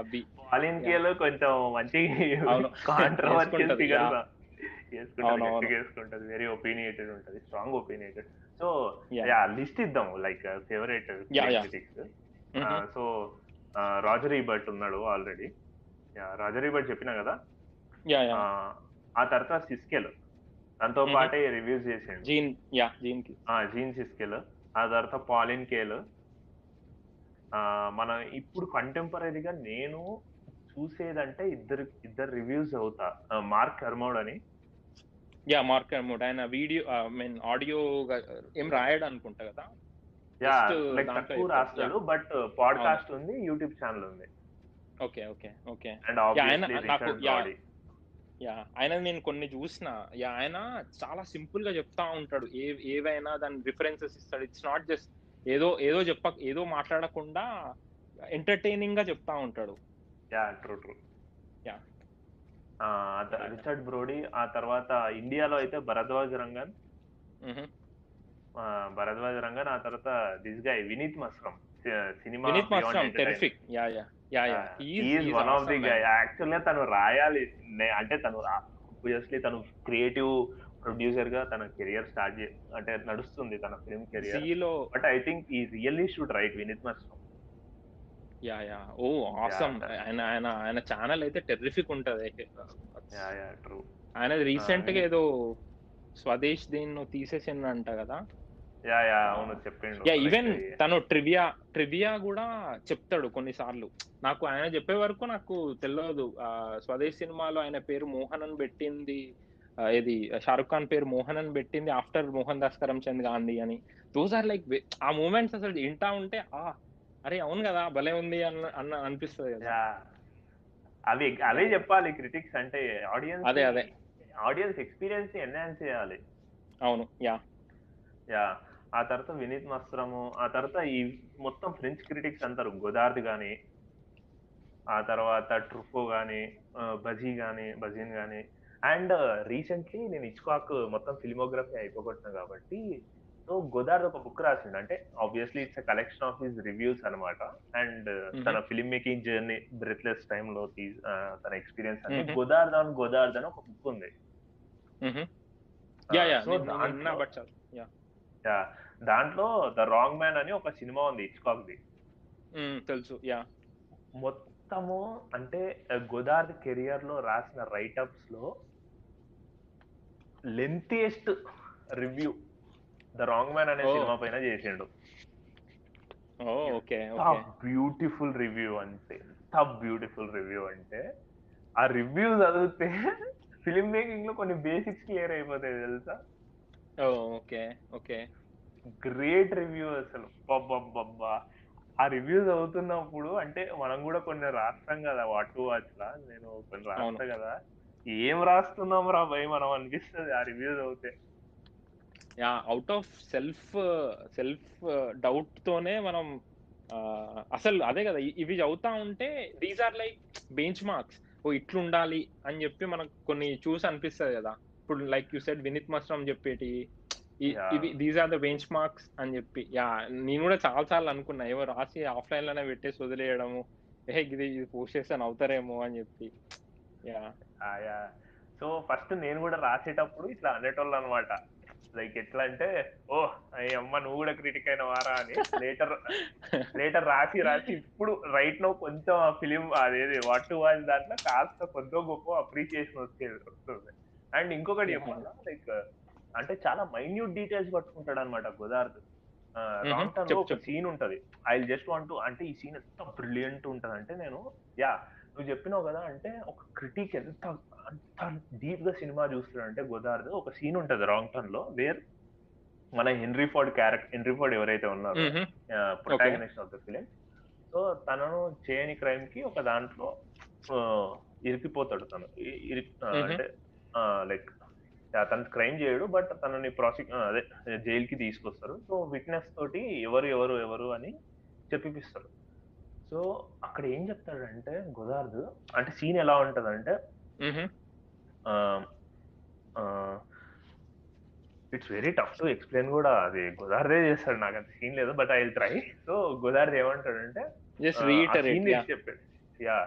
అవి. పాలిన్ కేలో కొంచెం మంచి గట్టిగా వేసుకుంటది వెరీ ఒపీనియేటెడ్ ఉంటది strong opinionated so. Yeah list ఇద్దాం like favourite so Roger Ebert ఉన్నాడు ఆల్రెడీ రాజర్ ఈబర్ట్ చెప్పినా కదా? యా ఆ, తర్వాత సిస్కెల్ దాంతో Mhm. పాటే రివ్యూస్ చేసిండు. Gene yeah Gene Gene Siskel ఆ తర్వాత పాలిన్ కేల్ మన ఇప్పుడు కంటెంపరీగా నేను చూసేదంటే ఇద్దరు ఇద్దరు రివ్యూస్ అవుతా. మార్క్ హెర్మోడ్ అని. యా మార్క్ అమౌంట్ ఆయన వీడియో ఐ మీన్ ఆడియో ఏం రాయడు అనుకుంటా కదా? యా తక్కువ రాస్తాడు బట్ పాడ్కాస్ట్ ఉంది యూట్యూబ్ ఛానల్ ఉంది. Okay okay okay. ఆయన- నాకు- యా ఆయన నేను కొన్ని చూసిన. యా ఆయన చాలా సింపుల్గా చెప్తా ఉంటాడు. ఏ ఏవైనా దాని రిఫరెన్సెస్ ఇస్తాడు. ఇట్స్ నాట్ జస్ట్ ఏదో ఏదో చెప్ప ఏదో మాట్లాడకుండా ఎంటర్టైనింగ్గా చెప్తా ఉంటాడు. Yeah true true. Richard Brody ఆ తర్వాత ఇండియాలో అయితే భరద్వాజ్ రంగన్. భరద్వాజ్ రంగన్ ఆ తర్వాత this guy Vineeth మస్కమ్ cinema one of the guy యాక్చువల్గా తను రాయాలి. అంటే తను ఆబ్వియస్లీ తను క్రియేటివ్ ప్రొడ్యూసర్గా తన కెరియర్ స్టార్ట్ అంటే నడుస్తుంది తన film career but I think he really should write Vineeth మస్కమ్ yeah yeah. Oh awesome. ఆయన ఆయన ఆయన ఛానల్ అయితే టెర్రిఫిక్ ఉంటది. యా యా ట్రూ ఆయన రీసెంట్గా ఏదో స్వదేశ్ దీన్ని తీసేసిందంట కదా? యా యా అవును చెప్పిండు. యా Like, ఈవెన్ తను ట్రివియా ట్రివియా కూడా చెప్తాడు కొన్నిసార్లు. నాకు ఆయన చెప్పే వరకు నాకు తెలియదు స్వదేశ్ సినిమాలో ఆయన పేరు మోహన్ అని పెట్టింది. ఆ, ఇది షారుఖ్ ఖాన్ పేరు మోహన్ అని పెట్టింది ఆఫ్టర్ మోహన్ దాస్ కరమ్చంద్ గాంధీ అని. దోస్ ఆర్ లైక్ ఆ మూమెంట్స్ అసలు వింటా ఉంటే ఆ అరే అవును కదా భలే ఉంది అన్న అన్న అనిపిస్తుంది కదా. అవి అవే చెప్పాలి క్రిటిక్స్ అంటే ఆడియన్స్ అదే, అదే. ఆడియన్స్ ఎక్స్పీరియన్స్ ఎన్హాన్స్ చేయాలి. అవును యా. యా. ఆ తర్వాత వినీత్ మస్త్రము ఆ తర్వాత ఈ మొత్తం ఫ్రెంచ్ క్రిటిక్స్ అంటారు గోదార్ద్ గాని ఆ తర్వాత ట్రుఫో గాని బజీ గాని బజీన్ గాని. అండ్ రీసెంట్లీ నేను ఇచ్కాక్ మొత్తం ఫిల్మోగ్రఫీ అయిపోగొట్టిన కాబట్టి సో గోదార్ద్ ఒక బుక్ రాసిండు. అంటే obviously it's collection of his reviews అనమాట అండ్ తన ఫిల్మ్ మేకింగ్ జర్నీ బ్రెత్లెస్ టైమ్లో తన ఎక్స్పీరియన్స్ అని Mhm. గోదార్ద్ ఆన్ గోదార్ద్ అని ఒక బుక్ ఉంది. యా యా సో దాంట్లో ద రాంగ్ మ్యాన్ అని ఒక సినిమా ఉంది ఇచ్కాక్ ది తెలుసు యా మొత్తము అంటే గోదార్ద్ కెరియర్లో రాసిన రైటప్స్లో lengthiest review the wrong man అనే. సినిమా పైన చేసిండు. బ్యూటిఫుల్ రివ్యూ అంటే ఎంత బ్యూటిఫుల్ రివ్యూ అంటే ఆ రివ్యూ చదివితే ఫిల్మ్ మేకింగ్లో కొన్ని బేసిక్స్ క్లియర్ అయిపోతాయి తెలుసా? Okay okay. గ్రేట్ రివ్యూ అసలు. బబ్బా ఆ రివ్యూస్ అవుతున్నప్పుడు అంటే మనం కూడా కొన్ని రాస్తాం కదా వాట్ టు వాచ్ లా. నేను కొన్ని రాస్తా. కదా. ఏం రాస్తున్నాం రా భయ్ మనం అనిపిస్తుంది ఆ రివ్యూస్ అవుతే out of self self doubt తోనే మనం అసలు అదే కదా ఇవి చదువుతా ఉంటే these are like benchmarks ఓ ఇట్లుండాలి అని చెప్పి మనకు కొన్ని చూసి అనిపిస్తుంది కదా. ఇప్పుడు లైక్ యూ సెడ్ వినిత్ మస్ట్రమ్ చెప్పేటి. ఇవి these are the benchmarks అని చెప్పి. యా నేను కూడా చాలా సార్లు అనుకున్నా ఏవో రాసి ఆఫ్లైన్లోనే పెట్టేసి వదిలేయడము ఏ ఇది ఇది పోస్ట్ చేస్తాను అవుతారేమో అని చెప్పి. యా. సో ఫస్ట్ నేను కూడా రాసేటప్పుడు ఇట్లా అనేటోళ్ళు అనమాట లైక్ ఎట్లా అంటే ఓ అమ్మ నువ్వు కూడా క్రిటిక్ అయిన వారా అని లేటర్ లేటర్ రాసి రాసి ఇప్పుడు రైట్ నో కొంచెం ఫిలిం అదేది వాట్ టు వాచ్ దాంట్లో కాస్త కొద్ది గొప్ప అప్రిసియేషన్ వచ్చేది వస్తుంది. అండ్ ఇంకొకటి చెప్పాలా లైక్ అంటే చాలా మైన్యూట్ డీటెయిల్స్ పట్టుకుంటాడు అనమాట గోదార్ద్ రాంగ్లో చెప్పు, ఒక. సీన్ ఉంటది. ఐ జస్ట్ వాంట్ టు అంటే ఈ సీన్ ఎంత బ్రిలియంట్ ఉంటది అంటే నేను యా నువ్వు చెప్పినావు కదా అంటే ఒక క్రిటిక్ ఎంత అంత డీప్గా సినిమా చూస్తున్నాడు అంటే గోదార్ద్ ఒక సీన్ ఉంటది రాంగ్ టర్న్లో వేర్ మన Henry Ford character Henry Ford ఎవరైతే ఉన్నారో protagonist of the film so తనను చేయని క్రైమ్కి ఒక దాంట్లో ఇరికిపోతాడు తను. అంటే లైక్ తను క్రైమ్ చేయడు బట్ తనని ప్రాసిక్ అదే జైల్కి తీసుకొస్తారు. సో విట్నెస్ తోటి ఎవరు ఎవరు ఎవరు అని చెప్పిపిస్తారు. సో అక్కడ ఏం చెప్తాడంటే గోదార్ద్ అంటే సీన్ ఎలా ఉంటదంటే it's very tough to explain కూడా. అది గోదార్దే చేస్తాడు నాకు అంత సీన్ లేదు but I will try so గోదార్ది ఏమంటాడంటే జస్ట్ని చెప్పాడు. యా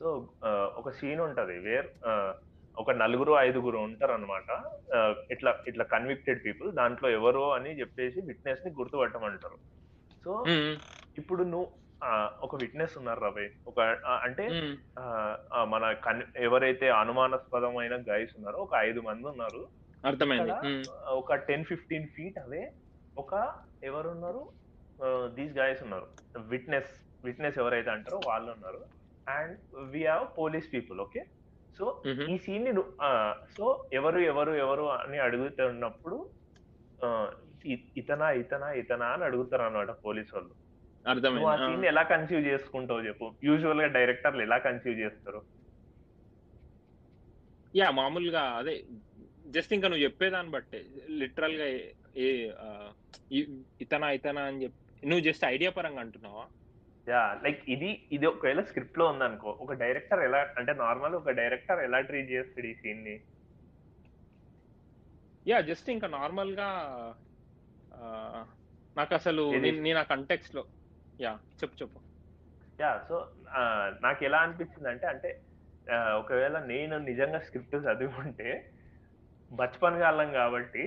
సో ఒక సీన్ ఉంటది వేర్ ఒక నలుగురు ఐదుగురు ఉంటారు అనమాట ఇట్లా ఇట్లా కన్విక్టెడ్ పీపుల్ దాంట్లో ఎవరో అని చెప్పేసి విట్నెస్ని గుర్తుపట్టమంటారు. సో ఇప్పుడు నువ్వు ఒక విట్నెస్ ఉన్నారు రవి. ఒక అంటే మన కన్ ఎవరైతే అనుమానాస్పదమైన గైస్ ఉన్నారో ఒక ఐదు మంది ఉన్నారు. అర్థమైంది. ఒక టెన్ ఫిఫ్టీన్ ఫీట్ అవే ఒక ఎవరున్నారు? దీస్ గాయస్ ఉన్నారు. విట్నెస్ విట్నెస్ ఎవరైతే అంటారో వాళ్ళు ఉన్నారు. And we have police people okay? So. ఈ సీన్ని సో ఎవరు ఎవరు ఎవరు అని అడుగుతున్నప్పుడు ఇతనా ఇతనా ఇతనా అని అడుగుతారు అనమాట పోలీస్ వాళ్ళు నువ్వు ఆ సీన్ ఎలా కన్సీవ్ చేసుకుంటావు చెప్పు? యూజువల్గా డైరెక్టర్లు ఎలా కన్సీవ్ చేస్తారు? యా మామూలుగా అదే జస్ట్ ఇంకా నువ్వు చెప్పేదాన్ని బట్టే లిటరల్గా ఏ- ఇతనా ఇతనా అని చెప్పి నువ్వు జస్ట్ ఐడియా పరంగా అంటున్నావా? యా లైక్ ఇది ఇది ఒకవేళ స్క్రిప్ట్లో ఉందనుకో ఒక డైరెక్టర్ ఎలా అంటే నార్మల్ ఒక డైరెక్టర్ ఎలా ట్రీట్ చేస్తాడు ఈ సీన్ని? యా జస్ట్ ఇంకా నార్మల్గా నాకు అసలు నేను ఆ కంటెక్స్ట్లో యా చెప్పు చెప్పు యా సో నాకు ఎలా అనిపించింది అంటే అంటే ఒకవేళ నేను నిజంగా స్క్రిప్ట్ చదివి ఉంటే బచ్పన్ కాలం కాబట్టి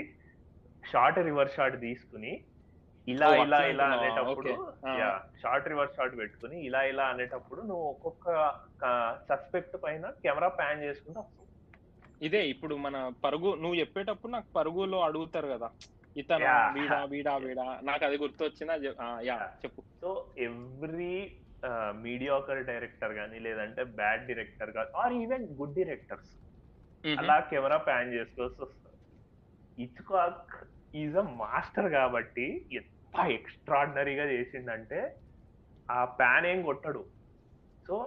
షార్ట్ రివర్స్ షాట్ తీసుకుని ఇలా ఇలా ఇలా? అనేటప్పుడు షార్ట్ రివర్స్ షాట్ పెట్టుకుని ఇలా ఇలా అనేటప్పుడు నువ్వు ఒక్కొక్క సస్పెక్ట్ పైన కెమెరా ప్యాన్ చేసుకుంటూ. ఇదే ఇప్పుడు మన పరుగు నువ్వు చెప్పేటప్పుడు నాకు పరుగులో అడుగుతారు కదా ఇతను. వీడా వీడా వీడా. నాకు అది ఆ, యా చెప్పు. సో ఎవ్రీ మీడియాకర్ డైరెక్టర్ కానీ లేదంటే బ్యాడ్ డైరెక్టర్ కానీ ఆర్ ఈవెన్ గుడ్ డైరెక్టర్స్. అలా కెమెరా ప్యాన్ చేసుకోవాల్సి వస్తుంది ఇచ్కాక్ ఈజ్ అ మాస్టర్ కాబట్టి ఎంత ఎక్స్ట్రాడినరీగా చేసిందంటే ఆ ప్యాన్ ఏం కొట్టడు. సో.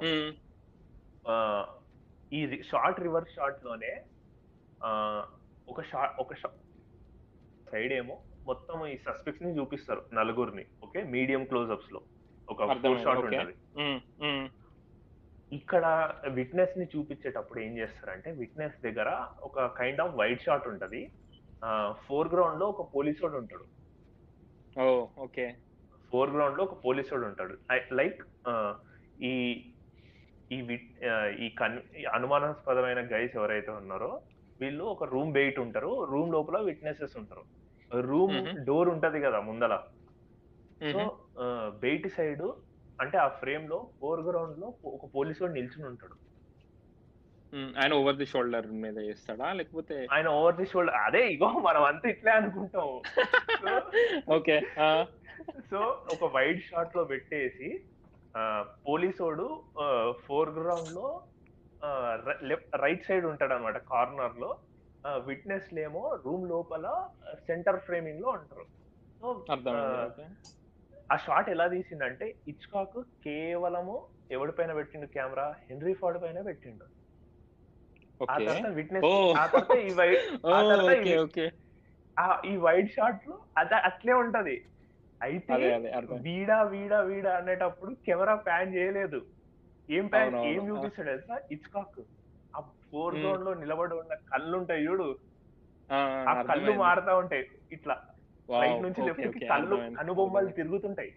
ఈ షార్ట్ రివర్స్ షాట్లోనే ఒక షాట్ ఒక సైడ్ ఏమో మొత్తం ఈ సస్పెక్ట్స్ని చూపిస్తారు నలుగురిని ఓకే? మీడియం క్లోజ్అప్స్లో. ఒక ఫోర్ షాట్. ఉంటది. ఇక్కడ విట్నెస్ని చూపించేటప్పుడు ఏం చేస్తారంటే విట్నెస్ దగ్గర ఒక కైండ్ ఆఫ్ వైట్ షాట్ ఉంటది. ఫోర్ గ్రౌండ్లో ఒక పోలీస్ వాడు ఉంటాడు. ఓకే. ఫోర్ గ్రౌండ్లో ఒక పోలీస్ వాడు ఉంటాడు. లైక్ ఈ ఈ కన్ ఈ అనుమానాస్పదమైన గైస్ ఎవరైతే ఉన్నారో వీళ్ళు ఒక రూమ్ బయట ఉంటారు. రూమ్ లోపల విట్నెసెస్ ఉంటారు. రూమ్. డోర్ ఉంటది కదా ముందల. సో బయటి సైడ్ అంటే ఆ ఫ్రేమ్లో ఫోర్ గ్రౌండ్లో ఒక పోలీస్ వాడు నిల్చుని ఉంటాడు. ఆయన ఓవర్ ది షోల్డర్ మీద చేస్తాడా లేకపోతే ఆయన ఓవర్ ది షోల్డర్ అదే ఇగో మనం అంతా ఇట్లే అనుకుంటాం. ఓకే సో ఒక వైడ్ షాట్లో పెట్టేసి పోలీసోడు ఫోర్ గ్రౌండ్లో రైట్ సైడ్ ఉంటాడు అనమాట కార్నర్లో. విట్నెస్ లేమో రూమ్ లోపల సెంటర్ ఫ్రేమింగ్లో ఉంటారు సో ఆ షాట్ ఎలా తీసిందంటే ఇచ్కాక్ కేవలము ఎవడి పైన పెట్టిండు కెమెరా హెన్రీ ఫార్డ్ పైన పెట్టిండు. ఆ తర్వాత విట్నెస్ ఓ. ఆ తర్వాత ఈ వైడ్ ఆ తర్వాత ఓకే ఈ- వైడ్ షాట్లో అద అట్లే ఉంటది. అయితే వీడా వీడా వీడా అనేటప్పుడు కెమెరా ప్యాన్ చేయలేదు. ఏం ప్యాన్. ఏం చూపిస్తాడు ఇచ్కాక్ ఫోర్. గ్రౌండ్లో నిలబడి ఉన్న కళ్ళు ఉంటాయి చూడు. ఆ, కళ్ళు. మారుతా ఉంటాయి ఇట్లా. రైట్ నుంచి లెఫ్ట్ కళ్ళు కనుబొమ్మలు అర్థమైంది. తిరుగుతుంటాయి.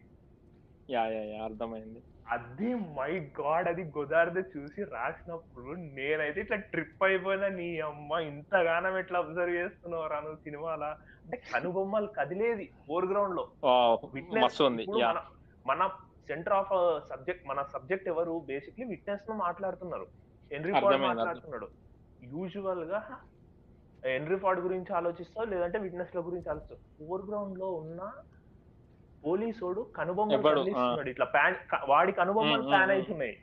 యా యా యా అర్థమైంది. అది మై గాడ్ అది గోదావరి చూసి రాసినప్పుడు నేనైతే ఇట్లా ట్రిప్ అయిపోయినా నీ అమ్మ ఇంతగానం ఎట్లా అబ్జర్వ్ చేస్తున్నావు రా నువ్వు సినిమాలా? అంటే కనుబొమ్మలు కదిలేది ఫోర్ గ్రౌండ్లో మన మన సెంటర్ ఆఫ్ సబ్జెక్ట్ మన సబ్జెక్ట్ ఎవరు? బేసిక్లీ విట్నెస్ను మాట్లాడుతున్నారు. హెన్రీ ఫార్డ్ మాట్లాడుతున్నాడు. యూజువల్గా హెన్రీ ఫార్డ్ గురించి ఆలోచిస్తావు లేదంటే విట్నెస్ ల గురించి ఆలోచిస్తావు. ఫోర్ గ్రౌండ్లో ఉన్న పోలీసోడు కనుబొమ్మలు ఇట్లా ప్యాన్ వాడి కనుబొమ్మలు ప్యాన్. అవుతున్నాయి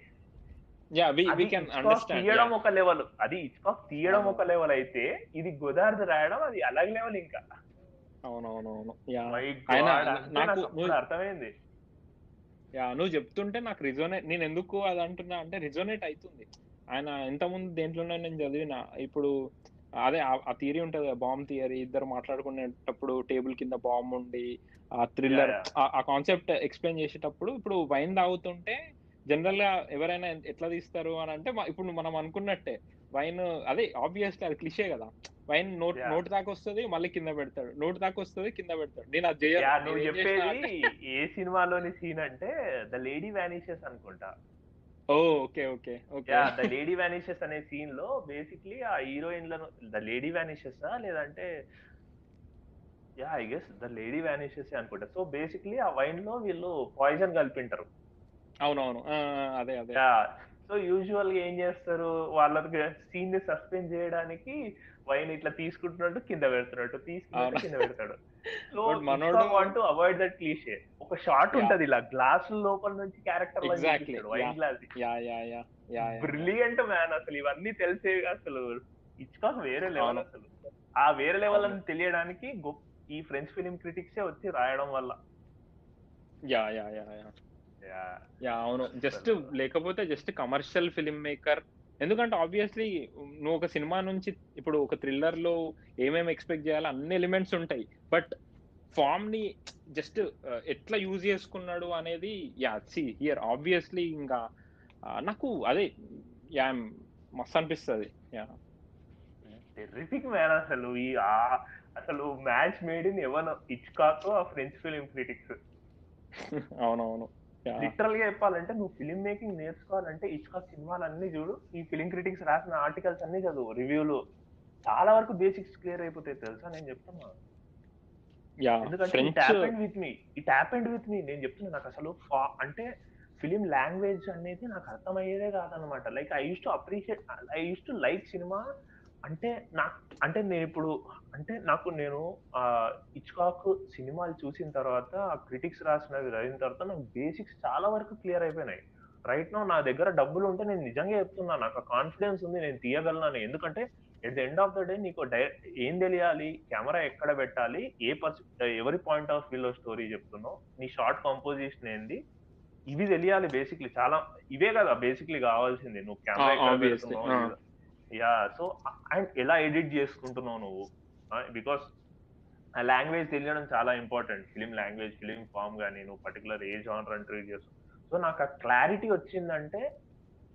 తీయడం ఒక లెవెల్ అది ఇచ్కాక్ తీయడం. ఒక లెవెల్ అయితే ఇది గోదావరి రాయడం అది అలాగే లెవెల్ ఇంకా. అవునవునవును. అర్థమైంది. యా నువ్వు చెప్తుంటే నాకు రిజోనేట్ నేను ఎందుకు అది అంటున్నా అంటే రిజోనేట్ అవుతుంది. ఆయన ఇంతకుముందు దేంట్లోనే నేను చదివిన. ఇప్పుడు అదే ఆ- థియరీ ఉంటది బాంబ్ థియరీ. ఇద్దరు మాట్లాడుకునేటప్పుడు టేబుల్ కింద బాంబ్ ఉండి ఆ థ్రిల్లర్. ఆ కాన్సెప్ట్ ఎక్స్ప్లెయిన్ చేసేటప్పుడు ఇప్పుడు వైన్ తాగుతుంటే జనరల్గా ఎవరైనా ఎట్లా తీస్తారు అని అంటే ఇప్పుడు మనం అనుకున్నట్టే వైన్ అదే ఆబ్వియస్లీ అది క్లిషే కదా. Wine note. నోట్ దాకా వస్తుంది మళ్ళీ కింద పెడతాడు. నోట్ దాకా వస్తుంది కింద పెడతాడు. నేను అది నువ్వు చెప్పేది ఏ సినిమాలోని సీన్ అంటే ద లేడీ వానిషెస్ అనుకుంటా. Okay okay okay the lady vanishes అనే సీన్లో బేసిక్లీ ఆ హీరోయిన్లను ద లేడీ వానిషెస్ లేదంటే yeah I guess the lady vanishes అనుకుంటా. సో బేసిక్లీ ఆ వైన్లో వీళ్ళు పాయిజన్ కలిపింటారు. అవునవును. అదే అదే. సో యూజువల్గా ఏం చేస్తారు? వాళ్ళకి సీన్ని సస్పెండ్ చేయడానికి వైన్ ఇట్లా తీసుకుంటున్నట్టు కింద పెడుతున్నట్టు తీసుకున్నట్టు. కింద పెడతాడు. మనోడు- వాంట్ అవాయిడ్ దట్ క్లీషే ఒక షార్ట్ Yeah. ఉంటది ఇలా గ్లాస్ లోపల నుంచి character wine. Glass yeah yeah yeah yeah yeah. Brilliant man అసలు ఇవన్నీ తెలిసే అసలు ఇచ్చుకోక వేరే లెవెల్. అసలు ఆ వేరే లెవెల్. అని తెలియడానికి ఈ ఫ్రెంచ్ ఫిలిం క్రిటిక్సే వచ్చి రాయడం వల్ల yeah yeah yeah yeah. Yeah అవును జస్ట్ లేకపోతే జస్ట్ కమర్షియల్ ఫిల్మ్ మేకర్ ఎందుకంటే ఆబ్వియస్లీ నువ్వు ఒక సినిమా నుంచి ఇప్పుడు ఒక థ్రిల్లర్లో ఏమేమి ఎక్స్పెక్ట్ చేయాలో అన్ని ఎలిమెంట్స్ ఉంటాయి. బట్ ఫామ్ని జస్ట్ ఎట్లా యూజ్ చేసుకున్నాడు అనేది యా సి హియర్ ఆబ్వియస్లీ ఇంకా నాకు అదే యా మస్తు అనిపిస్తుంది యా టెర్రిఫిక్ మ్యాన్ అసలు ఈ అసలు match made in heaven Hitchcock ఆ ఫ్రెంచ్ ఫిలిం క్రిటిక్స్ అవునవును. లిటరల్గా చెప్పాలంటే నువ్వు ఫిలిం మేకింగ్ నేర్చుకోవాలంటే ఇచ్కాక్ సినిమాలు అన్ని చూడు. ఈ ఫిలిం క్రిటిక్స్ రాసిన ఆర్టికల్స్ అన్ని చదువు రివ్యూలు చాలా వరకు బేసిక్స్ క్లియర్ అయిపోతాయి తెలుసా? నేను చెప్తున్నా. ఎందుకంటే with me it happened with me నేను చెప్తున్నా నాకు అసలు అంటే ఫిలిం లాంగ్వేజ్ అనేది నాకు అర్థమయ్యేదే కాదనమాట like I use to appreciate I use to like cinema అంటే నాకు అంటే నేను ఇప్పుడు అంటే నాకు నేను ఆ ఇచ్కాక్ సినిమాలు చూసిన తర్వాత ఆ క్రిటిక్స్ రాసినవి చదివిన తర్వాత నాకు బేసిక్స్ చాలా వరకు క్లియర్ అయిపోయినాయి. రైట్ నో నా దగ్గర డబ్బులు ఉంటే నేను నిజంగా చెప్తున్నా నాకు కాన్ఫిడెన్స్ ఉంది నేను తీయగలను ఎందుకంటే at the end of the day నీకు డై ఏం తెలియాలి కెమెరా ఎక్కడ పెట్టాలి ఏ పర్స్ ఎవరి పాయింట్ ఆఫ్ వ్యూలో స్టోరీ చెప్తున్నావు నీ షార్ట్ కంపోజిషన్ ఏంది ఇవి తెలియాలి బేసిక్లీ. చాలా ఇవే కదా బేసిక్లీ కావాల్సింది. నువ్వు కెమెరా ఎక్కడ పెడుతున్నావు. యా సో అండ్ ఎలా ఎడిట్ చేసుకుంటున్నావు నువ్వు? బికాస్ ఆ లాంగ్వేజ్ తెలియడం చాలా important film language film form కానీ నువ్వు పర్టికులర్ ఏ జానర్ అని ట్రీట్ చేస్తావు సో నాకు ఆ క్లారిటీ వచ్చిందంటే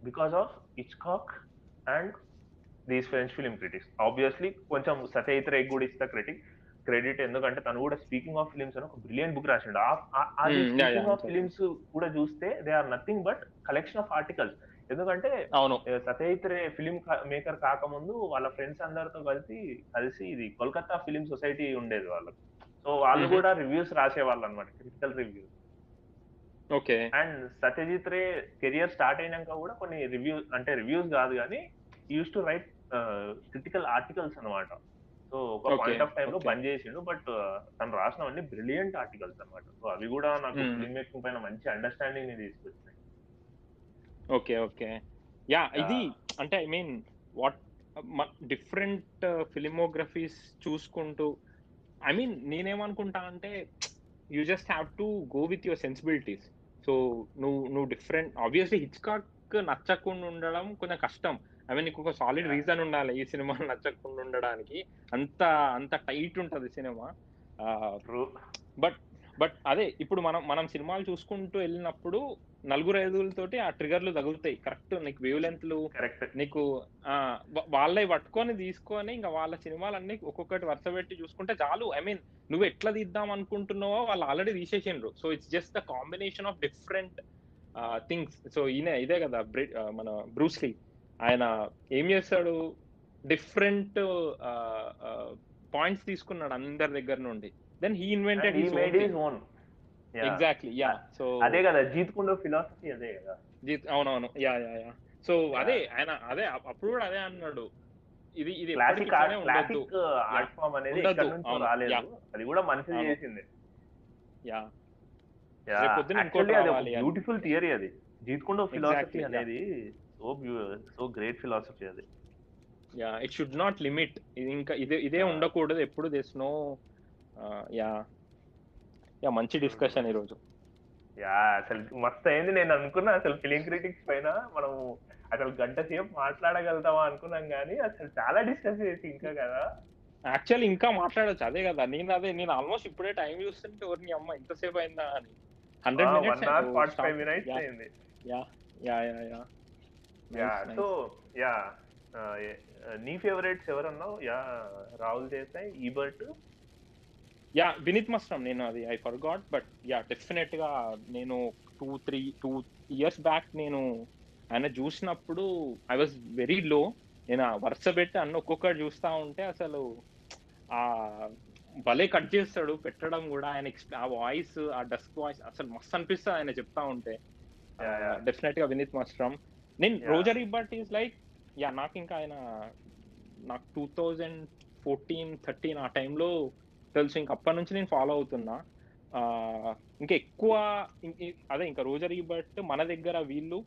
because of Hitchcock and these French film critics obviously కొంచెం సత్యయిత్ రేగ్ కూడా ఇస్తా క్రిటిక్ క్రెడిట్ ఎందుకంటే తను కూడా స్పీకింగ్ ఆఫ్ ఫిలిమ్స్ అని ఒక బ్రిలియంట్ బుక్ రాసిండు. Speaking of. ఫిలిమ్స్ కూడా చూస్తే they are nothing but collection of articles ఎందుకంటే అవును. సత్యజిత్ రే ఫిలిం మేకర్ కాకముందు వాళ్ళ ఫ్రెండ్స్ అందరితో కలిసి కలిసి ఇది కోల్కతా ఫిలిం సొసైటీ ఉండేది వాళ్ళకి. సో వాళ్ళు. కూడా రివ్యూస్ రాసేవాళ్ళు అనమాట critical reviews okay. And Satyajit Ray career start అయినాక కూడా కొన్ని రివ్యూస్ అంటే రివ్యూస్ కాదు కానీ used to write critical articles అన్నమాట సో ఒక పాయింట్ ఆఫ్ టైం లో. బంద్ చేసిండు బట్ తను రాసినవన్నీ బ్రిలియంట్ ఆర్టికల్స్ అన్నమాట సో అవి కూడా నాకు. ఫిల్మ్ మేకింగ్ పైన మంచి అండర్స్టాండింగ్ని తీసుకొచ్చినాయి. Okay okay. యా ఇది అంటే I mean what different filmographies చూసుకుంటూ ఐ మీన్ నేనేమనుకుంటా అంటే you just have to go with your sensibilities. So నువ్వు నువ్వు డిఫరెంట్ ఆబ్వియస్లీ హిచ్కాక్ నచ్చకుండా ఉండడం కొంచెం కష్టం. ఐ మీన్ నీకు ఒక సాలిడ్. రీజన్ ఉండాలి ఈ సినిమా నచ్చకుండా ఉండడానికి. అంత అంత టైట్ ఉంటది సినిమా. ట్రూ. బట్ అదే ఇప్పుడు మనం మనం సినిమాలు చూసుకుంటూ వెళ్ళినప్పుడు నలుగురు ఐదుగులతోటి ఆ ట్రిగర్లు తగులుతాయి. కరెక్ట్ నీకు వేవ్ లెంత్లు కరెక్ట్. నీకు ఆ వా- వాళ్ళవి పట్టుకొని తీసుకొని ఇంకా వాళ్ళ సినిమాలన్నీ ఒక్కొక్కటి వరుస పెట్టి చూసుకుంటే చాలు. ఐ మీన్ నువ్వు ఎట్లా తీద్దాం అనుకుంటున్నావో వాళ్ళు already తీసేసిండ్రు. So it's just the combination of different things so ఈయన ఇదే కదా మన బ్రూస్లీ ఆయన ఏం చేస్తాడు? డిఫరెంట్ పాయింట్స్ తీసుకున్నాడు అందరి దగ్గర నుండి. Then he invented he made his own. Yeah. Exactly yeah so అదే కదా జీత్ కుండో ఫిలాసఫీ అదే కదా. జీత్ అవునవును. యా యా యా సో అదే ఆయన అదే అప్- అప్పుడు కూడా అదే అన్నాడు. ఇది ఇది క్లాసిక్ క్లాసిక్ ఆర్ట్ ఫామ్ అనేది. ఎక్కడి నుంచో. రాలేదు. అది కూడా మనిషి. చేసింది. యా అని. బ్యూటిఫుల్ థియరీ అది. Jeet Kune Do philosophy. అనేది సో సో గ్రేట్ ఫిలాసఫీ అది. Yeah it should not limit ఇది ఇంకా ఇదే ఇదే. ఉండకూడదు. ఎప్పుడు దిస్ నో యా. యా మంచి డిస్కషన్ ఈరోజు. యా అసలు మస్తు అయింది. నేను అనుకున్నా అసలు ఫిలిం క్రిటిక్స్ పైన మనం అసలు గంట సేపు మాట్లాడగలుగుతామా అనుకున్నాం కానీ అసలు చాలా డిస్కస్ చేసి ఇంకా కదా. యాక్చువల్లీ ఇంకా మాట్లాడొచ్చు. అదే కదా నేను అదే నేను ఆల్మోస్ట్ ఇప్పుడే టైం చూస్తుంటే ఎవరిని అమ్మ ఇంతసేపు అయిందా అని. హండ్రెడ్ మినిట్స్ మినిట్స్ అయింది. Yeah. Yeah yeah yeah yeah. So yeah నీ favourites ఎవరన్నావు? Yeah Rahul Desai Ebert yeah Vineet మస్టమ్ నేను అది I for got but yeah డెఫినెట్గా నేను two three two years back నేను ఆయన చూసినప్పుడు ఐ వాజ్ వెరీ లో నేను వరుస పెట్టి అన్న ఒక్కొక్కటి చూస్తా ఉంటే అసలు ఆ భలే కట్ చేస్తాడు పెట్టడం కూడా ఆయన ఆ వాయిస్ ఆ డస్క్ వాయిస్ అసలు మస్తు అనిపిస్తుంది ఆయన చెప్తా ఉంటే. డెఫినెట్గా వినీత్ మస్ట్రమ్ నేను. Roger but is like yeah నాకు ఇంకా ఆయన నాకు టూ థౌజండ్ ఫోర్టీన్ థర్టీన్ ఆ టైంలో తెలుసు. ఇంక అప్పటి నుంచి నేను ఫాలో అవుతున్నా. ఇంకా ఎక్కువ అదే ఇంకా రోజర్ బట్ మన దగ్గర వీళ్ళు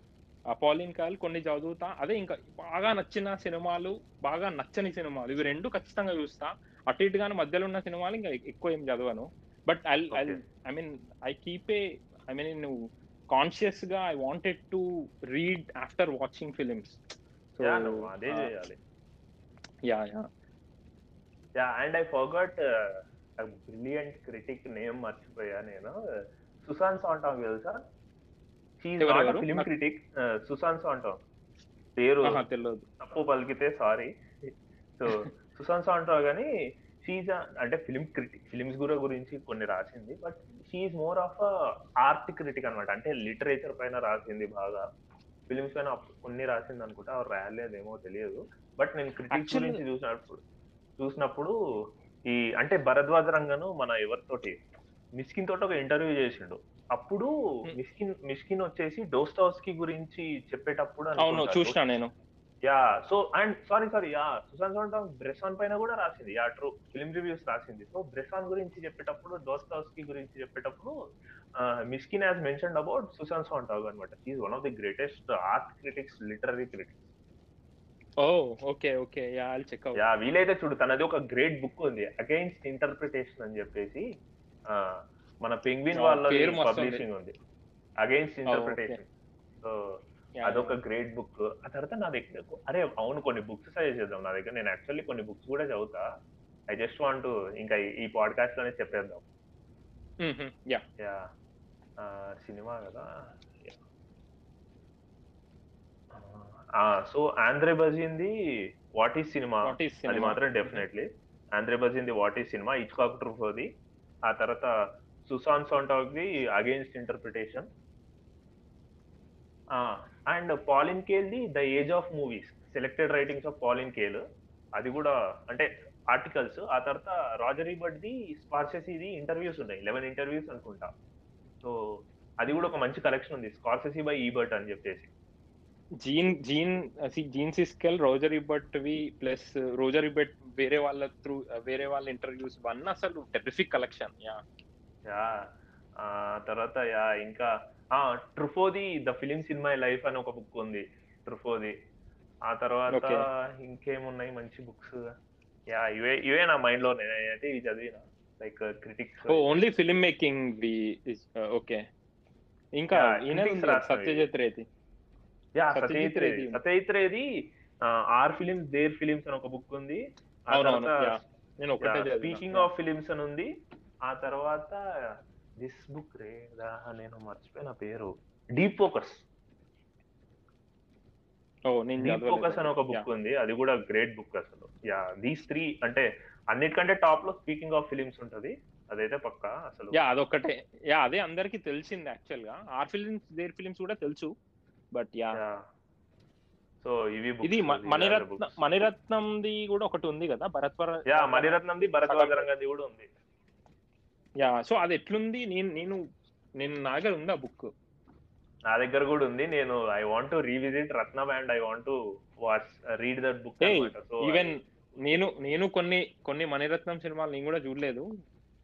పాలిన్ కాల్ కొన్ని చదువుతా. అదే ఇంకా బాగా నచ్చిన సినిమాలు బాగా నచ్చని సినిమాలు ఇవి రెండు ఖచ్చితంగా చూస్తా. అటు ఇటుగానే మధ్యలో ఉన్న సినిమాలు ఇంకా ఎక్కువ ఏం చదవను. But I I. I mean I keep a I mean నువ్వు కాన్షియస్గా I wanted to read after watching films so అదే చేయాలి. Yeah yeah. Yeah and I forgot brilliant critic name మర్చిపోయా నేను. సుశాంత్ సాంటాంగ్ తెలుసా? Film critic Susan Sontag. పేరు తెలియదు తప్పు పలికితే సారీ సో సుశాంత్ సాంటాంగ్ అని షీజ్ అంటే ఫిలిం క్రిటిక్ ఫిలిమ్స్ గుర గురించి కొన్ని రాసింది but she more of art critic అన్నమాట. అంటే లిటరేచర్ పైన రాసింది బాగా. ఫిలిమ్స్ పైన కొన్ని రాసింది అనుకుంటా రాయలేదేమో తెలియదు. బట్ నేను క్రిటిక్స్ Actually- గురించి చూసినప్పుడు చూసినప్పుడు ఈ అంటే భరద్వాజ రంగను మన ఎవరితోటి? మిస్కిన్ తోటి ఒక ఇంటర్వ్యూ చేసిండు. అప్పుడు. మిస్కిన్ మిస్కిన్ వచ్చేసి డోస్టావ్స్కీ గురించి చెప్పేటప్పుడు అవును చూసినా నేను. Yeah so and sorry sorry yeah Susan Sontag Bresson పైన కూడా రాసింది. Yeah true. ఫిలిం రివ్యూస్ రాసింది. సో బ్రెసాన్ గురించి చెప్పేటప్పుడు దోస్తావ్స్కి గురించి చెప్పేటప్పుడు Mysskin has mention about Susan Sontag అనమాట. Is one of the greatest art critics literary critics okay okay yeah I'll check out yeah వీలైతే చూడు తనది ఒక గ్రేట్ బుక్ ఉంది. అగైన్స్ ఇంటర్ప్రిటేషన్ అని చెప్పేసి మన పెంగ్విన్ వాళ్ళ. పబ్లిషింగ్ ఉంది. అగైన్స్ ఇంటర్ప్రిటేషన్ సో అదొక గ్రేట్ బుక్ ఆ తర్వాత నా దగ్గర అరే అవును కొన్ని బుక్స్ సజెస్ట్ చేద్దాం. నా దగ్గర నేను యాక్చువల్లీ కొన్ని బుక్స్ కూడా చదువుతా. ఐ జస్ట్ వాంట్ ఇంకా ఈ- పాడ్కాస్ట్లోనే చెప్పేద్దాం. యా యా సినిమా కదా. So Andre Bazin what is cinema? అది మాత్రం definitely. Andre Bazin what is cinema? Hitchcock Truffaut ఆ తర్వాత Susan Sontag the against interpretation and Pauline Kael the the age of movies selected writings of Pauline Kael అది కూడా అంటే articles ఆ తర్వాత రాజరీ బట్ ది స్పార్సెసీది ఇంటర్వ్యూస్ ఉన్నాయి. లెవెన్ ఇంటర్వ్యూస్ అనుకుంటా. సో అది కూడా ఒక మంచి కలెక్షన్ ఉంది. స్కార్సెసీ బై ఈబర్ట్ అని చెప్పేసి. Gene Gene Gene Siskel Roger Ebert వి ప్లస్ రోజర్ ఇబట్ వేరే వాళ్ళ త్రూ వేరే వాళ్ళ ఇంటర్వ్యూస్ వన్ అసలు టెరిఫిక్ కలెక్షన్ యా యా తర్వాత యా ఇంకా ఆ Truffaut the films in my life అని ఒక బుక్ ఉంది ట్రుఫోది ఆ తర్వాత. ఇంకేమున్నాయి మంచి బుక్స్ యా ఇవే ఇవే నా మైండ్లో నేనైతే ఇవి చదివిన. Like critics only film making వి ఓకే ఇంకా. సత్యజిత్ రేతి యా సత్యజిత్ సత్యజిత్ రేది రేది. సత్యజిత్ రేది ఆర్ ఫిలిమ్స్ దేర్ ఫిలిమ్స్ అని ఒక బుక్ ఉంది. ఆ తర్వాత స్పీకింగ్ ఆఫ్ ఫిలిమ్స్ అని ఉంది. ఆ తర్వాత దిస్ బుక్ రే నేను మర్చిపోయిన పేరు. Deep focus. డీప్ ఫోకస్ అని ఒక బుక్ ఉంది. అది కూడా గ్రేట్ బుక్ అసలు. యా దీస్ త్రీ అంటే అన్నిటికంటే టాప్లో స్పీకింగ్ ఆఫ్ ఫిలిమ్స్ ఉంటది. అదైతే పక్కా అసలు. యా అదొక్కటే. యా అదే అందరికి తెలిసింది యాక్చువల్గా ఆర్ ఫిలిమ్స్ దేర్ ఫిలిమ్స్ కూడా తెలుసు. But yeah. సో ఇవి ఇది మణిరత్న మణిరత్నంది కూడా ఒకటి ఉంది కదా భరత్వర యా మణిరత్నంది భరద్వాజరంగది కూడా ఉంది. యా సో అది ఎట్లుంది? నేను నేను నేను నా దగ్గర ఉంది ఆ బుక్? నా దగ్గర కూడా ఉంది. నేను I want to revisit Ratnam and I want to watch read that book even నేను నేను కొన్ని కొన్ని మణిరత్నం సినిమాలు నేను కూడా చూడలేదు.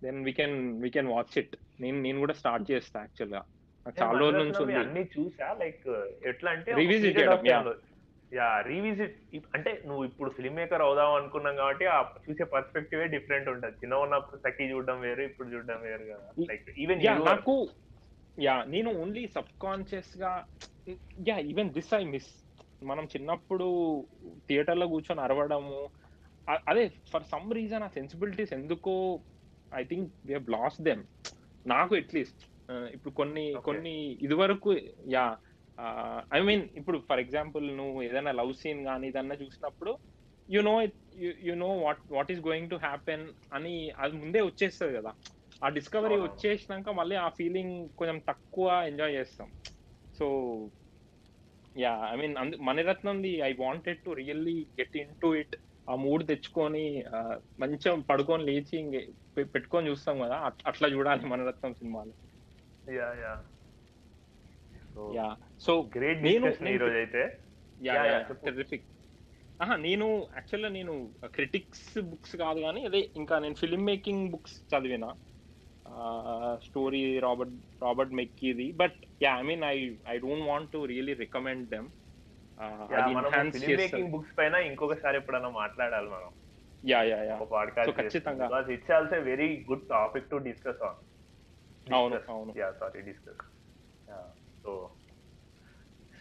Then we can we can watch it నేను నేను కూడా స్టార్ట్ చేస్తా యాక్చువల్గా. నాకు చాలా రోజుల నుంచి ఉంది. అన్ని చూసా లైక్ ఎట్లా అంటే yeah. యా రీవిజిట్ అంటే నువ్వు ఇప్పుడు ఫిల్మ్ మేకర్ అవుదాం అనుకున్నాం కాబట్టి ఆ చూసే పర్స్పెక్టివ్ డిఫరెంట్ ఉంటుంది. చిన్న ఉన్నప్పుడు సఖీ చూడడం వేరు ఇప్పుడు చూడడం వేరు కదా. లైక్ ఈవెన్ యా నాకు యా నేను ఓన్లీ సబ్ కాన్షియస్గా yeah even this I miss మనం చిన్నప్పుడు థియేటర్లో కూర్చొని అరవడము. అదే ఫర్ సమ్ రీజన్ ఆ సెన్సిబిలిటీస్ ఎందుకో I think we have lost them నాకు అట్లీస్ట్ ఇప్పుడు కొన్ని. కొన్ని ఇదివరకు యా ఐ మీన్ ఇప్పుడు ఫర్ ఎగ్జాంపుల్ నువ్వు ఏదైనా లవ్ సీన్ కానీ ఏదన్నా చూసినప్పుడు you know you know what what is going to happen అని అది ముందే వచ్చేస్తుంది కదా. ఆ డిస్కవరీ. వచ్చేసినాక మళ్ళీ ఆ ఫీలింగ్ కొంచెం తక్కువ ఎంజాయ్ చేస్తాం. So yeah I mean మణిరత్నంది I wanted to really get in to it ఆ మూడ్ తెచ్చుకొని మంచిగా పడుకొని లేచి పెట్టుకొని చూస్తాం కదా. అట్- అట్లా చూడాలి మణిరత్నం సినిమాలు. Yeah yeah yeah so great నేను- డిస్కషన్ ఈ రోజు అయితే యా యా. టెరిఫిక్ ఆహా నేను యాక్చువల్గా నేను క్రిటిక్స్ బుక్స్ కాదు కానీ అదే ఇంకా నేను ఫిల్మ్ మేకింగ్ బుక్స్ చదివిన story Robert Robert మెక్కీది but yeah I mean I I don't want to really recommend them film making books పైన ఇంకొకసారి ఎప్పుడైనా మాట్లాడాలి మనం. యా యా యా ఖచ్చితంగా. It's also very good topic to discuss on అవును అవును yeah sorry discuss so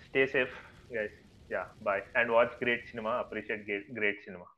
stay safe guys yeah bye and watch great cinema appreciate great cinema